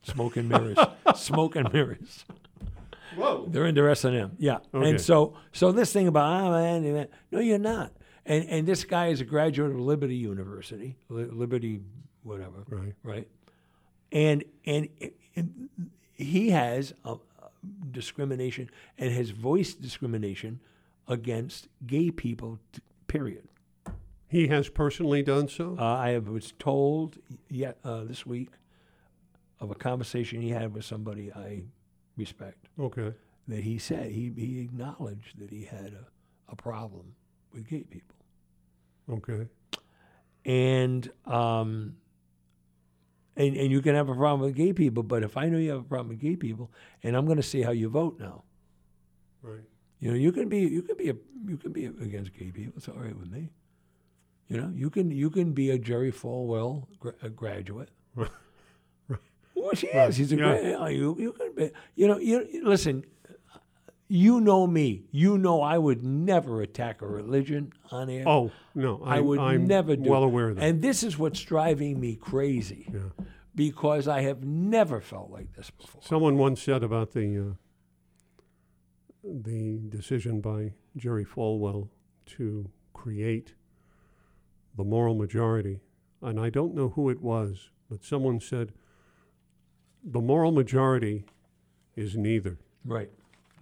Smoke and mirrors. smoke and mirrors. Whoa. They're into S and M. Yeah. Okay. And so, so this thing about ah man, man," no, you're not. And and this guy is a graduate of Liberty University, Li- Liberty, whatever Right. right? And and, and he has a, discrimination and has voiced discrimination against gay people. t- Period. He has personally done so. Uh, I have- was told yet uh, this week of a conversation he had with somebody I respect okay. that he said he, he acknowledged that he had a, a problem with gay people. Okay. and um, and and you can have a problem with gay people, but if I know you have a problem with gay people, and I'm going to see how you vote now, Right. you know, you can be you can be a you can be against gay people. It's all right with me. You know, you can you can be a Jerry Falwell gra- a graduate. Right. Well, she Right. is. He's a Yeah. great. You, you you can be. You know, you listen. You know me. You know I would never attack a religion on air. Oh no, I, I would I'm never do. well aware of that. And this is what's driving me crazy yeah. because I have never felt like this before. Someone once said about the uh, the decision by Jerry Falwell to create the moral majority, and I don't know who it was, but someone said the moral majority is neither. Right.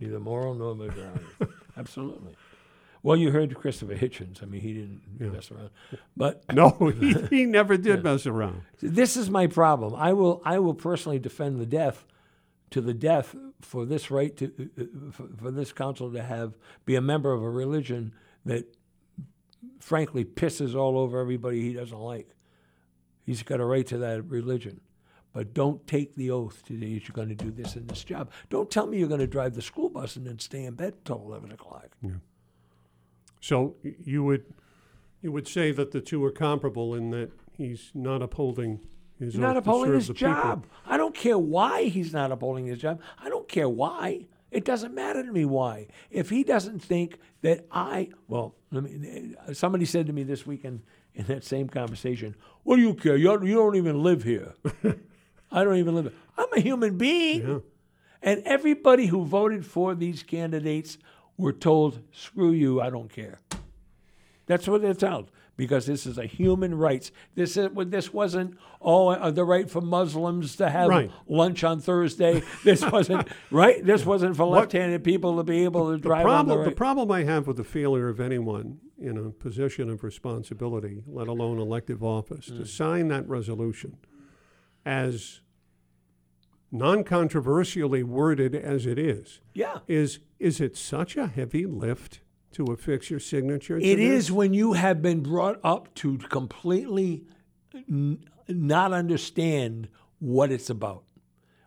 Neither moral nor morality. Absolutely. Well, you heard Christopher Hitchens. I mean, he didn't Yeah. mess around. But No, he, he never did mess around. this is my problem. I will, I will personally defend the death to the death for this right to, uh, uh, for, for this council to have be a member of a religion that, frankly, pisses all over everybody he doesn't like. He's got a right to that religion. But don't take the oath to that you're going to do this and this job. Don't tell me you're going to drive the school bus and then stay in bed till 11 o'clock. Yeah. So you would you would say that the two are comparable in that he's not upholding his He's not upholding serve his the people. job. I don't care why he's not upholding his job. I don't care why. It doesn't matter to me why. If he doesn't think that I, well, let me, uh, somebody said to me this weekend in that same conversation, "What do you care? You don't, you don't even live here. I don't even live here. I'm a human being." Yeah. And everybody who voted for these candidates were told, "Screw you, I don't care." That's what they're told because this is a human rights. This is this wasn't oh uh, the right for Muslims to have Right. lunch on Thursday. This wasn't right. This wasn't for left-handed people to be able to The drive on the problem, right. the problem I have with the failure of anyone in a position of responsibility, let alone elective office, Mm. to sign that resolution as non-controversially worded as it is, yeah, is is it such a heavy lift to affix your signature? to it this? is when you have been brought up to completely n- not understand what it's about.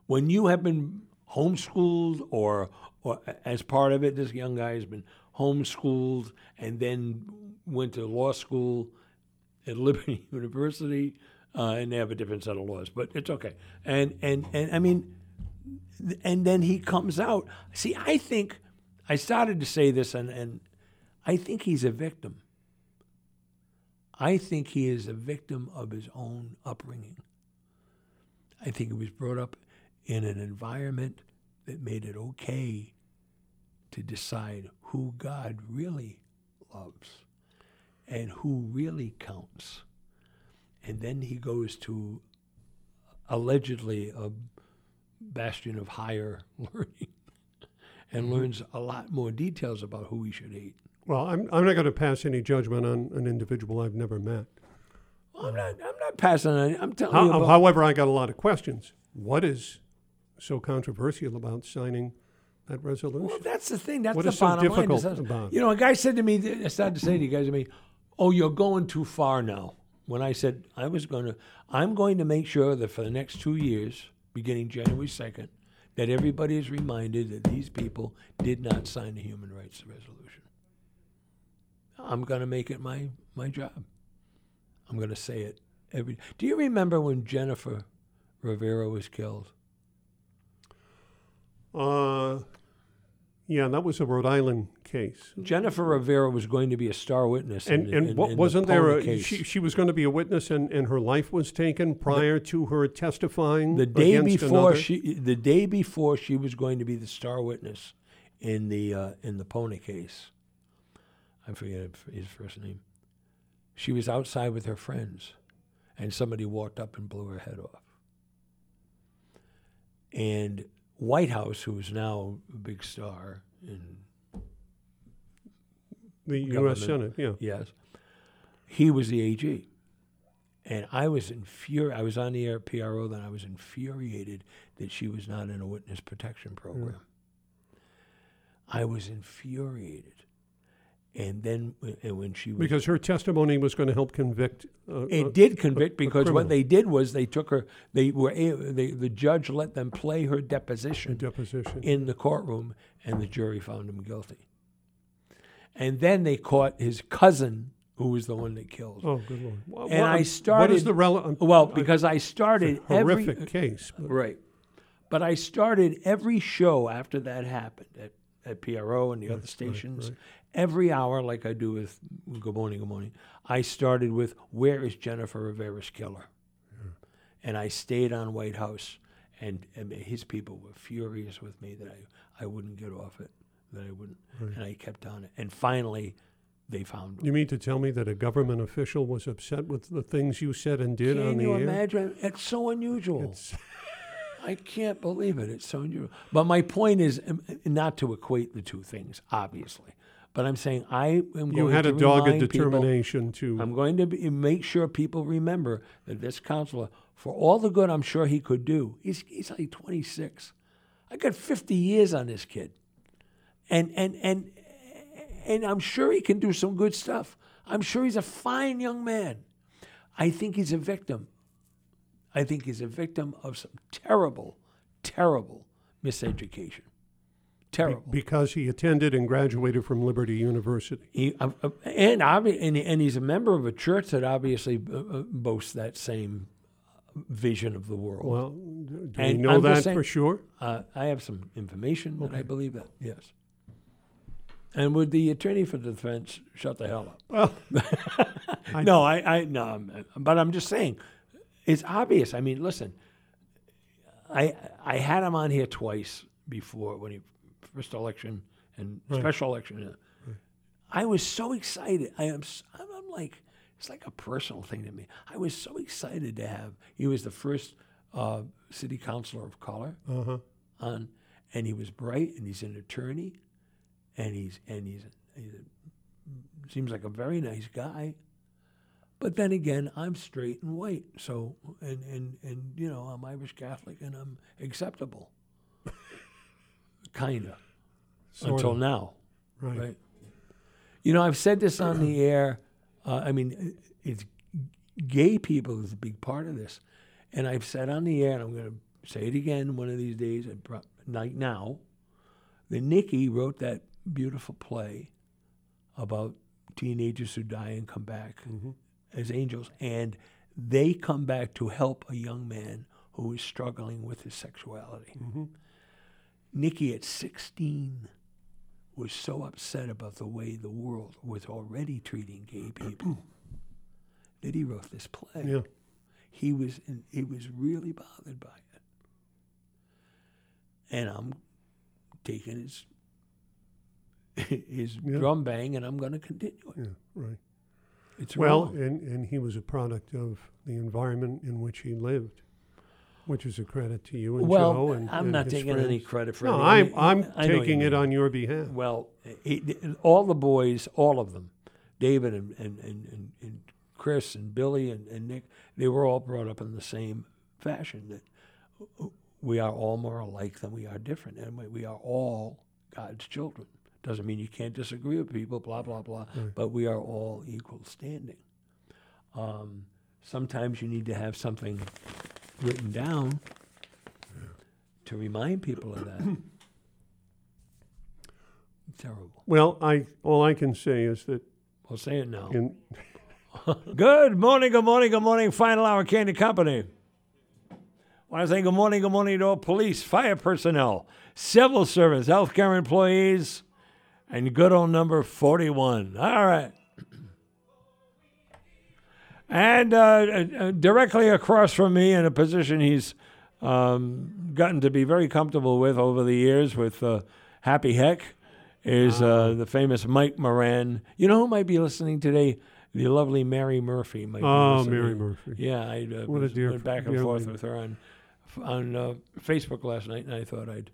When you have been homeschooled or or as part of it, this young guy has been homeschooled and then went to law school at Liberty University, uh, and they have a different set of laws, but it's okay. And and and I mean, and then he comes out. See, I think I started to say this, and and I think he's a victim. I think he is a victim of his own upbringing. I think he was brought up in an environment that made it okay to decide who God really loves and who really counts. And then he goes to allegedly a bastion of higher learning and mm-hmm. learns a lot more details about who he should hate. Well, I'm, I'm not going to pass any judgment on an individual I've never met. I'm not. I'm not passing on. I'm telling How, you. Um, about, however, I got a lot of questions. What is so controversial about signing that resolution? well, that's the thing. That's What the is so bottom line. difficult It's- about it? You know, a guy said to me. I started to say to you guys, to me, "Oh, you're going too far now." When I said I was going to, I'm going to make sure that for the next two years, beginning January second, that everybody is reminded that these people did not sign the human rights resolution. I'm going to make it my my job. I'm going to say it every. Do you remember when Jennifer Rivera was killed? Uh, yeah, that was a Rhode Island case. Jennifer Rivera was going to be a star witness. And, in, and in- what, in wasn't the there a, case. she, she was going to be a witness and, and her life was taken prior to her testifying the day before another? she the day before she was going to be the star witness in the uh, in the Pona case. I forget his first name. She was outside with her friends, and somebody walked up and blew her head off. And Whitehouse, who is now a big star in the U.S. Senate, yeah. Yes. He was the AG. And I was infuriated. I was on the air at PRO then. I was infuriated that she was not in a witness protection program. I was infuriated. And then and when she was. Because her testimony was going to help convict. Uh, it uh, did convict because criminal. what they did was they took her, they were, they, the judge let them play her a deposition deposition. in the courtroom, and the jury found him guilty. And then they caught his cousin, who was the one that killed. oh, good lord! Wha- And what- I What is the relevant? Well, because I started horrific every case. but- right, but I started every show after that happened at, at PRO and the other stations. right. Every hour, like I do with Good Morning, Good Morning, I started with "Where is Jennifer Rivera's killer?" and I stayed on Whitehouse, and, and his people were furious with me that I, I wouldn't get off it, that I wouldn't, and I kept on it, and finally, they found. You mean to tell me that a government official was upset with the things you said and did on the air? Can you imagine? It's so unusual. It's- I can't believe it. It's so new. But my point is um, not to equate the two things, obviously. But I'm saying I am You had to a dogged remind people- determination to. I'm going to be, make sure people remember that this councilor, for all the good I'm sure he could do, he's, he's like 26. I got 50 years on this kid. And, and, and, and I'm sure he can do some good stuff. I'm sure he's a fine young man. I think he's a victim. I think he's a victim of some terrible, terrible miseducation. Terrible. because he attended and graduated from Liberty University. He, uh, uh, and, obvi- and and he's a member of a church that obviously uh, uh, boasts that same vision of the world. Well, do we And know I'm that saying- for sure? uh, I have some information that I believe that. Yes. And would the attorney for the defense shut the hell up? Well, no, I, I no, I'm- but I'm just saying, it's obvious. I mean, listen, I I had him on here twice before when he first election and Right. special election. I was so excited. I am. I'm like, it's like a personal thing to me. I was so excited to have. He was the first uh, city councilor of color uh-huh. on, and he was bright, and he's an attorney, and he's and he's, he's a, seems like a very nice guy. But then again, I'm straight and white, so and and and you know I'm Irish Catholic, and I'm acceptable, kinda Sort until of. now, Right. right? You know, I've said this on the air. Uh, I mean, it's gay people is a big part of this, and I've said on the air, and I'm going to say it again one of these days, at pro- night now, that Nikki wrote that beautiful play about teenagers who die and come back as angels, and they come back to help a young man who is struggling with his sexuality. Mm-hmm. Nikki, at 16, was so upset about the way the world was already treating gay people that he wrote this play. Yeah. He was he was really bothered by it, and I'm taking his his Yeah. drum bang, and I'm going to continue it. Yeah. Right. It's Well, wrong. and, and he was a product of the environment in which he lived, which is a credit to you and well, Joe. And, I'm and not his taking any credit for it. No, any- I'm I'm I know what you taking it mean. on your behalf. Well, he, all the boys, all of them, David and, and, and, and, and Chris and Billy and, and Nick, they were all brought up in the same fashion that we are all more alike than we are different. And we- we are all God's children. Doesn't mean you can't disagree with people, blah, blah, blah, but we are all equal standing. Um, sometimes you need to have something written down to remind people of that. Terrible. Well, I all I can say is that Well, say it now. in Good morning, good morning, good morning. Final hour Kane & Company. Want to say good morning, good morning to all police, fire personnel, civil service, healthcare employees, and good old number 41. All right. And uh, uh, directly across from me, in a position he's um, gotten to be very comfortable with over the years with uh, Happy Heck, is uh, the famous Mike Moran. You know who might be listening today? The lovely Mary Murphy. Might oh. Mary Murphy. Yeah, I uh, What a dear went back and forth with her on on uh, Facebook last night, and I thought I'd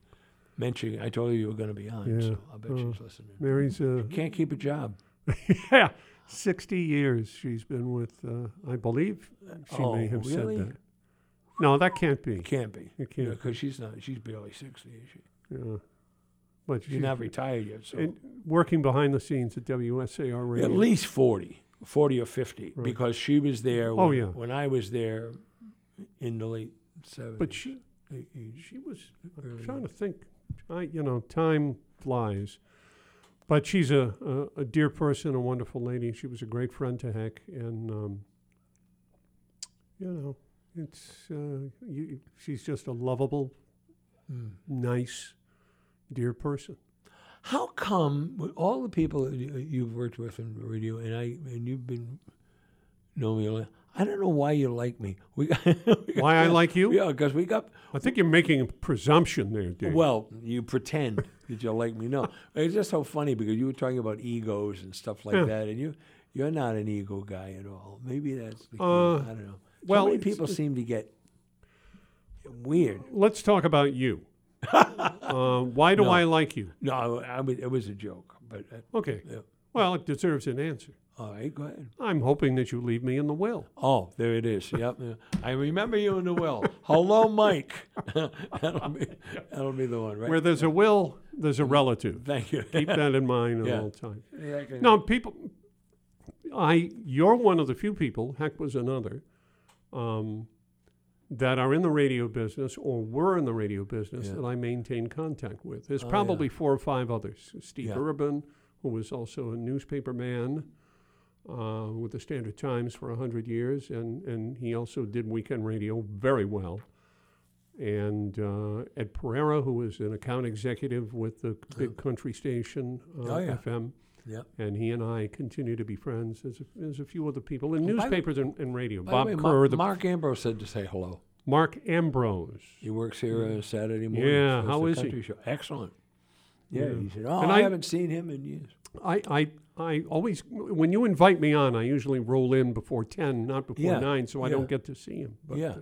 mention. I told you you were going to be on, Yeah. so I bet Oh. she's listening. Mary's uh, Can't keep a job. yeah, sixty years she's been with. Uh, I believe she Oh, may have really? said that. No, that can't be. Can't be. You can't. because she's not. She's barely sixty. Is she? Yeah. But She's she's not retired yet, so working behind the scenes at WSAR Radio. at least 40, 40 or fifty, Right. because she was there. Oh, when, yeah. when I was there in the late seventies. But she she was. I'm trying to think. I you know time flies. But she's a, a, a dear person, a wonderful lady. She was a great friend to Heck, and um, you know, it's uh, you, she's just a lovable, Mm. nice, dear person. How come with all the people you've worked with in radio, and I and you've been know me, a lot, I don't know why you like me. We got, we got- Why I like you? Yeah, because we got I think you're making a presumption there, Dave. well. You pretend that you like me. No, it's just so funny because you were talking about egos and stuff like Yeah. that, and you you're not an ego guy at all. Maybe that's the key. Uh, I don't know. well, many people seem to get weird. Let's talk about you. uh, why do No. I like you? No, I mean, it was a joke, but uh, Okay. yeah. Well, it deserves an answer. all right, go ahead. I'm hoping that you leave me in the will. Oh, there it is. Yep. I remember you in the will. Hello, Mike. that'll, be, that'll be the one, right? Where there's a will, there's a relative. Thank you. Keep that in mind at Yeah. all times. Yeah, people. I you're one of the few people. Heck, was another. Um, that are in the radio business or were in the radio business Yeah. that I maintain contact with. There's Oh, probably four or five others. Steve. Urban, who was also a newspaper man uh, with the Standard Times for 100 years, and, and he also did weekend radio very well. And uh, Ed Pereira, who was an account executive with the big country station, uh, Oh, yeah. FM Yep. and he and I continue to be friends. There's a, there's a few other people in by the- newspapers and, and radio. Bob way, Kerr, Ma- the, Mark Ambrose said to say hello. Mark Ambrose. He works here uh, Saturday morning. Yeah, how he? Show. Excellent. Yeah, Yeah. he said, "Oh, And I, I- haven't seen him in years." I, I, I always, when you invite me on, I usually roll in before 10, not before Yeah, 9, so I yeah. don't get to see him. But, yeah. Uh,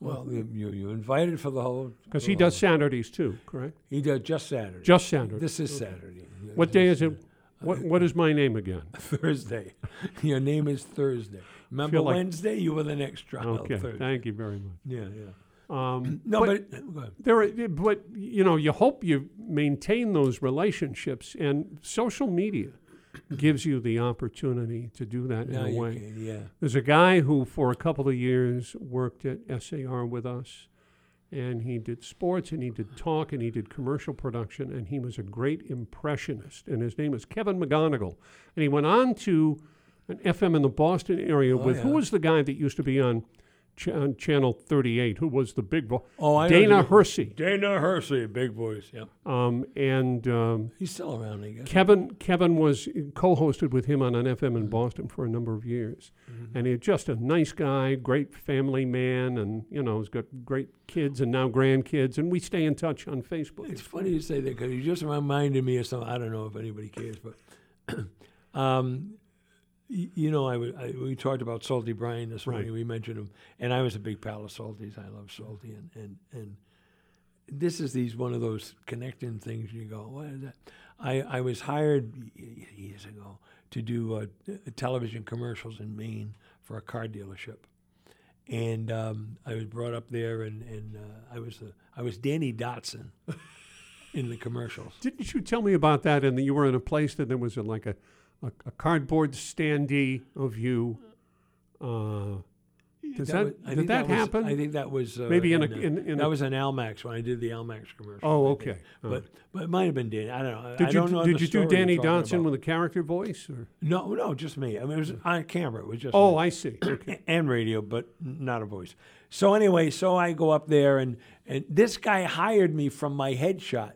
well, you, you you invited for the whole. Because he the does Saturdays too, correct? He does just Saturday. Just Saturday. This is Saturday. what day is it? What, what is my name again? Thursday. Your name is Thursday. Remember like- Wednesday? You were the next child. Okay, Thursday. thank you very much. Yeah, yeah. Um, No, but- but, there are, but you know you hope you maintain those relationships and social media gives you the opportunity to do that Now in a way. can, yeah. there's a guy who for a couple of years worked at SAR with us and he did sports and he did talk and he did commercial production and he was a great impressionist and his name is Kevin McGonigal. And he went on to an FM in the Boston area Oh, with who was the guy that used to be on, ch- on channel 38 who was the big vo- Oh, I Dana Hersey Dana Hersey, big voice. Yeah, um, and um, he's still around, I guess. Kevin Kevin was co-hosted with him on an FM in Boston for a number of years, and he's just a nice guy, great family man, and you know he's got great kids and now grandkids, and we stay in touch on Facebook. It's funny you say that because you just reminded me of something. I don't know if anybody cares, but um, you know, I, I we talked about Salty Brine this morning. Right. We mentioned him, and I was a big pal of Salty's. I love Salty, and and and this is these one of those connecting things. You go, what is that? I I was hired years ago to do uh, television commercials in Maine for a car dealership. And um, I was brought up there, and, and uh, I was the I was Danny Dotson in the commercials. Didn't you tell me about that? And that you were in a place that there was a, like a, a, a cardboard standee of you. Uh, does that, was- did think that, was- happen? I think that was uh, Maybe in a- uh, in- in that a- was an Almacs when I did the Almacs commercial. Oh, okay. But but it might have been Danny. I don't know. I did you don't know did you do Danny you're talking Dodson about. with a character voice? Or? No, no, just me. I mean, it was on camera. It was just Oh, me. I see. Okay. and radio, but not a voice. So anyway, so I go up there, and and this guy hired me from my headshot.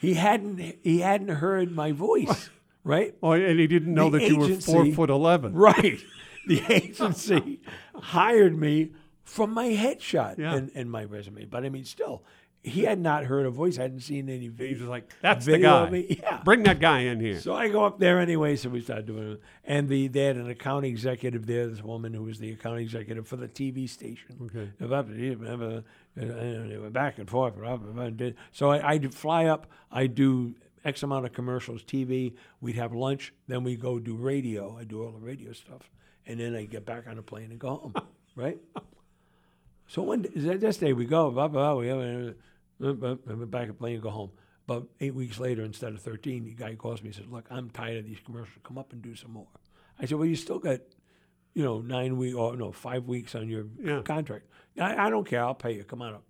he hadn't he hadn't heard my voice, right? Oh, and he didn't know The that you were four foot eleven. Right. The agency hired me from my headshot Yeah. and, and my resume. But I mean, still, he had not heard a voice. hadn't seen any He was like, "That's the guy. Yeah. Bring that guy in here." So I go up there anyway. So we started doing it. And the, they had an account executive there, this woman who was the account executive for the TV station. Okay. Went back and forth. So I, I'd fly up, I do X amount of commercials, TV. We'd have lunch. Then we go do radio. I do all the radio stuff. And then I get back on the plane and go home. right? So one day, this day we go, blah, blah, blah we have a, back on plane and go home. But eight weeks later, instead of 13, the guy calls me and says, Look, I'm tired of these commercials. Come up and do some more. I said, Well, you still got, you know, nine week or no, five weeks on your Yeah. contract. I, I don't care. I'll pay you. Come on up.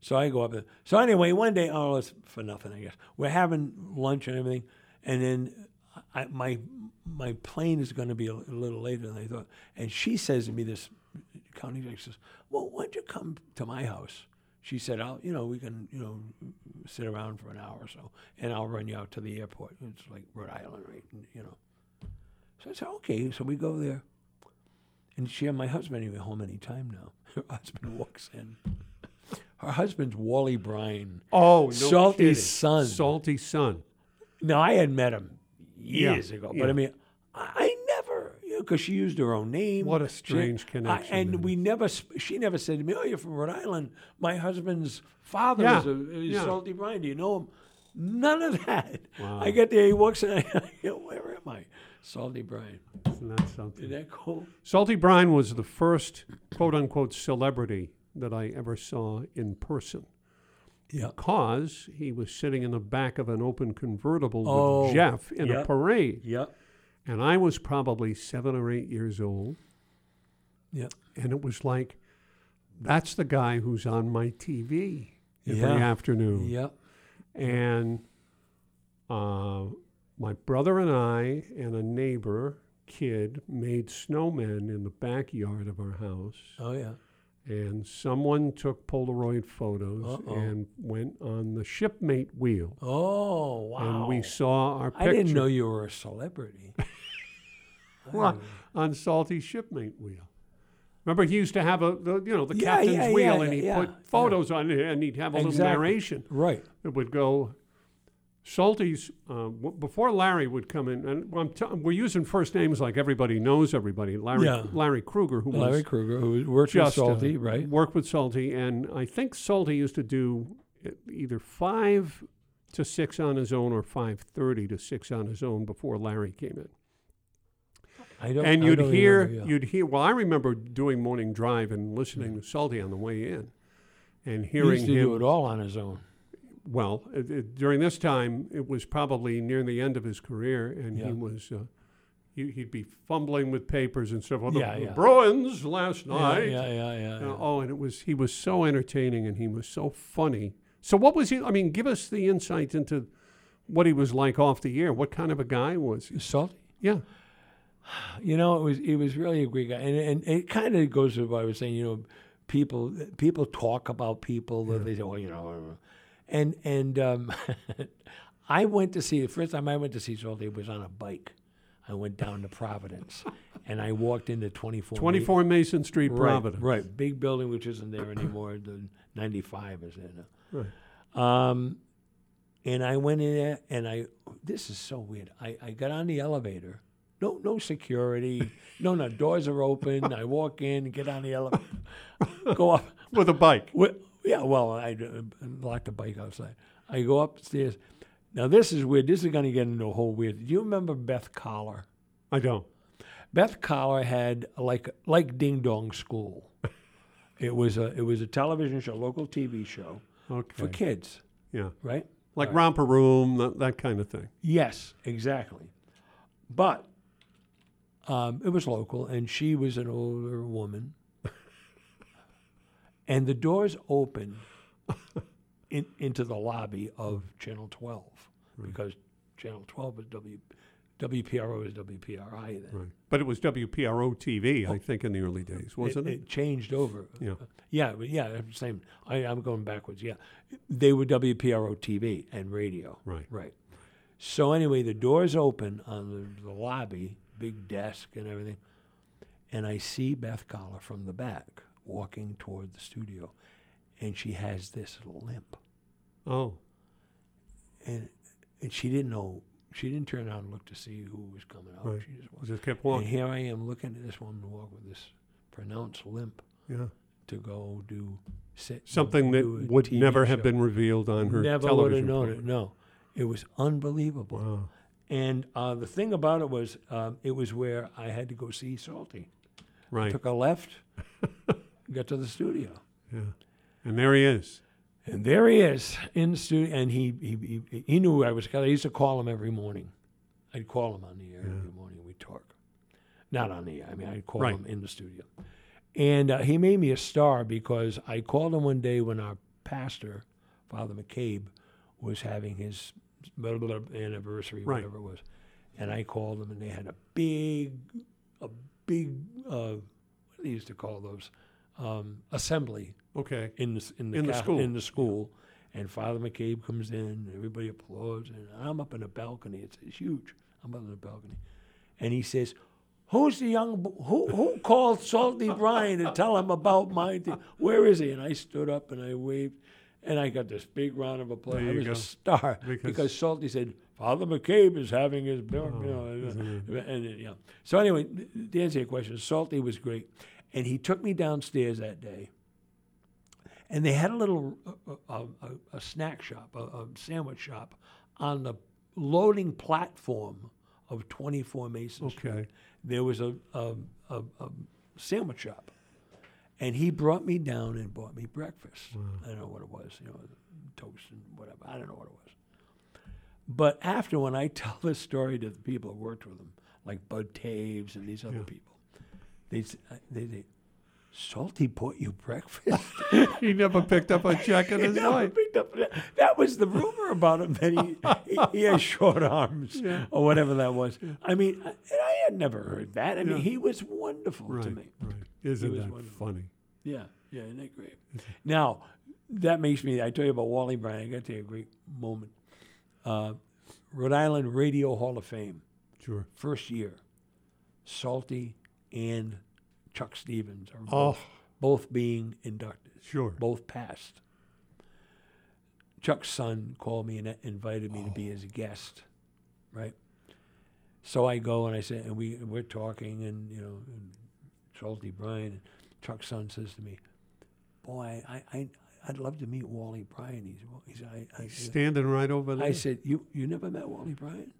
So I go up there. So anyway, one day, oh, it's for nothing, I guess. We're having lunch and everything. And then I, my my plane is going to be a, a little later than I thought. And she says to me, this county executive says, well, why don't you come to my house? She said, I'll, you know, we can, you know, sit around for an hour or so, and I'll run you out to the airport. It's like Rhode Island, right? And, you know. So I said, okay. So we go there. And she and my husband ain't home any time now. Her husband walks in. Her husband's Wally Brine. Oh, no Salty's kidding. son. Salty's son. Now I had met him Yeah, years ago, yeah. but I mean, I, I never, you because she used her own name. What a She- strange I- connection and then. we never, she never said to me, "Oh, you're from Rhode Island. My husband's father Yeah, is, a, is yeah. Salty Brine. Do you know him?" None of that. Wow. I get there, he walks in. I go, "Where am I?" Salty Brine. Isn't that something? Isn't that cool? Salty Brine was the first quote unquote celebrity that I ever saw in person Yeah. because he was sitting in the back of an open convertible Oh, with Jeff in a parade. Yep. And I was probably seven or eight years old. Yep. And it was like, that's the guy who's on my TV every Yeah. afternoon. Yep. And uh, my brother and I and a neighbor kid made snowmen in the backyard of our house. Oh yeah. And someone took Polaroid photos Uh-oh. and went on the shipmate wheel. Oh wow. And we saw our picture I didn't know you were a celebrity. Well, on Salty shipmate wheel. Remember, he used to have a the, you know the Yeah, captain's yeah, wheel, yeah, and he'd yeah, put photos on it, and he'd have a little narration. right. It would go. Salty's uh, w- before Larry would come in, and I'm t- we're using first names like everybody knows everybody. Larry Yeah. Larry Kruger, who Larry Kruger, who worked with uh, Salty, right? worked with Salty, and I think Salty used to do either five to six on his own or five thirty to six on his own before Larry came in. I don't. and you'd don't hear remember, yeah. you'd hear well i remember doing morning drive and listening to salty on the way in and He hearing used to him do it all on his own. Well it, it- during this time it was probably near the end of his career and Yeah. he was uh, he, he'd be fumbling with papers and stuff. Well, the, Yeah, the. Bruins last night. yeah, yeah, yeah. Uh, yeah. oh, and it was he was so entertaining and he was so funny. So what was he? I mean, give us the insight into what he was like off the air. What kind of a guy was he? Salty. Yeah, You know, it was it was really a great guy, and and it kind of goes to what I was saying. You know, people people talk about people that they say, well, you know, and and um, I went to see the first time I went to see Salty was on a bike. I went down to Providence, and I walked into twenty four. twenty four Mason Street, right, Providence. right, big building which isn't there anymore. The ninety five is there now. Right. Um, and I went in there, and I this is so weird. I, I got on the elevator. No, no security. No, no doors are open. I walk in, get on the elevator, go up. with a bike. Well, yeah, well, I locked the bike outside. I go upstairs. Now this is weird. This is going to get into a whole weird. Do you remember Beth Collar? I don't. Beth Collar had like like Ding Dong School. it was a it was a television show, local TV show Okay. for kids, Yeah, right? like romper room, that, that kind of thing. Yes, exactly. But um, it was local, and she was an older woman. And the doors open in, into the lobby of Channel 12 because Channel 12 was W, WPRO is WPRI then. Right. But it was WPRO TV, I oh. think, in the early days, wasn't it? It changed over. Yeah. Yeah, yeah, same. I, I'm going backwards. Yeah, they were WPRO TV and radio. Right. Right. So anyway, the doors open on the, the lobby, big desk and everything, and I see Beth Collar from the back walking toward the studio, and she has this limp, Oh, and and she didn't know. She didn't turn around and look to see who was coming out. Right. She just walked. just kept And walking. here I am looking at this woman walk with this pronounced limp Yeah. to go do sit Something that do would TV never have been revealed on her Never would have known program. it. No, it was unbelievable. Wow. And uh, the thing about it was, um, it was where I had to go see Salty. Right. Took a left, got to the studio, Yeah. And there he is. and there he is in the studio. And he he, he, he knew I was. I used to call him every morning. I'd call him on the air every morning. We'd talk. Not on the air. I mean, I'd call Right. him in the studio. And uh, he made me a star because I called him one day when our pastor, Father McCabe, was having his blah, blah, blah, anniversary, Right. whatever it was. And I called them, and they had a big, a big, uh, what do they used to call those? Um, assembly Okay. in the, in the, In the school. In the school. And Father McCabe comes in, everybody applauds, and I'm up in the balcony. It's, it's huge. I'm up in the balcony. And he says, Who's the young, bo- who, who called Salty Brine to tell him about my thing? Where is he? And I stood up and I waved, and I got this big round of applause. There I was go. a star Because- because, Salty said, Father McCabe is having his, you Oh, know, and, and, you know. Oh, uh, mm-hmm. uh, so anyway, to answer your question, Salty was great, and he took me downstairs that day, and they had a little uh, uh, a, a snack shop, a, a sandwich shop, on the loading platform of 24 Mason Street. Okay. There was a, a, a, a sandwich shop, and he brought me down and bought me breakfast. I don't know what it was, you know, toast and whatever. I don't know what it was. But after, when I tell this story to the people who worked with him, like Bud Taves and these other Yeah. people, they uh, they they, Salty bought you breakfast. He never picked up a check in his Never life. up that. That was the rumor about him that he he, he has short arms or whatever that was. I mean, I, and I had never heard that. I mean, Yeah. he was wonderful to me. right. Isn't was that wonderful. funny? Yeah, yeah, isn't that great? Now, that makes me. I tell you about Wally Brine. I got to tell you a great moment. Uh, Rhode Island Radio Hall of Fame, Sure. first year. Salty and Chuck Stevens are Oh, both, both being inducted. sure. Both passed. Chuck's son called me and invited me to be oh. his guest, right? So I go and I say, and we we're talking, and you know, and Salty Brine, and Chuck's son says to me, "Boy, I, I I'd love to meet Wally Brine." He's he's I, I, Standing right over there. I said, "You you never met Wally Brine?"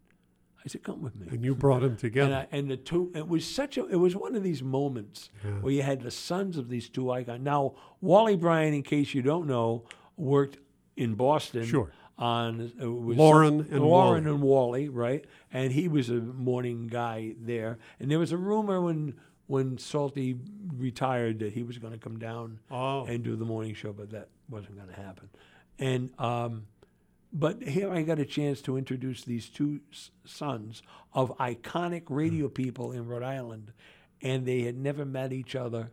I said, "Come with me." and you brought him And, together. I, and the two, it was such a, it was one of these moments Yeah. where you had the sons of these two icons. Now, Wally Brine, in case you don't know, worked in Boston. Sure. On uh, Loren and Loren Wally. and Wally, right? And he was a morning guy there. And there was a rumor when when Salty retired that he was going to come down Oh. and do the morning show, but that wasn't going to happen. And um, but here I got a chance to introduce these two sons of iconic hmm. radio people in Rhode Island, and they had never met each other.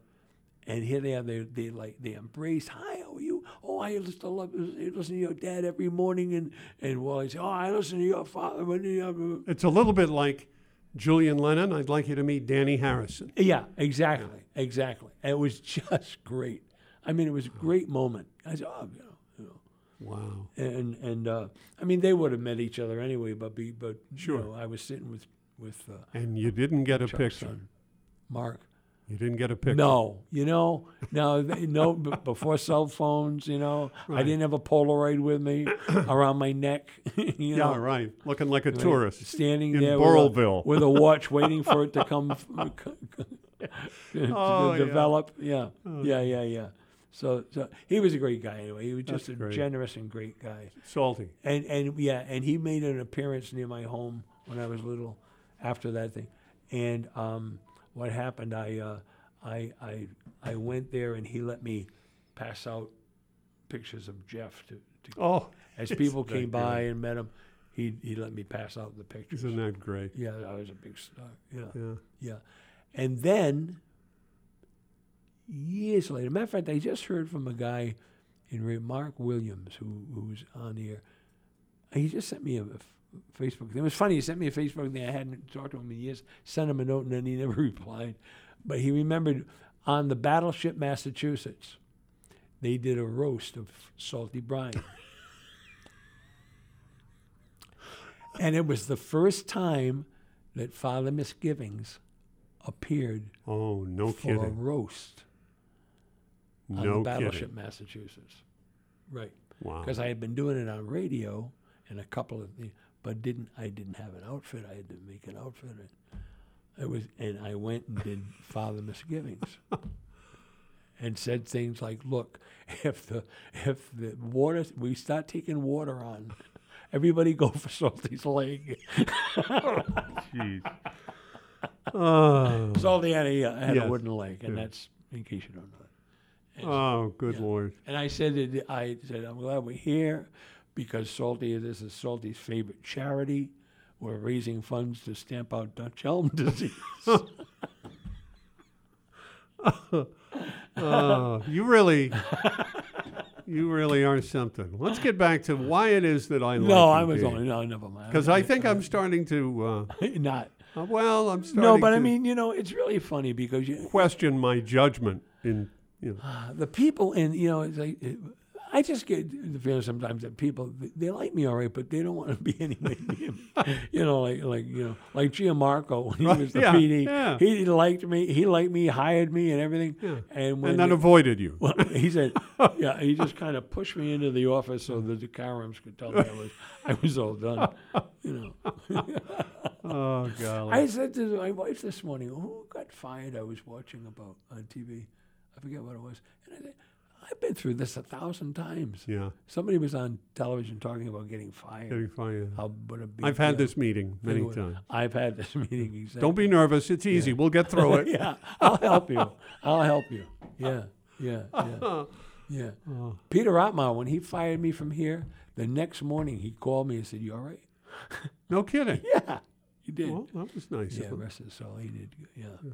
And here they are. They they like they embraced. Hi, how are you? Oh, I used to love uh, listen to your dad every morning, and and Wally said, Oh, I listen to your father you have uh, uh, It's a little bit like Julian Lennon. I'd like you to meet Dhani Harrison. Yeah, exactly, exactly. And it was just great. I mean, it was a great moment. I said, oh, you know, you know. Wow. and and uh, I mean, they would have met each other anyway. But be, but Sure. you know, I was sitting with with uh, And you didn't get a Chuck's picture. son, Mark. You didn't get a picture. No, you know, no, no. b- Before cell phones, you know, I didn't have a Polaroid with me around my neck. you know, Yeah, right. Looking like a tourist. standing in there with a, with a watch, waiting for it to come to Oh, yeah. develop. Yeah, yeah, yeah, yeah. So, so he was a great guy anyway. He was just That's a great. generous and great guy. Salty. And and yeah, and he made an appearance near my home when I was little. After that thing, and um, what happened? I uh, I I I went there and he let me pass out pictures of Jeff to, to Oh, as people came by great? and met him. He he let me pass out the pictures. Isn't that great? Yeah, I was a big star. Yeah, Yeah. yeah. And then years later, matter of fact, I just heard from a guy in Mark Williams who who's on here. He just sent me a Facebook. thing. It was funny. He sent me a Facebook thing. I hadn't talked to him in years. Sent him a note and then he never replied. But he remembered on the battleship Massachusetts, they did a roast of Salty Brine. and it was the first time that Father Misgivings appeared Oh, no for a kidding. roast on No the battleship kidding. Massachusetts. Right. Wow. Because I had been doing it on radio and a couple of the, but didn't I didn't have an outfit. I had to make an outfit. It was, and I went and did Father Misgivings, and said things like, "Look, if the if the water we start taking water on, everybody go for Salty's leg." Jeez. Oh, Salty had a had Yes. a wooden leg, and Yeah. that's in case you don't know that. And oh good Yeah. lord. And I said, that I said, I'm glad we're here because Salty, this is Salty's favorite charity. We're raising funds to stamp out Dutch elm disease. Oh, you really, you really are something. Let's get back to why it is that I like no, I was only, no, never mind. Because I think I'm starting to, not. uh, uh, well, I'm starting No, but I mean, you know, it's really funny because you, question my judgment in, you know, ah, the people in, you know, it's like, I I just get the feeling sometimes that people they like me all right, but they don't want to be me. You know, like like you know, like Gianmarco when he Right, was the yeah, PD, yeah. he liked me. He liked me, hired me, and everything. Yeah. And when and then the- avoided you. well, he said, yeah, he just kind of pushed me into the office so that the Karams could tell me I was, I was all done. You know, oh, golly. I said to my wife this morning, who got fired? I was watching about on TV. I forget what it was, and I said, I've been through this a thousand times. yeah, Somebody was on television talking about getting fired. getting fired. How what a big I've had this meeting many times. I've had this meeting. Exactly. Don't be nervous. It's easy. We'll get through it. yeah, I'll help you. I'll help you. Yeah, yeah, yeah, yeah. Oh. Peter Otmar, when he fired me from here, the next morning he called me and said, "You all right?" No kidding. Yeah, he did. Well, that was nice. of yeah, him. rest his soul, he did. good. Yeah,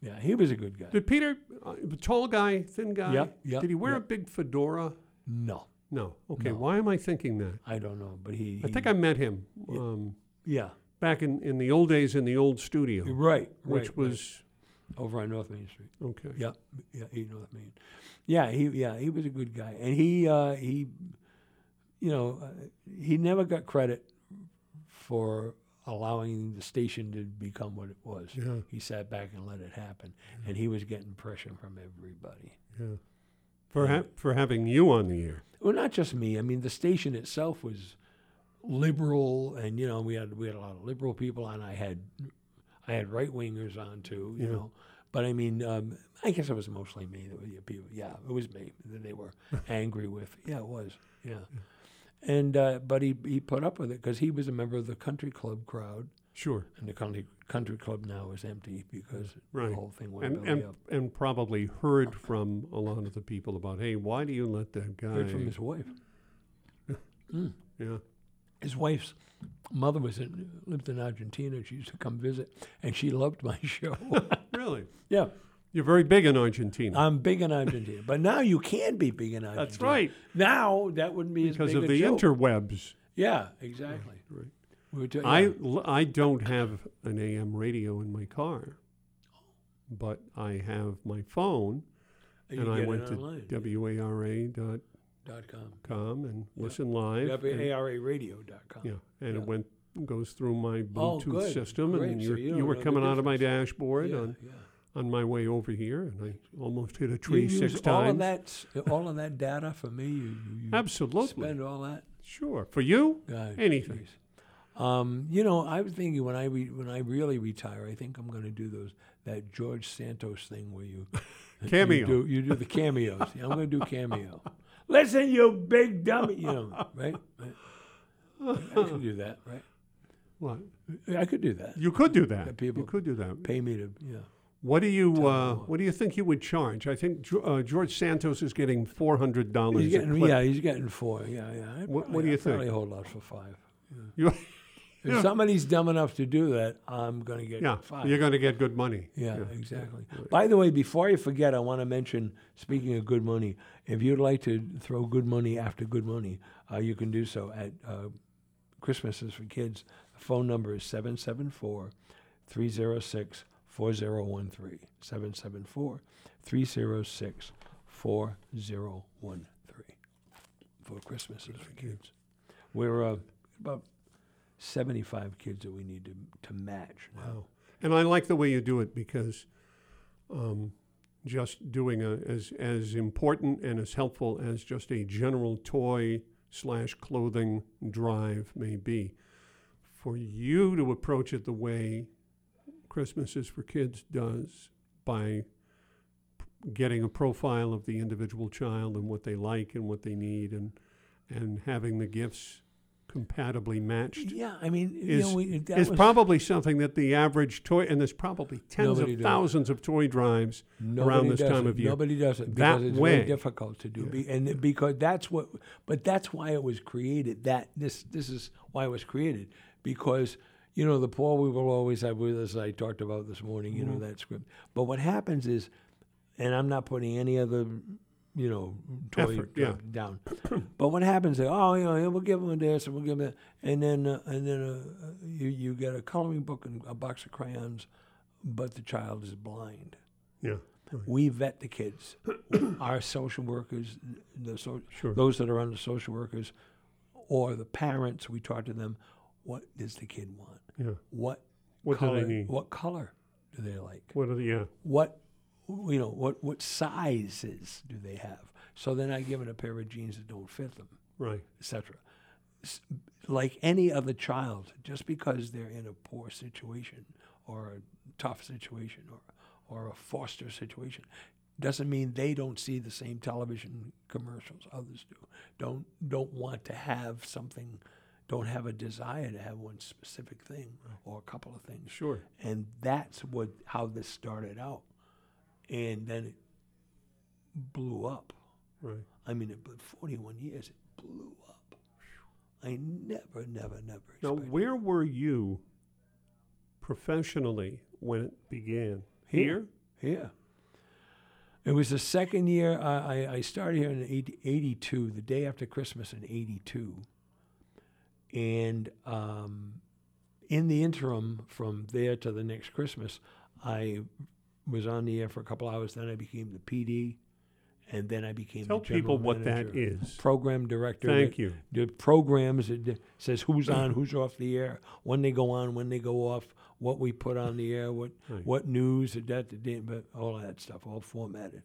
yeah, he was a good guy. Did Peter, uh, the tall guy, thin guy, Yep, yep, did he wear a big fedora? No, No. Okay. No. Why am I thinking that? I don't know, but he. I he- think I met him um, Yeah, back in, in the old days in the old studio, right, which right, was right. over on North Main Street. okay. Yeah, yeah, he North Main. Yeah, he yeah he was a good guy, and he uh, he, you know, uh, he never got credit for allowing the station to become what it was. Yeah. He sat back and let it happen, and he was getting pressure from everybody. Yeah. For ha- for having you on the air. Well, not just me. I mean, the station itself was liberal, and you know, we had we had a lot of liberal people on. I had I had right wingers on too. You Yeah. know, but I mean, um, I guess it was mostly me that were the people. Yeah, it was me that they were angry with. Yeah, it was. Yeah, and uh, but he he put up with it because he was a member of the country club crowd, Sure. and the country country club now is empty because Right. the whole thing went And and, up. and probably heard from a lot of the people about, hey, why do you let that guy? Heard from his wife. Mm. yeah. his wife's mother was in, lived in Argentina. She used to come visit, and she loved my show. Really? yeah, You're very big in Argentina. I'm big in Argentina, but now you can be big in Argentina. That's right. Now that wouldn't be Because of the joke. interwebs. Yeah, exactly. Right. We I, yeah. l- I don't have an AM radio in my car, but I have my phone, You and I went to online. WARA.com dot com. and listen live. WARAradio.com. yeah, and Yeah. it went goes through my Oh, Bluetooth good. system, Great. and So you you, were coming out of my dashboard Yeah, on, yeah. On my way over here, and I almost hit a tree You tree use six all times. of that, all of that data for me. You, you, Absolutely, spend all that. sure. For you, God, Anything. Um, you know, I was thinking when I re- when I really retire, I think I'm going to do those that George Santos thing where you Cameo. You do, you do the cameos. Yeah, I'm going to do cameo. Listen, you big dummy. You know, right? right? I could do that, right? what I could do that. you could do that. People- you could do that. Pay me to, yeah. What do you uh, what. Do you think you would charge? I think uh, George Santos is getting four hundred dollars. Yeah, he's getting four. Yeah, yeah. I'd What- what do you I'd probably think? hold out for five. You, If Yeah. somebody's dumb enough to do that, I'm going to get yeah, five. you're going to get good money. Yeah, exactly. By the way, before I forget, I want to mention, speaking of good money, if you'd like to throw good money after good money, uh, you can do so at uh, Christmases for Kids. The phone number is 774 306 4013. 774 306 4013 for Christmases for Kids. We're uh, about 75 kids that we need to, to match now. Wow. And I like the way you do it because um, just doing a, as as important and as helpful as just a general toy slash clothing drive may be, for you to approach it the way Christmas is for Kids does by getting a profile of the individual child and what they like and what they need and and having the gifts compatibly matched Yeah, I mean, you is, know, we, that is probably something that the average toy, and there's probably tens of thousands of toy drives nobody around this time it. of year. Nobody does it That because it's way. very difficult to do, Be, and because that's what. But that's why it was created. That this this is why it was created because you know the poor we will always have with us. I talked about this morning. You know Mm-hmm. that script. But what happens is, and I'm not putting any other. You know, toy Effort, yeah. down. but what happens is, oh, you know, we'll give them this and we'll give them that, and then uh, and then uh, uh, you you get a coloring book and a box of crayons, but the child is blind. Yeah, We vet the kids. Our social workers, the so, Sure. those that are under social workers, or the parents, we talk to them. What does the kid want? Yeah. What What do they color? need? What color do they like? What are the yeah? What you know? What what sizes do they have? So they're not given a pair of jeans that don't fit them Right. etc. S- Like any other child, just because they're in a poor situation or a tough situation or, or a foster situation, doesn't mean they don't see the same television commercials others do. Don't don't want to have something, don't have a desire to have one specific thing or a couple of things. Sure. And that's what how this started out, and then it blew up. Right. I mean, it, but 41 years, it blew up. I never, never, never Now, where were you professionally when it began? Here. Here. It was the second year I, I, I started here in 80, 82, the day after Christmas in 82. And um, in the interim from there to the next Christmas, I was on the air for a couple hours. Then I became the PD, and then I became Tell the general people what that manager. is. Program director. Thank that- you. The programs it says who's on, who's off the air, when they go on, when they go off, what we put on the air, what Right. what news, that, that, that, but all that stuff, all formatted.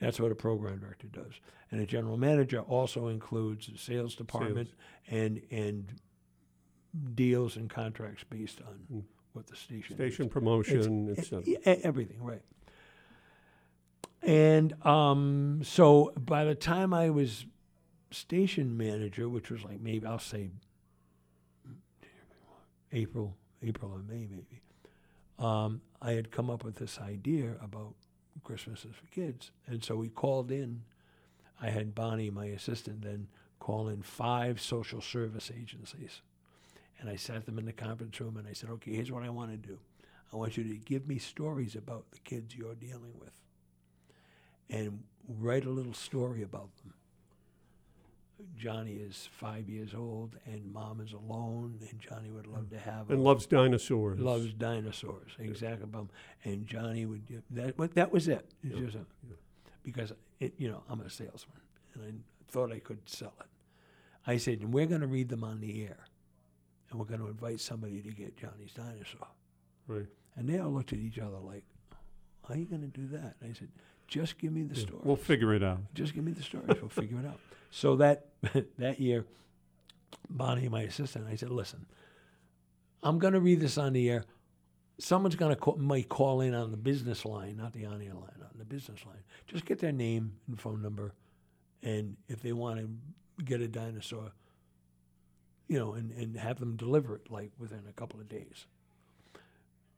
That's what a program director does. And a general manager also includes the sales department and and deals and contracts based on what the station. Station promotion, It's- etc. everything, right. And um, so by the time I was station manager, which was like maybe I'll say April, April or May maybe, um, I had come up with this idea about Christmases for kids, and so we called in. I had Bonnie, my assistant, then call in five social service agencies. And I sat them in the conference room and I said, okay, here's what I want to do. I want you to give me stories about the kids you're dealing with and write a little story about them. Johnny is five years old and mom is alone, and Johnny would love to have And a- loves dinosaurs. loves dinosaurs. Exactly. And Johnny would that. That was it. It's just a- because it, you know I'm a salesman, and I thought I could sell it. I said, and we're going to read them on the air, and we're going to invite somebody to get Johnny's dinosaur. Right. And they all looked at each other like, "How are you going to do that?" And I said, "Just give me the story. We'll figure it out. Just give me the stories. We'll figure it out." So that that year, Bonnie, my assistant, I said, "Listen, I'm going to read this on the air. Someone's going to call, might call in on the business line, not the on-air line, on the business line. Just get their name and phone number, and if they want to get a dinosaur, you know, and, and have them deliver it like within a couple of days."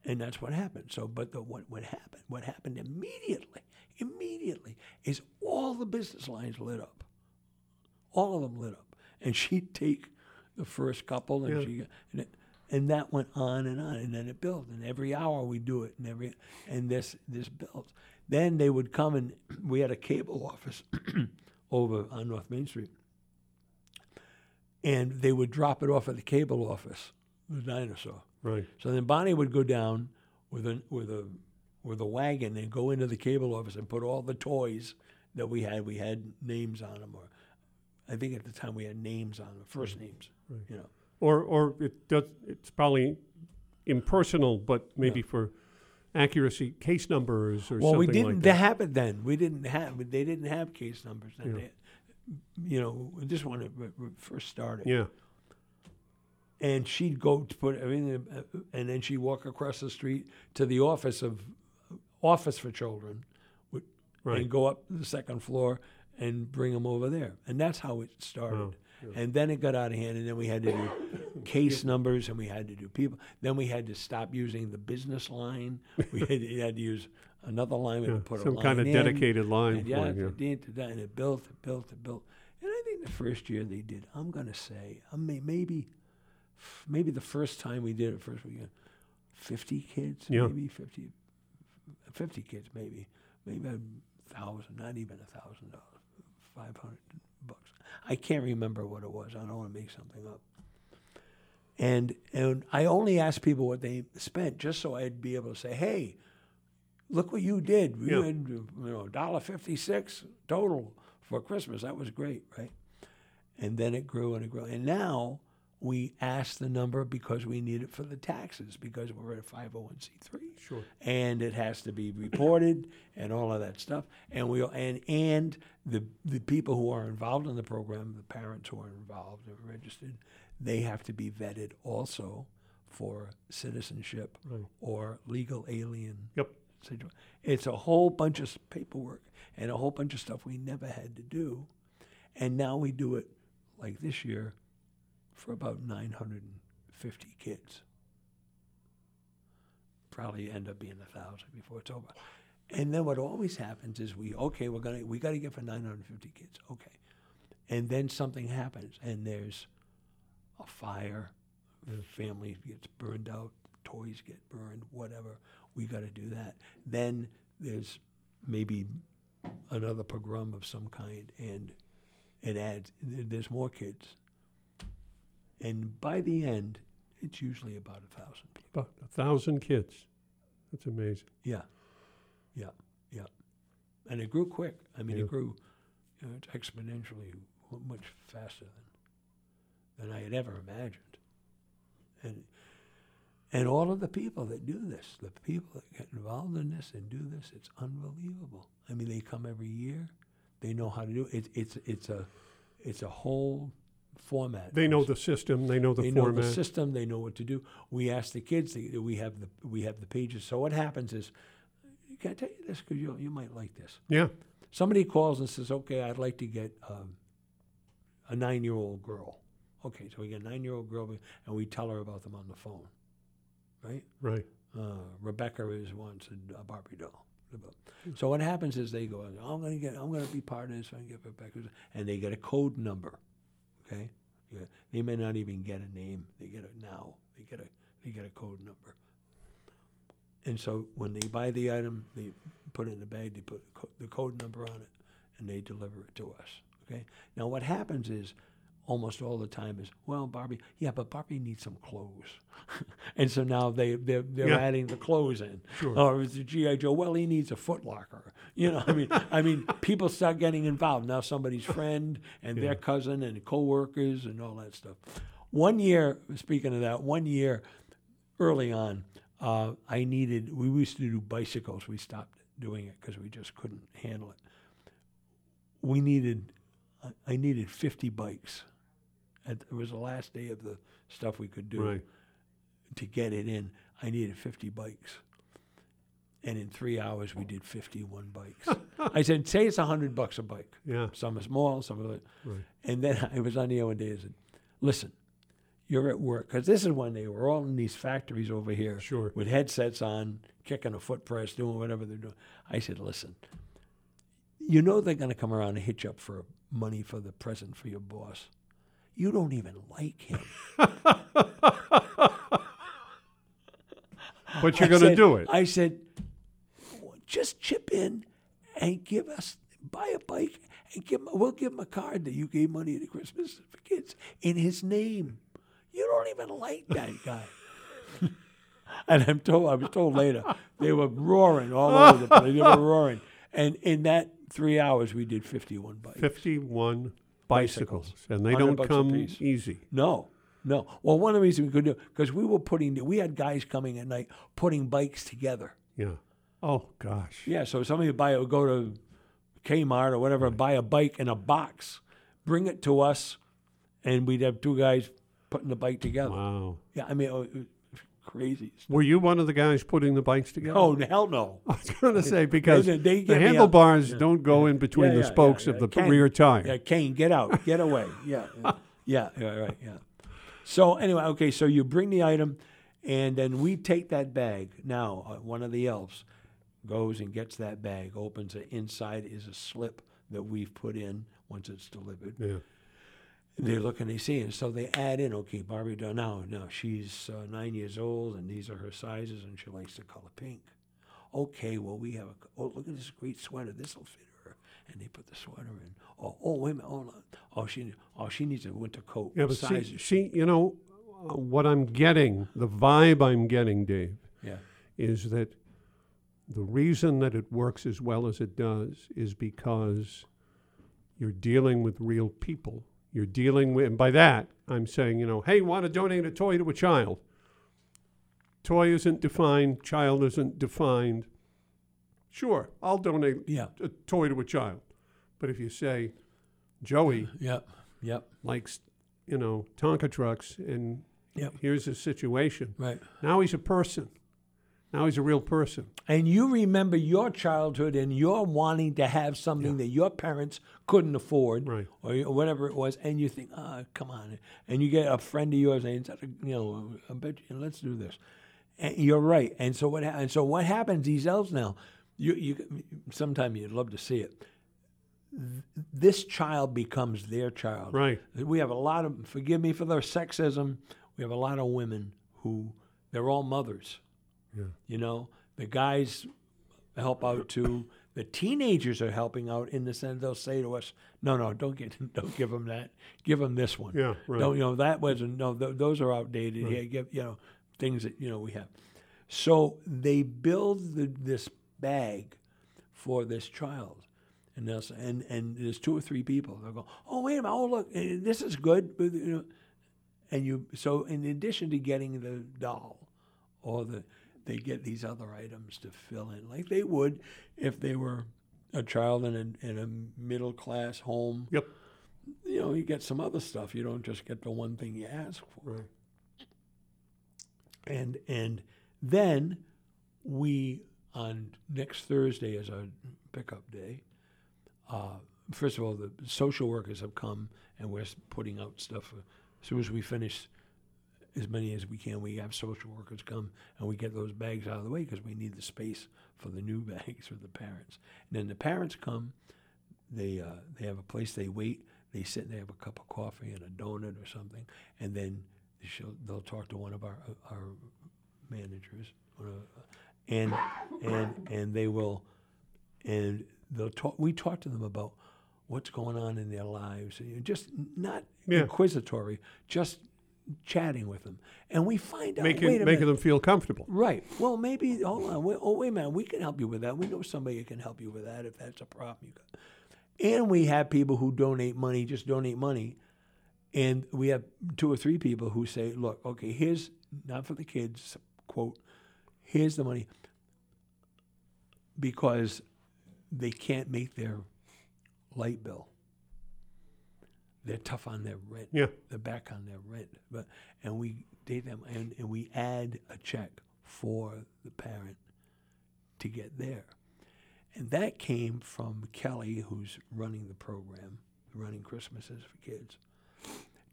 And that's what happened. So, but the, what what happened? What happened immediately? Immediately is all the business lines lit up, all of them lit up, and she'd take the first couple, and Yeah. she and, it, and that went on and on, and then it built, and every hour we do it, and every and this this built. Then they would come and we had a cable office over on North Main Street, and they would drop it off at the cable office, the dinosaur. Right. So then Bonnie would go down with a with a with a wagon and go into the cable office and put all the toys that we had. We had names on them, or I think at the time we had names on them, first names. You know, Or, or it does. It's probably impersonal, but maybe for accuracy, case numbers or well, something like that. Well, we didn't like that. have it then. We didn't have. They didn't have case numbers then. Yeah. They- you know, this when it w- w- first started. Yeah. and she'd go to put everything, uh, and then she'd walk across the street to the office of office for children, would- Right. and go up to the second floor and bring them over there, and that's how it started. Oh, and then it got out of hand, and then we had to do case numbers, and we had to do people. Then we had to stop using the business line. We had, you had to use another line. We had Yeah, to put a some kind of in, dedicated line And for yeah, it, yeah. and it built, it built, it built. And I think the first year they did, I'm going to say, I may, maybe maybe the first time we did it first weekend, 50 kids, Yeah. maybe 50, 50 kids, maybe, maybe a thousand, not even a thousand dollars, 500 bucks. I can't remember what it was. I don't want to make something up. And, and I only asked people what they spent just so I'd be able to say, hey, look what you did. You Yeah. had, you know, dollar fifty six total for Christmas. That was great, right? And then it grew and it grew. And now we ask the number because we need it for the taxes because we're a 501c3. Sure. And it has to be reported and all of that stuff. And we and and the the people who are involved in the program, the parents who are involved and registered, they have to be vetted also for citizenship Right. or legal alien Yep. It's a whole bunch of paperwork and a whole bunch of stuff we never had to do. And now we do it like this year for about 950 kids. Probably end up being a thousand before it's over. And then what always happens is we okay, we're gonna we gotta get for 950 kids. Okay. And then something happens and there's a fire, the family gets burned out, toys get burned, whatever. We got to do that. Then there's maybe another pogrom of some kind, and it adds. There's more kids, and by the end, it's usually about a thousand people. About a thousand kids. That's amazing. Yeah, yeah, yeah. And it grew quick. I mean, Yeah. it grew you know, exponentially much faster than than I had ever imagined. And and all of the people that do this, the people that get involved in this and do this, it's unbelievable. I mean, they come every year. They know how to do it. It's it's it's a it's a whole format. They know the system. They know the they know format. the system. They know what to do. We ask the kids. They, we have the we have the pages. So what happens is, you can I tell you this because you you might like this. yeah. Somebody calls and says, "Okay, I'd like to get um, a nine-year-old girl." Okay, so we get a nine-year-old girl, and we tell her about them on the phone, right? Right. Uh, Rebecca is wants a, a Barbie doll. So what happens is they go, "I'm going to get, I'm going to be part of this. I can get Rebecca," and they get a code number. Okay, yeah. they may not even get a name. They get a now. They get a, they get a code number. And so when they buy the item, they put it in the bag. They put the code number on it, and they deliver it to us. Okay. Now what happens is, almost all the time is, well, Barbie, yeah, but Barbie needs some clothes, and so now they they're, they're Yeah. adding the clothes in. Sure. Or it's a GI Joe. Well, he needs a Foot Locker. You know, I mean, I mean, people start getting involved now. Somebody's friend and their cousin and coworkers and all that stuff. One year, speaking of that, one year early on, uh, I needed. We used to do bicycles. We stopped doing it because we just couldn't handle it. We needed. I- I needed 50 bikes. It was the last day of the stuff we could do Right. to get it in. I needed 50 bikes. And in three hours, we did 51 bikes. I said, say it's 100 bucks a bike. Yeah. Some are small, some are. Right. And then I was on the air one day and said, listen, you're at work. Because this is when they were all in these factories over here Sure. with headsets on, kicking a foot press, doing whatever they're doing. I said, listen, you know they're going to come around and hit you up for money for the present for your boss. You don't even like him. But you're going to do it. I said, just chip in and give us, buy a bike and give him, we'll give him a card that you gave money to Christmas for kids in his name. You don't even like that guy. and I'm told, I was told later, they were roaring all over the place. They were roaring. And in that three hours, we did 51 bikes. 51 bicycles. Bicycles. And they don't come easy. No, no. Well, one of the reasons we could do because we were putting, we had guys coming at night putting bikes together. Yeah. Oh, gosh. Yeah, so somebody would buy it would go to Kmart or whatever, buy a bike in a box, bring it to us, and we'd have two guys putting the bike together. Wow. Yeah, I mean, crazy. Were you one of the guys putting the bikes together? Oh hell no! I was going to say, because They- they the get me out. handlebars Yeah. don't go in between Yeah, the yeah, spokes yeah, of the Ken- rear tire. Yeah, Kane, get out, get away. Yeah, yeah, yeah, yeah, right, yeah. So anyway, okay, so you bring the item, and then we take that bag. Now, uh, one of the elves goes and gets that bag, opens it. Inside is a slip that we've put in once it's delivered. Yeah. They look and they see and So they add in, okay, Barbie doll. Now, now she's uh, nine years old, and these are her sizes, and she likes the color pink. Okay, well we have a. Oh, look at this great sweater. This will fit her. And they put the sweater in. Oh, oh, wait a minute. Oh, no. oh, she, oh, she needs a winter coat. Yeah, but size see, she? you know, uh, what I'm getting, the vibe I'm getting, Dave, Yeah, is that The reason that it works as well as it does is because you're dealing with real people. You're dealing with, and by that, I'm saying, you know, hey, want to donate a toy to a child? Toy isn't defined, child isn't defined. Sure, I'll donate Yeah. a toy to a child. But if you say, Joey Yep. Yep. likes, you know, Tonka trucks, and Yep. here's his situation. Right. Now he's a person. Now he's a real person. And you remember your childhood and you're wanting to have something that your parents couldn't afford, Right. or whatever it was, and you think, oh, come on. And you get a friend of yours and you know, I bet you, let's do this. And you're right. And so what? ha- And so what happens? These elves now. You, you. Sometime you'd love to see it. This child becomes their child. Right. We have a lot of. Forgive me for the sexism. We have a lot of women who they're all mothers. Yeah. You know, the guys help out too. The teenagers are helping out in the sense they'll say to us, "No, no, don't get, don't give them that. Give them this one. Yeah, right. Don't you know that wasn't no. Th- those are outdated. Yeah, give you know things that you know we have. So they build the, this bag for this child, and they'll say, and and there's two or three people. They'll go, "Oh wait a minute. Oh look, eh, this is good." You know, and you so in addition to getting the doll or the they get these other items to fill in like they would if they were a child in a, in a middle class home Yep. you know you get some other stuff you don't just get the one thing you ask for Right. and and then we on next Thursday is our pickup day. Uh, first of all, the social workers have come and we're putting out stuff. As soon as we finish as many as we can, we have social workers come and we get those bags out of the way because we need the space for the new bags for the parents. And then the parents come, they uh, they have a place they wait. They sit and they have a cup of coffee and a donut or something, and then she'll, they'll talk to one of our our managers, and and and they will, and they'll talk. We talk to them about what's going on in their lives, and, just not Yeah. inquisitory, just chatting with them, and we find out. Making making minute, them feel comfortable. Right. Well, maybe. Hold on. Wait, oh, wait a minute. We can help you with that. We know somebody who can help you with that if that's a problem you got. And we have people who donate money, just donate money, and we have two or three people who say, "Look, okay, here's not for the kids." Quote, "Here's the money," because they can't make their light bill. They're tough on their rent Yeah. they're back on their rent. But and we date them and, and we add a check for the parent to get there. And that came from Kelly, who's running the program, running Christmases for kids,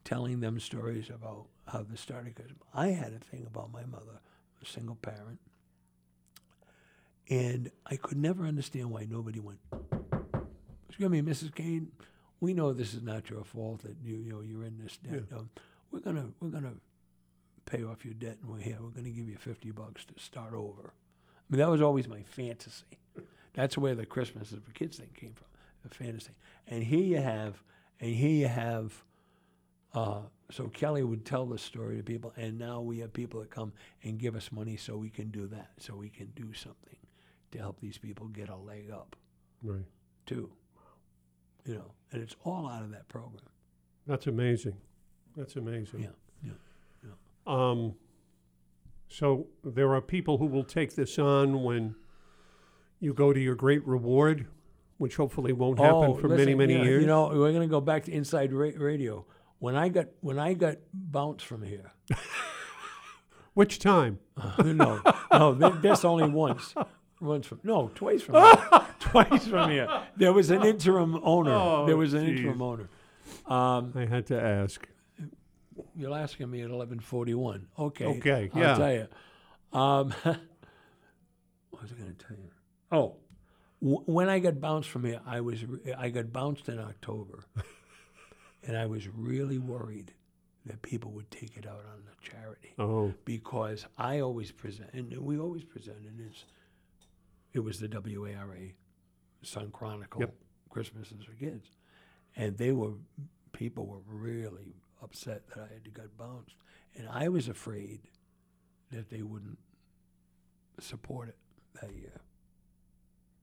telling them stories about how this started. Because I had a thing about my mother, a single parent, and I could never understand why nobody went, excuse me, Mrs. Kane, we know this is not your fault that you you know you're in this debt. Yeah. Um, we're gonna we're gonna pay off your debt, and we're here. We're gonna give you fifty bucks to start over. I mean, that was always my fantasy. That's where the Christmas for kids thing came from, the fantasy. And here you have, and here you have. Uh, so Kelly would tell the story to people, and now we have people that come and give us money so we can do that, so we can do something to help these people get a leg up Right. too. You know, and it's all out of that program. That's amazing. That's amazing. Yeah, yeah. Um, so there are people who will take this on when you go to your great reward, which hopefully won't happen for many, Oh, listen, many yeah, years. You know, we're going to go back to inside ra- radio. When I got when I got bounced from here, Which time? no, no, th- this only once. Once from no, twice from here. twice from here. There was an interim owner. Oh, there was an geez. interim owner. Um, I had to ask. you're asking me at eleven forty one. Okay. Okay, I'll yeah. tell you. Um, what was I going to tell you? Oh, w- when I got bounced from here, I was re- I got bounced in October, and I was really worried that people would take it out on the charity Oh, because I always present, and we always present, and is it was the WARA Sun Chronicle Yep. Christmases for Kids, and they were people were really upset that I had got bounced, and I was afraid that they wouldn't support it that year.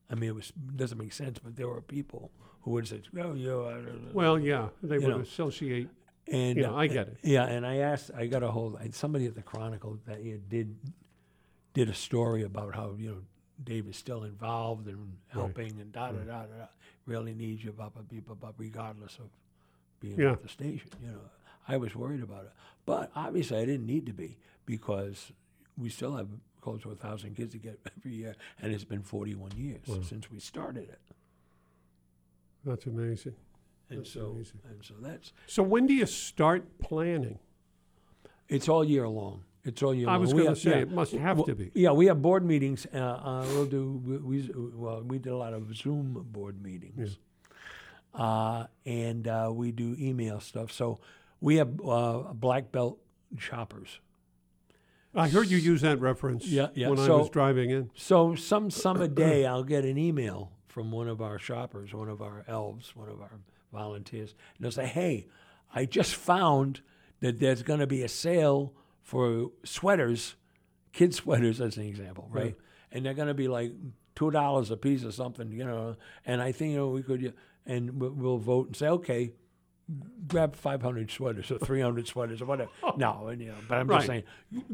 I mean, it was doesn't make sense, but there were people who would say, "Oh, you know," I don't know." Well, yeah, they would know. associate. and Yeah, uh, I get it. Yeah, and I asked, I got a hold, somebody at the Chronicle that you did did a story about how you know Dave is still involved and helping and da da da da. Really needs you, blah blah blah blah, regardless of being Yeah. at the station. You know, I was worried about it, but obviously I didn't need to be because we still have close to a thousand kids to get every year, and it's been 41 years since we started it, That's amazing. and That's so amazing. and so that's So when do you start planning? it's all year long. It's all year I long. was going to say yeah. it must have Well, to be. Yeah, we have board meetings. Uh, uh, we'll do. We, we well, we did a lot of Zoom board meetings, uh, and uh, we do email stuff. So we have uh, black belt shoppers. I heard you use that reference Yeah, yeah. when I was driving in. So some summer day, I'll get an email from one of our shoppers, one of our elves, one of our volunteers, and they'll say, "Hey, I just found that there's going to be a sale for sweaters, kid sweaters, as an example, right? And they're going to be like two dollars a piece or something, you know. And I think you know we could, and we- we'll vote and say, okay." Grab 500 sweaters or 300 sweaters or whatever. No, and, you know, but I'm just saying,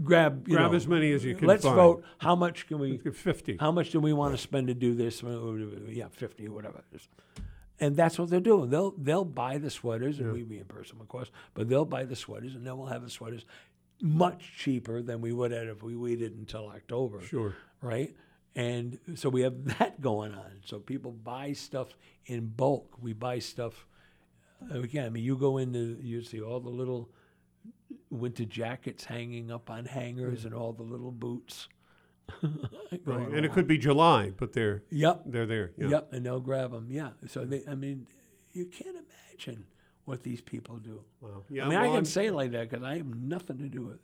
grab you Grab know, as many as you can Let's find. vote. How much can we? Fifty. How much do we want to spend to do this? Uh, uh, yeah, fifty or whatever. And that's what they're doing. They'll they'll buy the sweaters, and we reimburse them, of course. But they'll buy the sweaters, and then we'll have the sweaters much cheaper than we would have if we waited until October. Sure. Right. And so we have that going on. So people buy stuff in bulk. We buy stuff. uh, Again, I mean, you go into you see all the little winter jackets hanging up on hangers and all the little boots. Right. And it could be July, but they're Yep. they're there. Yeah. Yep, and they'll grab them. Yeah. So they, I mean, you can't imagine what these people do. Wow. Yeah. I mean, I can I'm- say it like that because I have nothing to do with it.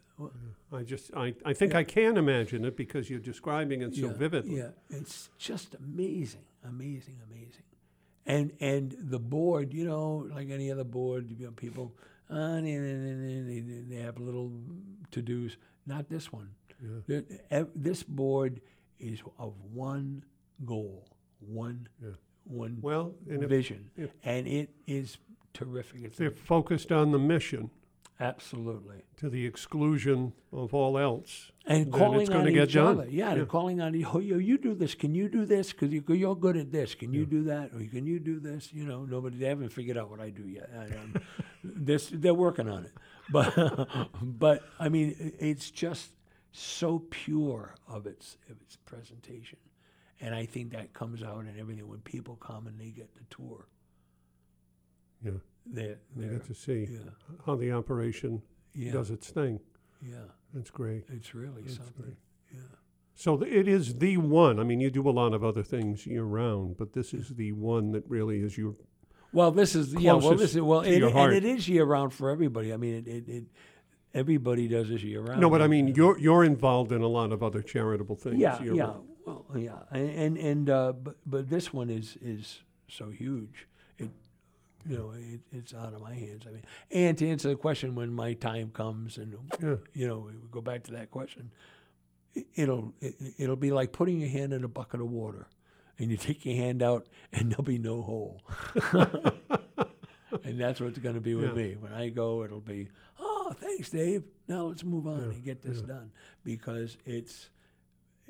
I just I, I think I can imagine it because you're describing it so yeah, vividly. Yeah, it's just amazing, amazing, amazing. And and the board, you know, like any other board, you know, people, uh, they, they, have little to dos. Not this one. Ev- This board is of one goal, one, one Well, and if vision, if- and it is terrific. It's they're focused on the mission absolutely. to the exclusion of all else, and calling it's on gonna get each done. other. Yeah, Yeah. and calling on, oh, yo, you do this. Can you do this? Because you, you're good at this. Can you do that? Or can you do this? You know, nobody, they haven't figured out what I do yet. I, um, this, they're working on it. But, but I mean, it's just so pure of its, of its presentation. And I think that comes out in everything when people come and they get the tour. Yeah, They're, you get to see yeah, how the operation yeah, does its thing. yeah. That's great. It's really That's something. great. Yeah. So th- it is the one. I mean, you do a lot of other things year round, but this is the one that really is your. Well, this is yeah. Well, this is well, it, and it is year round for everybody. I mean, it, it, it everybody does this year round. No, but I mean, you're you're involved in a lot of other charitable things. yeah, year yeah, round. well, yeah, and and, and uh, but but this one is is so huge. You know it, it's out of my hands. I mean, and to answer the question when my time comes, and Yeah. you know, we go back to that question. it- It'll it, it'll be like putting your hand in a bucket of water, and you take your hand out, and there'll be no hole. and that's what it's going to be with Yeah. me. When I go, it'll be, oh, thanks, Dave. Now let's move on and get this done because it's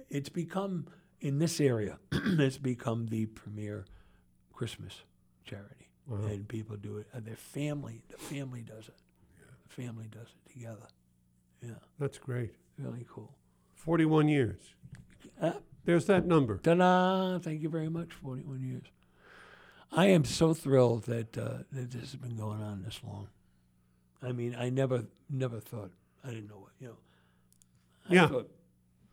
it's become in this area. it's become the premier Christmas charity, and people do it. And their family, the family does it. The family does it together. Yeah, That's great. really cool. Forty-one years. Uh, There's that number. Ta-da! Thank you very much. Forty-one years. I am so thrilled that uh, that this has been going on this long. I mean, I never never thought I didn't know what you know. I Yeah. Thought,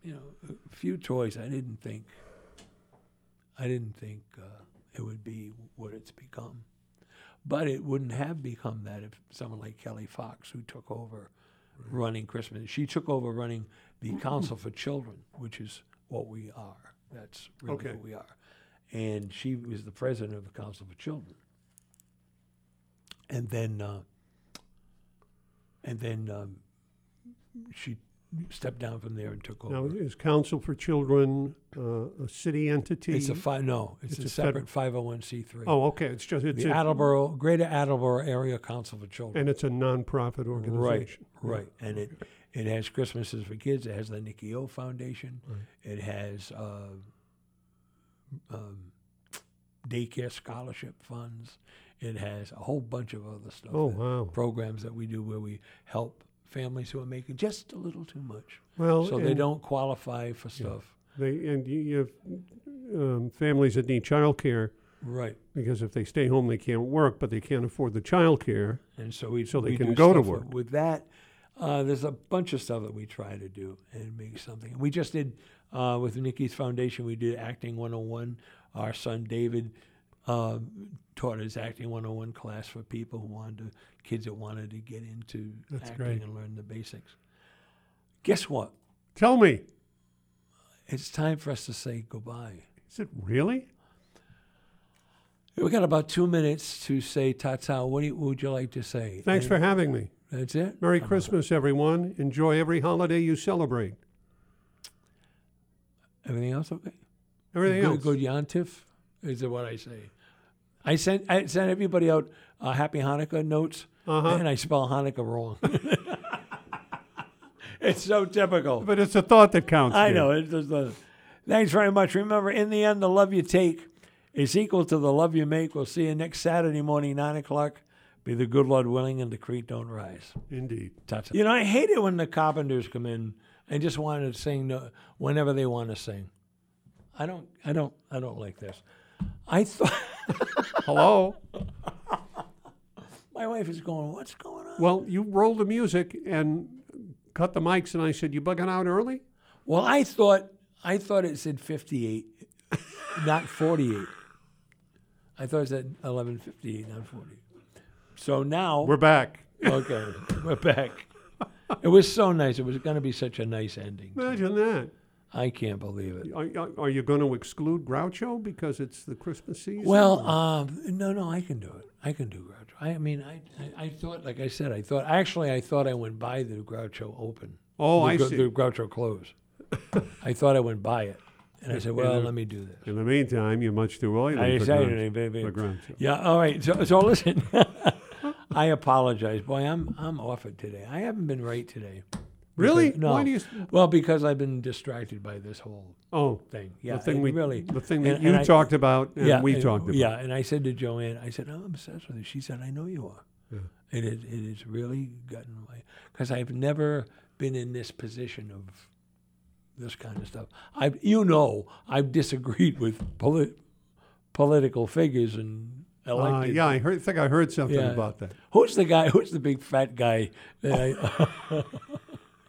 you know, a few toys. I didn't think. I didn't think uh, it would be what it's become, but it wouldn't have become that if someone like Kelly Fox, who took over running Christmas, she took over running the Council for Children, which is what we are. That's really Okay. who we are. And she was the president of the Council for Children. And then, uh, and then um, she stepped down from there and took over. Now, is Council for Children uh, a city entity? it's a fi- no, it's, It's a, a separate 501c3. Oh, okay. It's just it's the a, Attleboro Greater Attleboro Area Council for Children. and it's a nonprofit organization. Right, and it it has Christmases for kids. It has the Nikki O Foundation. It has uh, um, daycare scholarship funds. It has a whole bunch of other stuff. Oh that- wow. Programs that we do where we help families who are making just a little too much, Well, so they don't qualify for stuff. They and you, you have um, families that need child care Right, because if they stay home, they can't work, but they can't afford the child care. and so we So they we can go to work. with that. Uh, there's a bunch of stuff that we try to do and make something. We just did uh, with Nikki's Foundation. We did Acting 101. Our son David uh, taught his Acting 101 class for people who wanted to, kids that wanted to get into That's acting great. and learn the basics. Guess what? Tell me, It's time for us to say goodbye. is it really? We got about two minutes to say ta-ta. What, you, what would you like to say? Thanks And for having me. That's it. Merry Christmas, everyone. Enjoy every holiday you celebrate. Everything else okay? Everything good, else. Good Yontif is it what I say. I sent I sent everybody out uh, Happy Hanukkah notes, Uh-huh. and I spell Hanukkah wrong. it's so typical. But it's a thought that counts. I dear. know. It's just a, thanks very much. Remember, in the end, the love you take is equal to the love you make. We'll see you next Saturday morning, nine o'clock. Be the good Lord willing, and the creek don't rise. Indeed. Ta-ta. You know, I hate it when the carpenters come in and just want to sing whenever they want to sing. I don't, I don't, I don't like this. I thought Hello. my wife is going, "What's going on?" well, you rolled the music and cut the mics, and I said, "You bugging out early?" Well, I thought, I thought it said fifty-eight, not forty-eight. I thought it said eleven fifty-eight, not forty. So now, We're back. okay, we're back. It was so nice. It was going to be such a nice ending. Imagine that. I can't believe it. Are, are- you going to exclude Groucho because it's the Christmas season? Well, um, no, no, I can do it. I can do Groucho. I mean, I, I, I thought, like I said, I thought actually, I thought I went by the Groucho open. oh, the, I see. The Groucho close. I thought I went by it, and I said, "Well, then- let me do this." In the meantime, you're much too oily I decided, baby. for Groucho. Yeah. All right. So, so listen. I apologize, boy. I'm I'm off it today. I haven't been right today. Really? Because- no. Why do you? Well, because I've been distracted by this whole Oh, thing. Yeah. the thing we really. the thing that and- you and I- talked about and yeah, we and- talked about. Yeah, and I said to Joanne, I said, oh, I'm obsessed with it. She said, I know you are. Yeah. It is, it is really gotten my, because I've never been in this position of this kind of stuff. I, you know, I've disagreed with polit- political figures and Uh, yeah, I heard, think I heard something Yeah. about that. Who's the guy? Who's the big fat guy? that I,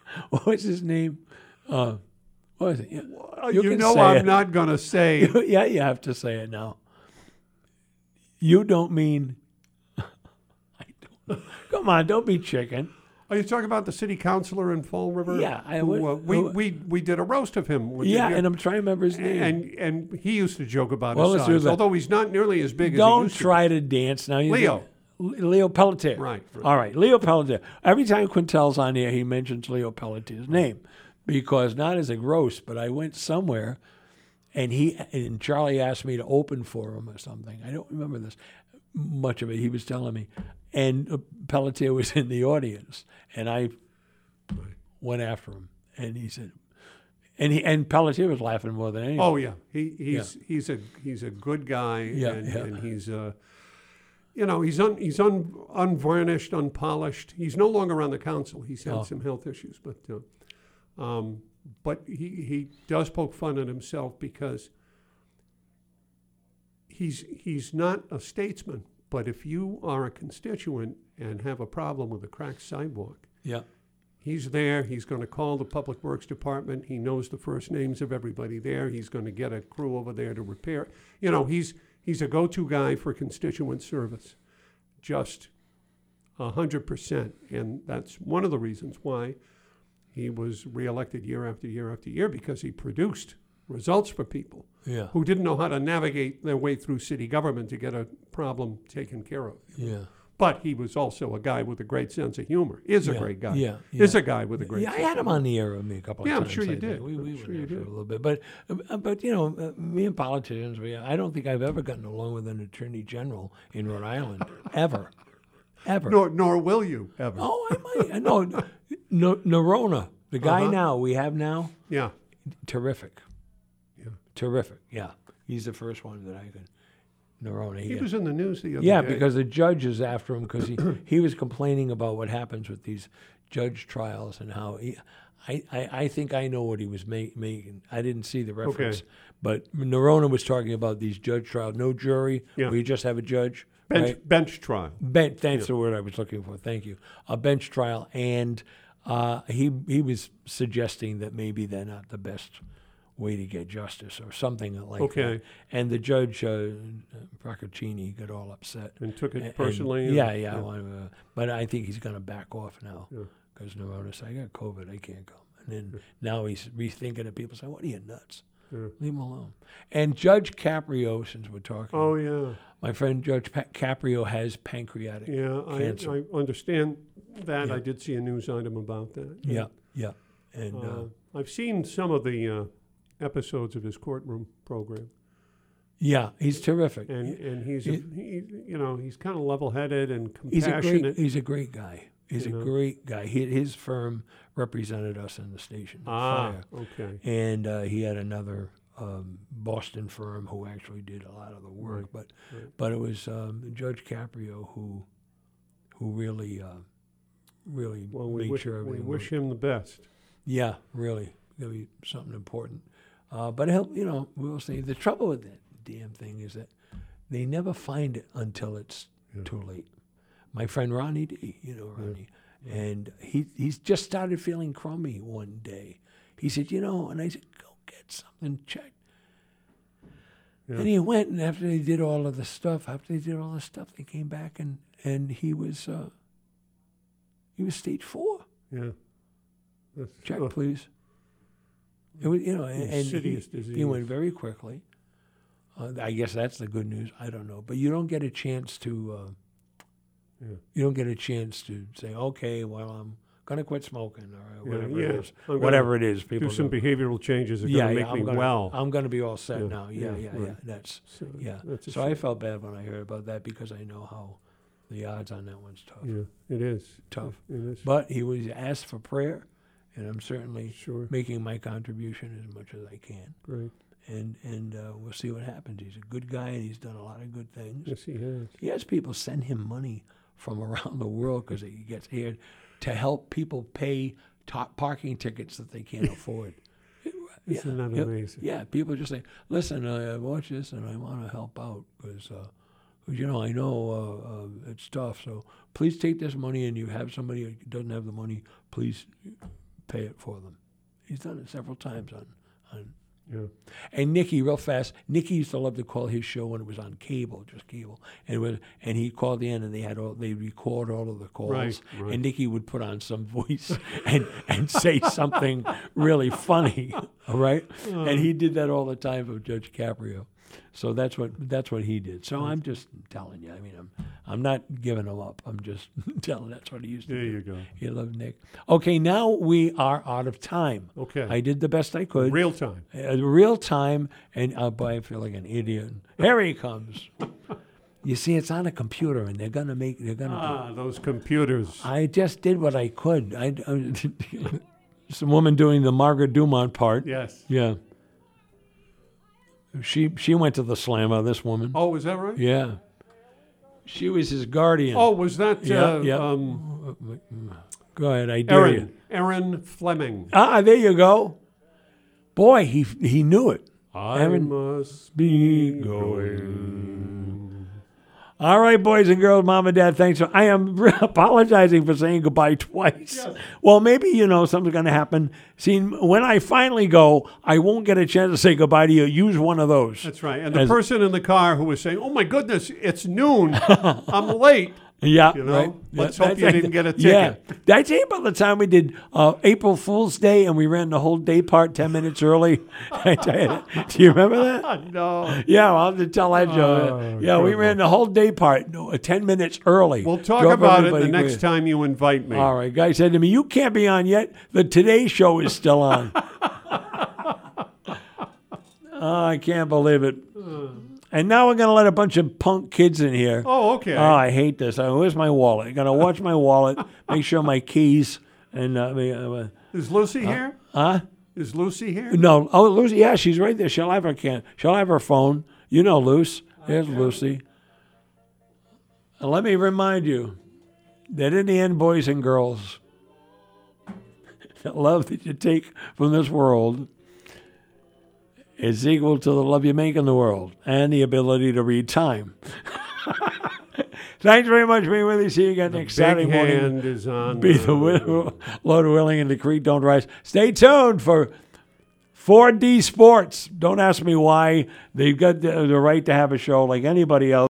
what was his name? Uh, what was it? Yeah. Uh, You You, know I'm it. not going to say. yeah, you have to say it now. You don't mean. I don't. Come on, don't be chicken. Are you talking about the city councilor in Fall River? Yeah, I who, would- uh, we, who- we we did a roast of him. Yeah, you? and I'm trying to remember his name. and and he used to joke about Well, his size, although he's not nearly as big as don't used to. try to dance now. You Leo. Leo Pelletier. Right. All right, Leo Pelletier. Every time Quintel's on here, he mentions Leo Pelletier's name because not as a gross, but I went somewhere and he and Charlie asked me to open for him or something. I don't remember this much of it. He was telling me, and Pelletier was in the audience, and I went after him, and he said, and he and Pelletier was laughing more than anything. Oh yeah, he he's he's a he's a good guy, Yeah, and, yeah. and he's uh, you know, he's un, he's un, unvarnished, unpolished. He's no longer on the council. He's had Oh. some health issues, but uh, um, but he he does poke fun at himself because he's he's not a statesman. But if you are a constituent and have a problem with a cracked sidewalk, yeah, He's there. He's going to call the Public Works Department. He knows the first names of everybody there. He's going to get a crew over there to repair. You know, he's he's a go-to guy for constituent service, just hundred percent. And that's one of the reasons why he was reelected year after year after year because he produced results for people yeah, who didn't know how to navigate their way through city government to get a problem taken care of. yeah. But he was also a guy with a great sense of humor. Is a Yeah, great guy. yeah, Is a guy with a great. Yeah, I had him on the air with me a couple of times. Yeah, I'm sure you I think. did. We, we were sure you did. a little bit, but uh, but you know, uh, me and politicians, we, I don't think I've ever gotten along with an attorney general in Rhode Island ever, ever. Nor, nor will you ever. Oh, I might. No, no, Neronha, the guy Uh-huh. now we have now, Yeah. terrific. Yeah. Terrific. Yeah, he's the first one that I could. Neronha. He was in the news the other Yeah, day. Yeah, because the judge is after him because he, he was complaining about what happens with these judge trials and how he, I, I, I think I know what he was ma- making. I didn't see the reference, but Neronha was talking about these judge trials, no jury, Yeah. you just have a judge. bench, right? bench trial. bench. That's the word I was looking for. Thank you. A bench trial, and uh, he he was suggesting that maybe they're not the best way to get justice or something like that. Okay. that. And the judge, uh, Procaccini, got all upset. And took it And- personally. and- and- yeah, yeah. well, uh, but I think he's going to back off now Yeah. because Neronha said, I got COVID, I can't come. And then now he's rethinking it. People say, What are you nuts? Yeah. Leave him alone. And Judge Caprio, since we're talking, Oh yeah, my friend Judge pa- Caprio has pancreatic. yeah. I, Cancer. I understand that. Yeah. I did see a news item about that. Yeah, yeah. And uh, Uh, I've seen some of the uh, episodes of his courtroom program, yeah, he's terrific. and and he's a, He- he, you know he's kind of level-headed and he's a compassionate. great he's a great guy. He's You a know? great guy. He, his firm represented us in the station. ah, Fire. okay. and uh, he had another um, Boston firm who actually did a lot of the work. Right, But right. but it was um, Judge Caprio who who really uh, really Well, we made wish, sure we wish worked. him the best. Yeah, really, gonna be something important. Uh, but he'll, you know, we'll see. The trouble with that damn thing is that they never find it until it's Yeah. too late. My friend Ronnie D, you know Ronnie, and he he's just started feeling crummy one day. He said, you know, and I said, go get something checked. Yeah. And he went, and after they did all of the stuff, after they did all the stuff, they came back and and he was uh, he was stage four. Yeah. That's, Check, oh, please. It was, you know, and, and he, he went very quickly. Uh, I guess that's the good news. I don't know, but you don't get a chance to. Uh, Yeah. You don't get a chance to say, okay, well, I'm gonna quit smoking or whatever yeah. it is. Whatever it is, people do some go, behavioral changes that are yeah, going to yeah, make I'm me gonna, well. I'm gonna be all set now. Yeah, yeah, yeah, right. That's so, yeah. That's So I felt bad when I heard about that because I know how the odds on that one's tough. Yeah, it is. Tough. It is. But he was asked for prayer, and I'm certainly sure. making my contribution as much as I can. Great. and and uh, we'll see what happens. He's a good guy, and he's done a lot of good things. Yes, he has. He has people send him money from around the world because he gets here to help people pay top parking tickets that they can't afford. Isn't that yeah, amazing? Yeah, people just say, "Listen, I I watch this, and I want to help out because." Uh, you know, I know uh, uh, it's tough. So please take this money, and you have somebody who doesn't have the money. Please pay it for them. He's done it several times on on Yeah. and Nicky, real fast, Nicky used to love to call his show when it was on cable, just cable. And it was, and he called in, and they had all they record all of the calls, Right, right. and Nicky would put on some voice and and say something really funny, all right. Uh. and he did that all the time for Judge Caprio. So that's what that's what he did. So I'm just telling you. I mean, I'm I'm not giving him up. I'm just telling. That's what he used to do. There do. you go. He loved Nick. Okay, now we are out of time. Okay. I did the best I could Real time. uh, real time, and uh, boy, I feel like an idiot. Here he comes. you see, it's on a computer, and they're gonna make. They're gonna. Ah, those computers. I just did what I could. I, I some woman doing the Margaret Dumont part. yes. Yeah. She she went to the slammer. This woman. Oh, is that right? Yeah. She was his guardian. Oh, was that Yeah, uh, yeah. um, Go ahead. I dare you. Erin, Erin Fleming? Ah, there you go. Boy, he he knew it. I Aaron- must be going. All right, boys and girls, mom and dad, thanks. For, I am apologizing for saying goodbye twice. Well, maybe, you know, something's going to happen. See, when I finally go, I won't get a chance to say goodbye to you. Use one of those. That's right. And the As- person in the car who was saying, "Oh my goodness, it's noon. I'm late." Yeah, You know? right. Let's Yeah, hope you didn't get a Yeah. ticket. Did I tell you about the time we did uh, April Fool's Day and we ran the whole day part 10 minutes early? I tell you that. Do you remember that? no. Yeah, I'll have to tell that joke. Oh, yeah, we ran the whole day part no, uh, 10 minutes early. We'll talk Drove about it the next time you invite me. All right. Guy said to me, You can't be on yet. The Today Show is still on. oh, I can't believe it. And now we're going to let a bunch of punk kids in here. Oh, okay. Oh, I hate this. Uh, Where's my wallet? I got to watch my wallet, make sure my keys, and uh, me- uh, Is Lucy here? huh? Is Lucy here? No. Oh, Lucy. Yeah, she's right there. She'll have her can. She'll have her phone. You know, Luce. There's Lucy. And let me remind you that in the end, boys and girls, the love that you take from this world is equal to the love you make in the world and the ability to read time. Thanks very much for being with us. See you again next Saturday morning. is on. Be the wi- Lord willing and the creek don't rise. Stay tuned for 4D Sports. Don't ask me why. They've got the, the right to have a show like anybody else.